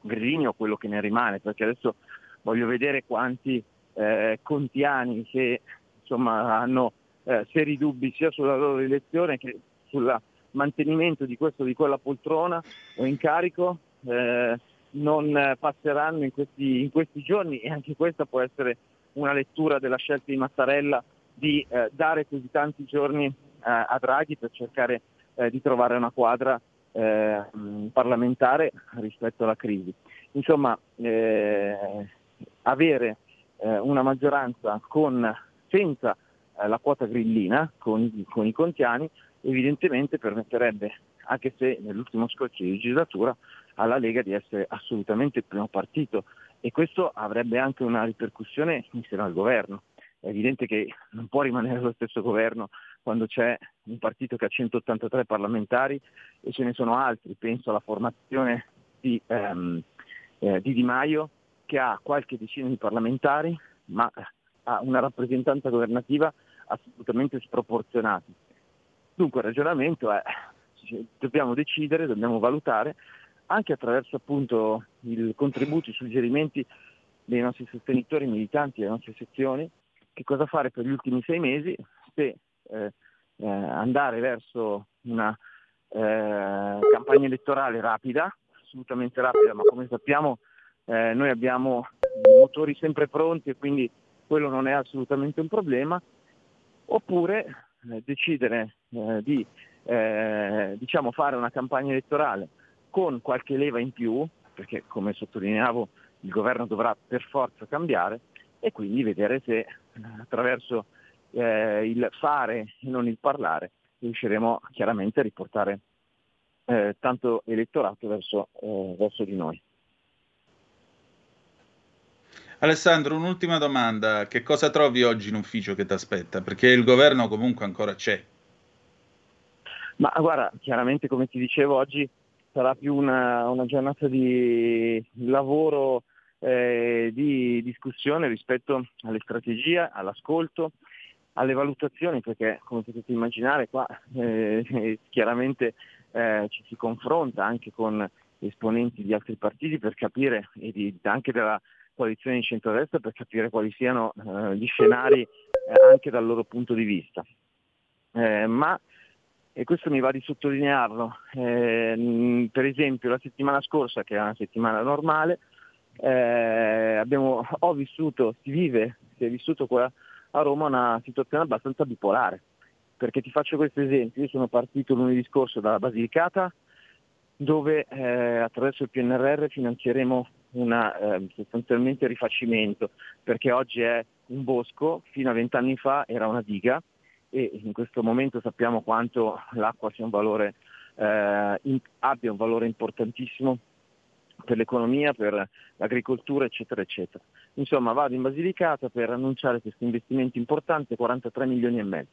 Grillini o quello che ne rimane, perché adesso voglio vedere quanti eh, contiani che insomma, hanno eh, seri dubbi sia sulla loro elezione che sul mantenimento di questo o di quella poltrona o incarico eh, non passeranno in questi, in questi giorni e anche questa può essere una lettura della scelta di Mattarella di eh, dare così tanti giorni eh, a Draghi per cercare eh, di trovare una quadra parlamentare rispetto alla crisi. Insomma, eh, avere eh, una maggioranza con, senza eh, la quota grillina, con, con i contiani, evidentemente permetterebbe, anche se nell'ultimo scorcio di legislatura, alla Lega di essere assolutamente il primo partito e questo avrebbe anche una ripercussione in seno al governo. È evidente che non può rimanere lo stesso governo quando c'è un partito che ha 183 parlamentari e ce ne sono altri, penso alla formazione di, ehm, eh, di Di Maio che ha qualche decina di parlamentari ma ha una rappresentanza governativa assolutamente sproporzionata. Dunque il ragionamento è dobbiamo decidere, dobbiamo valutare anche attraverso appunto i contributi, i suggerimenti dei nostri sostenitori militanti, delle nostre sezioni, che cosa fare per gli ultimi sei mesi, se eh, eh, andare verso una eh, campagna elettorale rapida, assolutamente rapida, ma come sappiamo eh, noi abbiamo motori sempre pronti e quindi quello non è assolutamente un problema, oppure eh, decidere eh, di diciamo fare una campagna elettorale con qualche leva in più, perché come sottolineavo il governo dovrà per forza cambiare, e quindi vedere se attraverso eh, il fare e non il parlare riusciremo chiaramente a riportare eh, tanto elettorato verso, eh, verso di noi. Alessandro, un'ultima domanda. Che cosa trovi oggi in ufficio che ti aspetta? Perché il governo comunque ancora c'è. Ma guarda, chiaramente come ti dicevo oggi sarà più una, una giornata di lavoro, eh, di discussione rispetto alle strategie, all'ascolto, alle valutazioni, perché come potete immaginare qua eh, chiaramente eh, ci si confronta anche con esponenti di altri partiti per capire, e di, anche della coalizione di centrodestra, per capire quali siano eh, gli scenari eh, anche dal loro punto di vista. Eh, ma e questo mi va di sottolinearlo. Eh, per esempio la settimana scorsa, che è una settimana normale, eh, abbiamo, ho vissuto, si vive, si è vissuto qua a Roma una situazione abbastanza bipolare. Perché ti faccio questo esempio, io sono partito lunedì scorso dalla Basilicata, dove eh, attraverso il PNRR finanzieremo una, eh, sostanzialmente rifacimento, perché oggi è un bosco, fino a vent'anni fa era una diga, e in questo momento sappiamo quanto l'acqua sia un valore, eh, in, abbia un valore importantissimo per l'economia, per l'agricoltura, eccetera, eccetera. Insomma, vado in Basilicata per annunciare questo investimento importante, 43 milioni e mezzo.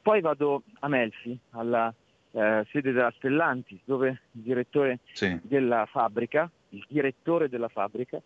Poi vado a Melfi, alla eh, sede della Stellantis, dove il direttore sì. della fabbrica, il direttore della fabbrica,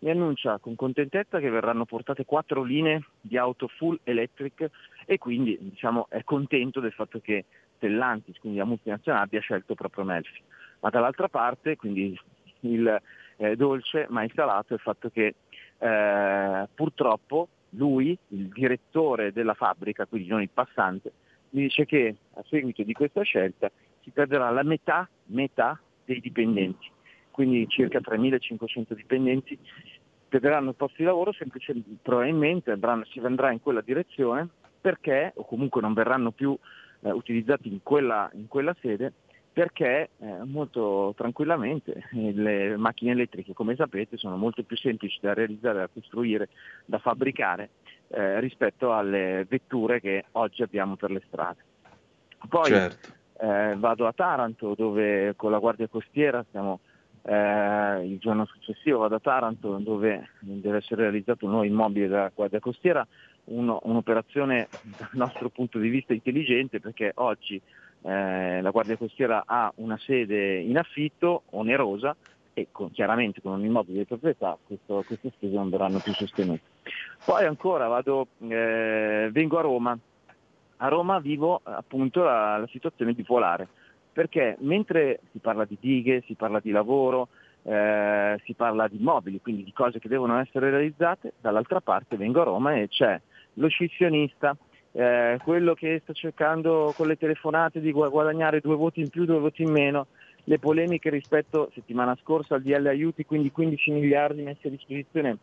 mi annuncia con contentezza che verranno portate quattro linee di auto full electric e quindi diciamo, è contento del fatto che Stellantis, quindi la multinazionale, abbia scelto proprio Melfi. Ma dall'altra parte, quindi il eh, dolce ma il salato è il fatto che eh, purtroppo lui, il direttore della fabbrica, quindi non il passante, mi dice che a seguito di questa scelta si perderà la metà, metà dei dipendenti quindi circa 3.500 dipendenti perderanno il posto di lavoro, semplicemente probabilmente andranno, si andrà in quella direzione perché, o comunque non verranno più eh, utilizzati in quella, in quella, sede, perché eh, molto tranquillamente le macchine elettriche, come sapete, sono molto più semplici da realizzare, da costruire, da fabbricare eh, rispetto alle vetture che oggi abbiamo per le strade. Poi certo. eh, vado a Taranto dove con la Guardia Costiera stiamo eh, il giorno successivo vado a Taranto dove deve essere realizzato un nuovo immobile della Guardia Costiera, uno, un'operazione dal nostro punto di vista intelligente perché oggi eh, la Guardia Costiera ha una sede in affitto onerosa e con, chiaramente con un immobile di proprietà questo, queste spese non verranno più sostenute. Poi ancora vado, eh, vengo a Roma, a Roma vivo appunto la, la situazione bipolare perché mentre si parla di dighe, si parla di lavoro, eh, si parla di immobili, quindi di cose che devono essere realizzate, dall'altra parte vengo a Roma e c'è lo scissionista, eh, quello che sta cercando con le telefonate di guadagnare due voti in più, due voti in meno, le polemiche rispetto settimana scorsa al DL aiuti, quindi 15 miliardi messi a disposizione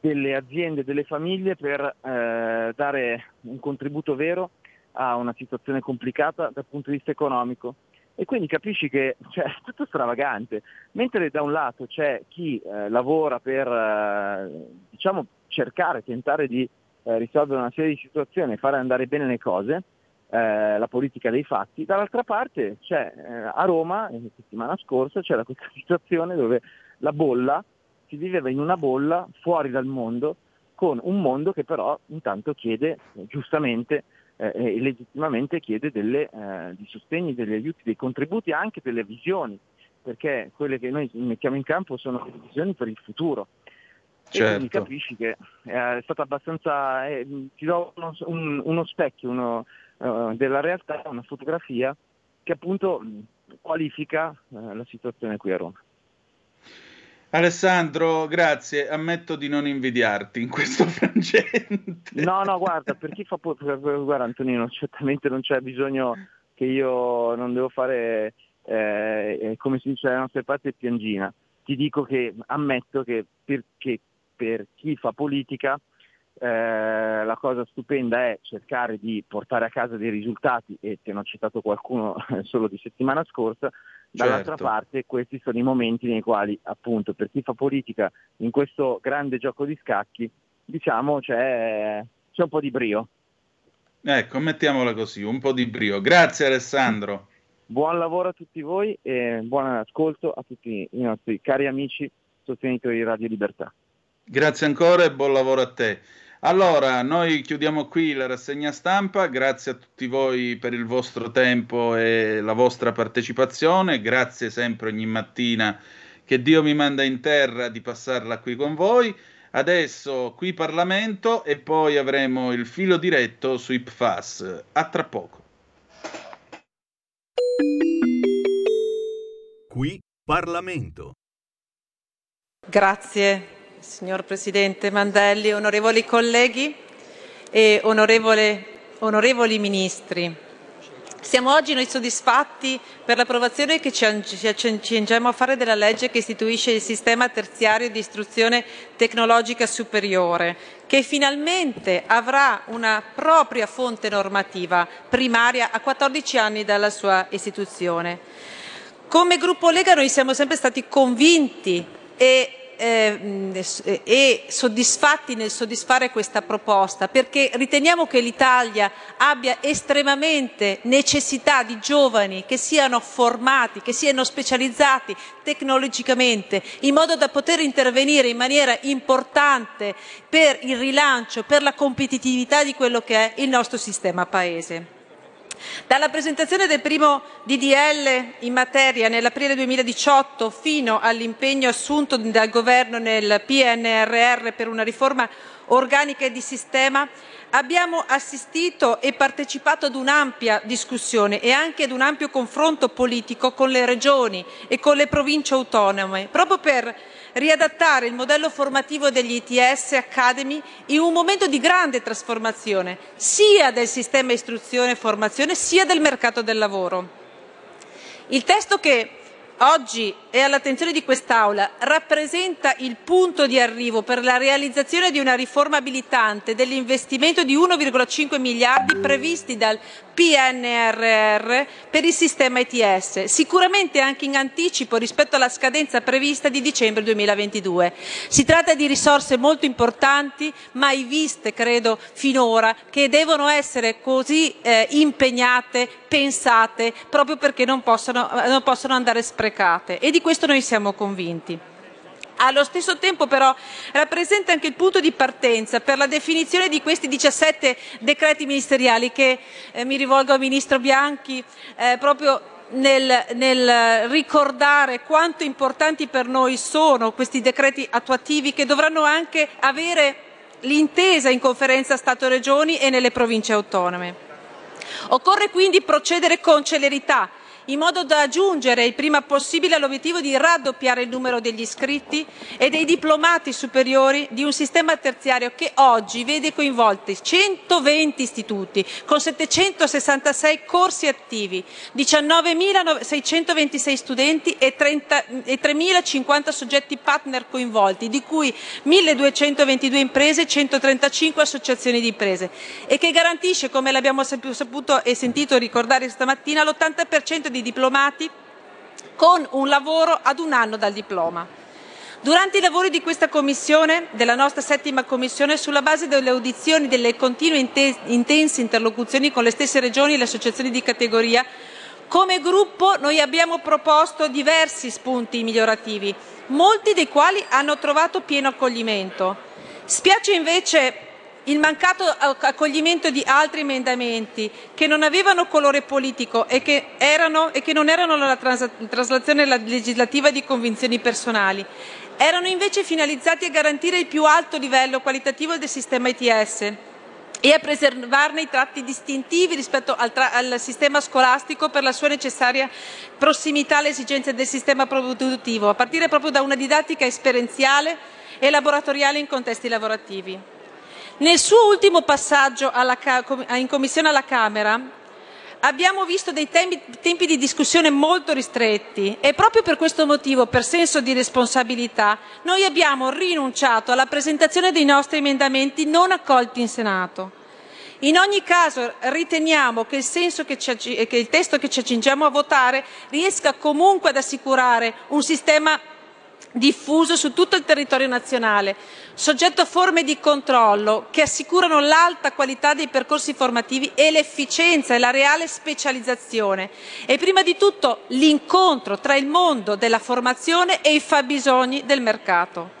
delle aziende, delle famiglie per eh, dare un contributo vero a una situazione complicata dal punto di vista economico e quindi capisci che cioè, è tutto stravagante, mentre da un lato c'è chi eh, lavora per eh, diciamo, cercare, tentare di eh, risolvere una serie di situazioni e fare andare bene le cose, eh, la politica dei fatti, dall'altra parte c'è eh, a Roma, la settimana scorsa, c'era questa situazione dove la bolla, si viveva in una bolla fuori dal mondo, con un mondo che però intanto chiede giustamente eh, e legittimamente chiede delle, eh, di sostegni, degli aiuti, dei contributi, anche delle visioni, perché quelle che noi mettiamo in campo sono le visioni per il futuro. Certo. E quindi capisci che eh, è stato abbastanza, eh, ti do uno, un, uno specchio uno, uh, della realtà, una fotografia che appunto qualifica uh, la situazione qui a Roma. Alessandro, grazie. Ammetto di non invidiarti in questo frangente. No, no, guarda, per chi fa guarda Antonino, certamente non c'è bisogno che io non devo fare eh, eh come si dice dalle nostre parti piangina. Ti dico che ammetto che per, che per chi fa politica eh, la cosa stupenda è cercare di portare a casa dei risultati e ti hanno citato qualcuno solo di settimana scorsa, Dall'altra certo. parte questi sono i momenti nei quali appunto per chi fa politica in questo grande gioco di scacchi diciamo c'è, c'è un po' di brio. Ecco, mettiamola così, un po' di brio. Grazie Alessandro. Buon lavoro a tutti voi e buon ascolto a tutti i nostri cari amici sostenitori di Radio Libertà. Grazie ancora e buon lavoro a te. Allora, noi chiudiamo qui la rassegna stampa, grazie a tutti voi per il vostro tempo e la vostra partecipazione, grazie sempre ogni mattina che Dio mi manda in terra di passarla qui con voi. Adesso qui Parlamento e poi avremo il filo diretto su IPFAS. A tra poco. Qui Parlamento. Grazie signor Presidente Mandelli, onorevoli colleghi e onorevoli ministri. Siamo oggi noi soddisfatti per l'approvazione che ci accingiamo a fare della legge che istituisce il sistema terziario di istruzione tecnologica superiore, che finalmente avrà una propria fonte normativa primaria a 14 anni dalla sua istituzione. Come gruppo Lega noi siamo sempre stati convinti e eh, e soddisfatti nel soddisfare questa proposta, perché riteniamo che l'Italia abbia estremamente necessità di giovani che siano formati, che siano specializzati tecnologicamente, in modo da poter intervenire in maniera importante per il rilancio, per la competitività di quello che è il nostro sistema Paese. Dalla presentazione del primo DDL in materia nell'aprile 2018 fino all'impegno assunto dal Governo nel PNRR per una riforma organica e di sistema, abbiamo assistito e partecipato ad un'ampia discussione e anche ad un ampio confronto politico con le regioni e con le province autonome, proprio per riadattare il modello formativo degli ITS Academy in un momento di grande trasformazione sia del sistema istruzione e formazione sia del mercato del lavoro. Il testo che oggi è all'attenzione di quest'Aula rappresenta il punto di arrivo per la realizzazione di una riforma abilitante dell'investimento di 1,5 miliardi previsti dal PNRR per il sistema ETS, sicuramente anche in anticipo rispetto alla scadenza prevista di dicembre 2022. Si tratta di risorse molto importanti, mai viste credo finora, che devono essere così eh, impegnate, pensate, proprio perché non possono, non possono andare sprecate e di questo noi siamo convinti. Allo stesso tempo però rappresenta anche il punto di partenza per la definizione di questi 17 decreti ministeriali che eh, mi rivolgo al Ministro Bianchi eh, proprio nel, nel, ricordare quanto importanti per noi sono questi decreti attuativi che dovranno anche avere l'intesa in conferenza Stato-Regioni e nelle province autonome. Occorre quindi procedere con celerità in modo da giungere il prima possibile all'obiettivo di raddoppiare il numero degli iscritti e dei diplomati superiori di un sistema terziario che oggi vede coinvolti 120 istituti con 766 corsi attivi, 19.626 studenti e, 3.050 soggetti partner coinvolti, di cui 1.222 imprese e 135 associazioni di imprese e che garantisce, come l'abbiamo saputo e sentito ricordare stamattina, l'80% di diplomati con un lavoro ad un anno dal diploma. Durante i lavori di questa commissione, della nostra settima commissione, sulla base delle audizioni e delle continue intense interlocuzioni con le stesse regioni e le associazioni di categoria, come gruppo noi abbiamo proposto diversi spunti migliorativi, molti dei quali hanno trovato pieno accoglimento. Spiace invece il mancato accoglimento di altri emendamenti che non avevano colore politico e che, non erano la traslazione legislativa di convinzioni personali. Erano invece finalizzati a garantire il più alto livello qualitativo del sistema ITS e a preservarne i tratti distintivi rispetto al, al, sistema scolastico per la sua necessaria prossimità alle esigenze del sistema produttivo, a partire proprio da una didattica esperienziale e laboratoriale in contesti lavorativi. Nel suo ultimo passaggio in Commissione alla Camera abbiamo visto dei tempi, tempi, di discussione molto ristretti e proprio per questo motivo, per senso di responsabilità, noi abbiamo rinunciato alla presentazione dei nostri emendamenti non accolti in Senato. In ogni caso riteniamo che il, che ci, che il testo che ci accingiamo a votare riesca comunque ad assicurare un sistema diffuso su tutto il territorio nazionale, soggetto a forme di controllo che assicurano l'alta qualità dei percorsi formativi e l'efficienza e la reale specializzazione e prima di tutto l'incontro tra il mondo della formazione e i fabbisogni del mercato.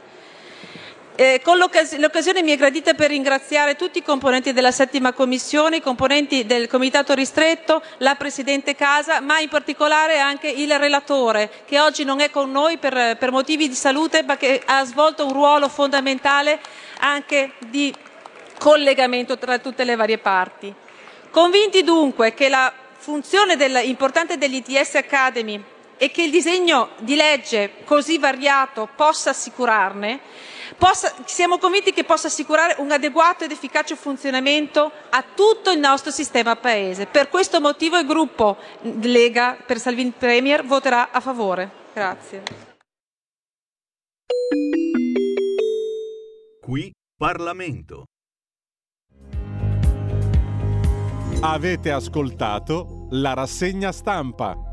Eh, con l'occasione mi è gradita per ringraziare tutti i componenti della settima commissione, i componenti del comitato ristretto, la Presidente Casa, ma in particolare anche il relatore che oggi non è con noi per, per motivi di salute ma che ha svolto un ruolo fondamentale anche di collegamento tra tutte le varie parti. Convinti dunque che la funzione del, importante dell'ITS Academy e che il disegno di legge così variato possa assicurarne, siamo convinti che possa assicurare un adeguato ed efficace funzionamento a tutto il nostro sistema Paese. Per questo motivo il gruppo Lega per Salvini Premier voterà a favore. Grazie. Qui Parlamento. Avete ascoltato la rassegna stampa.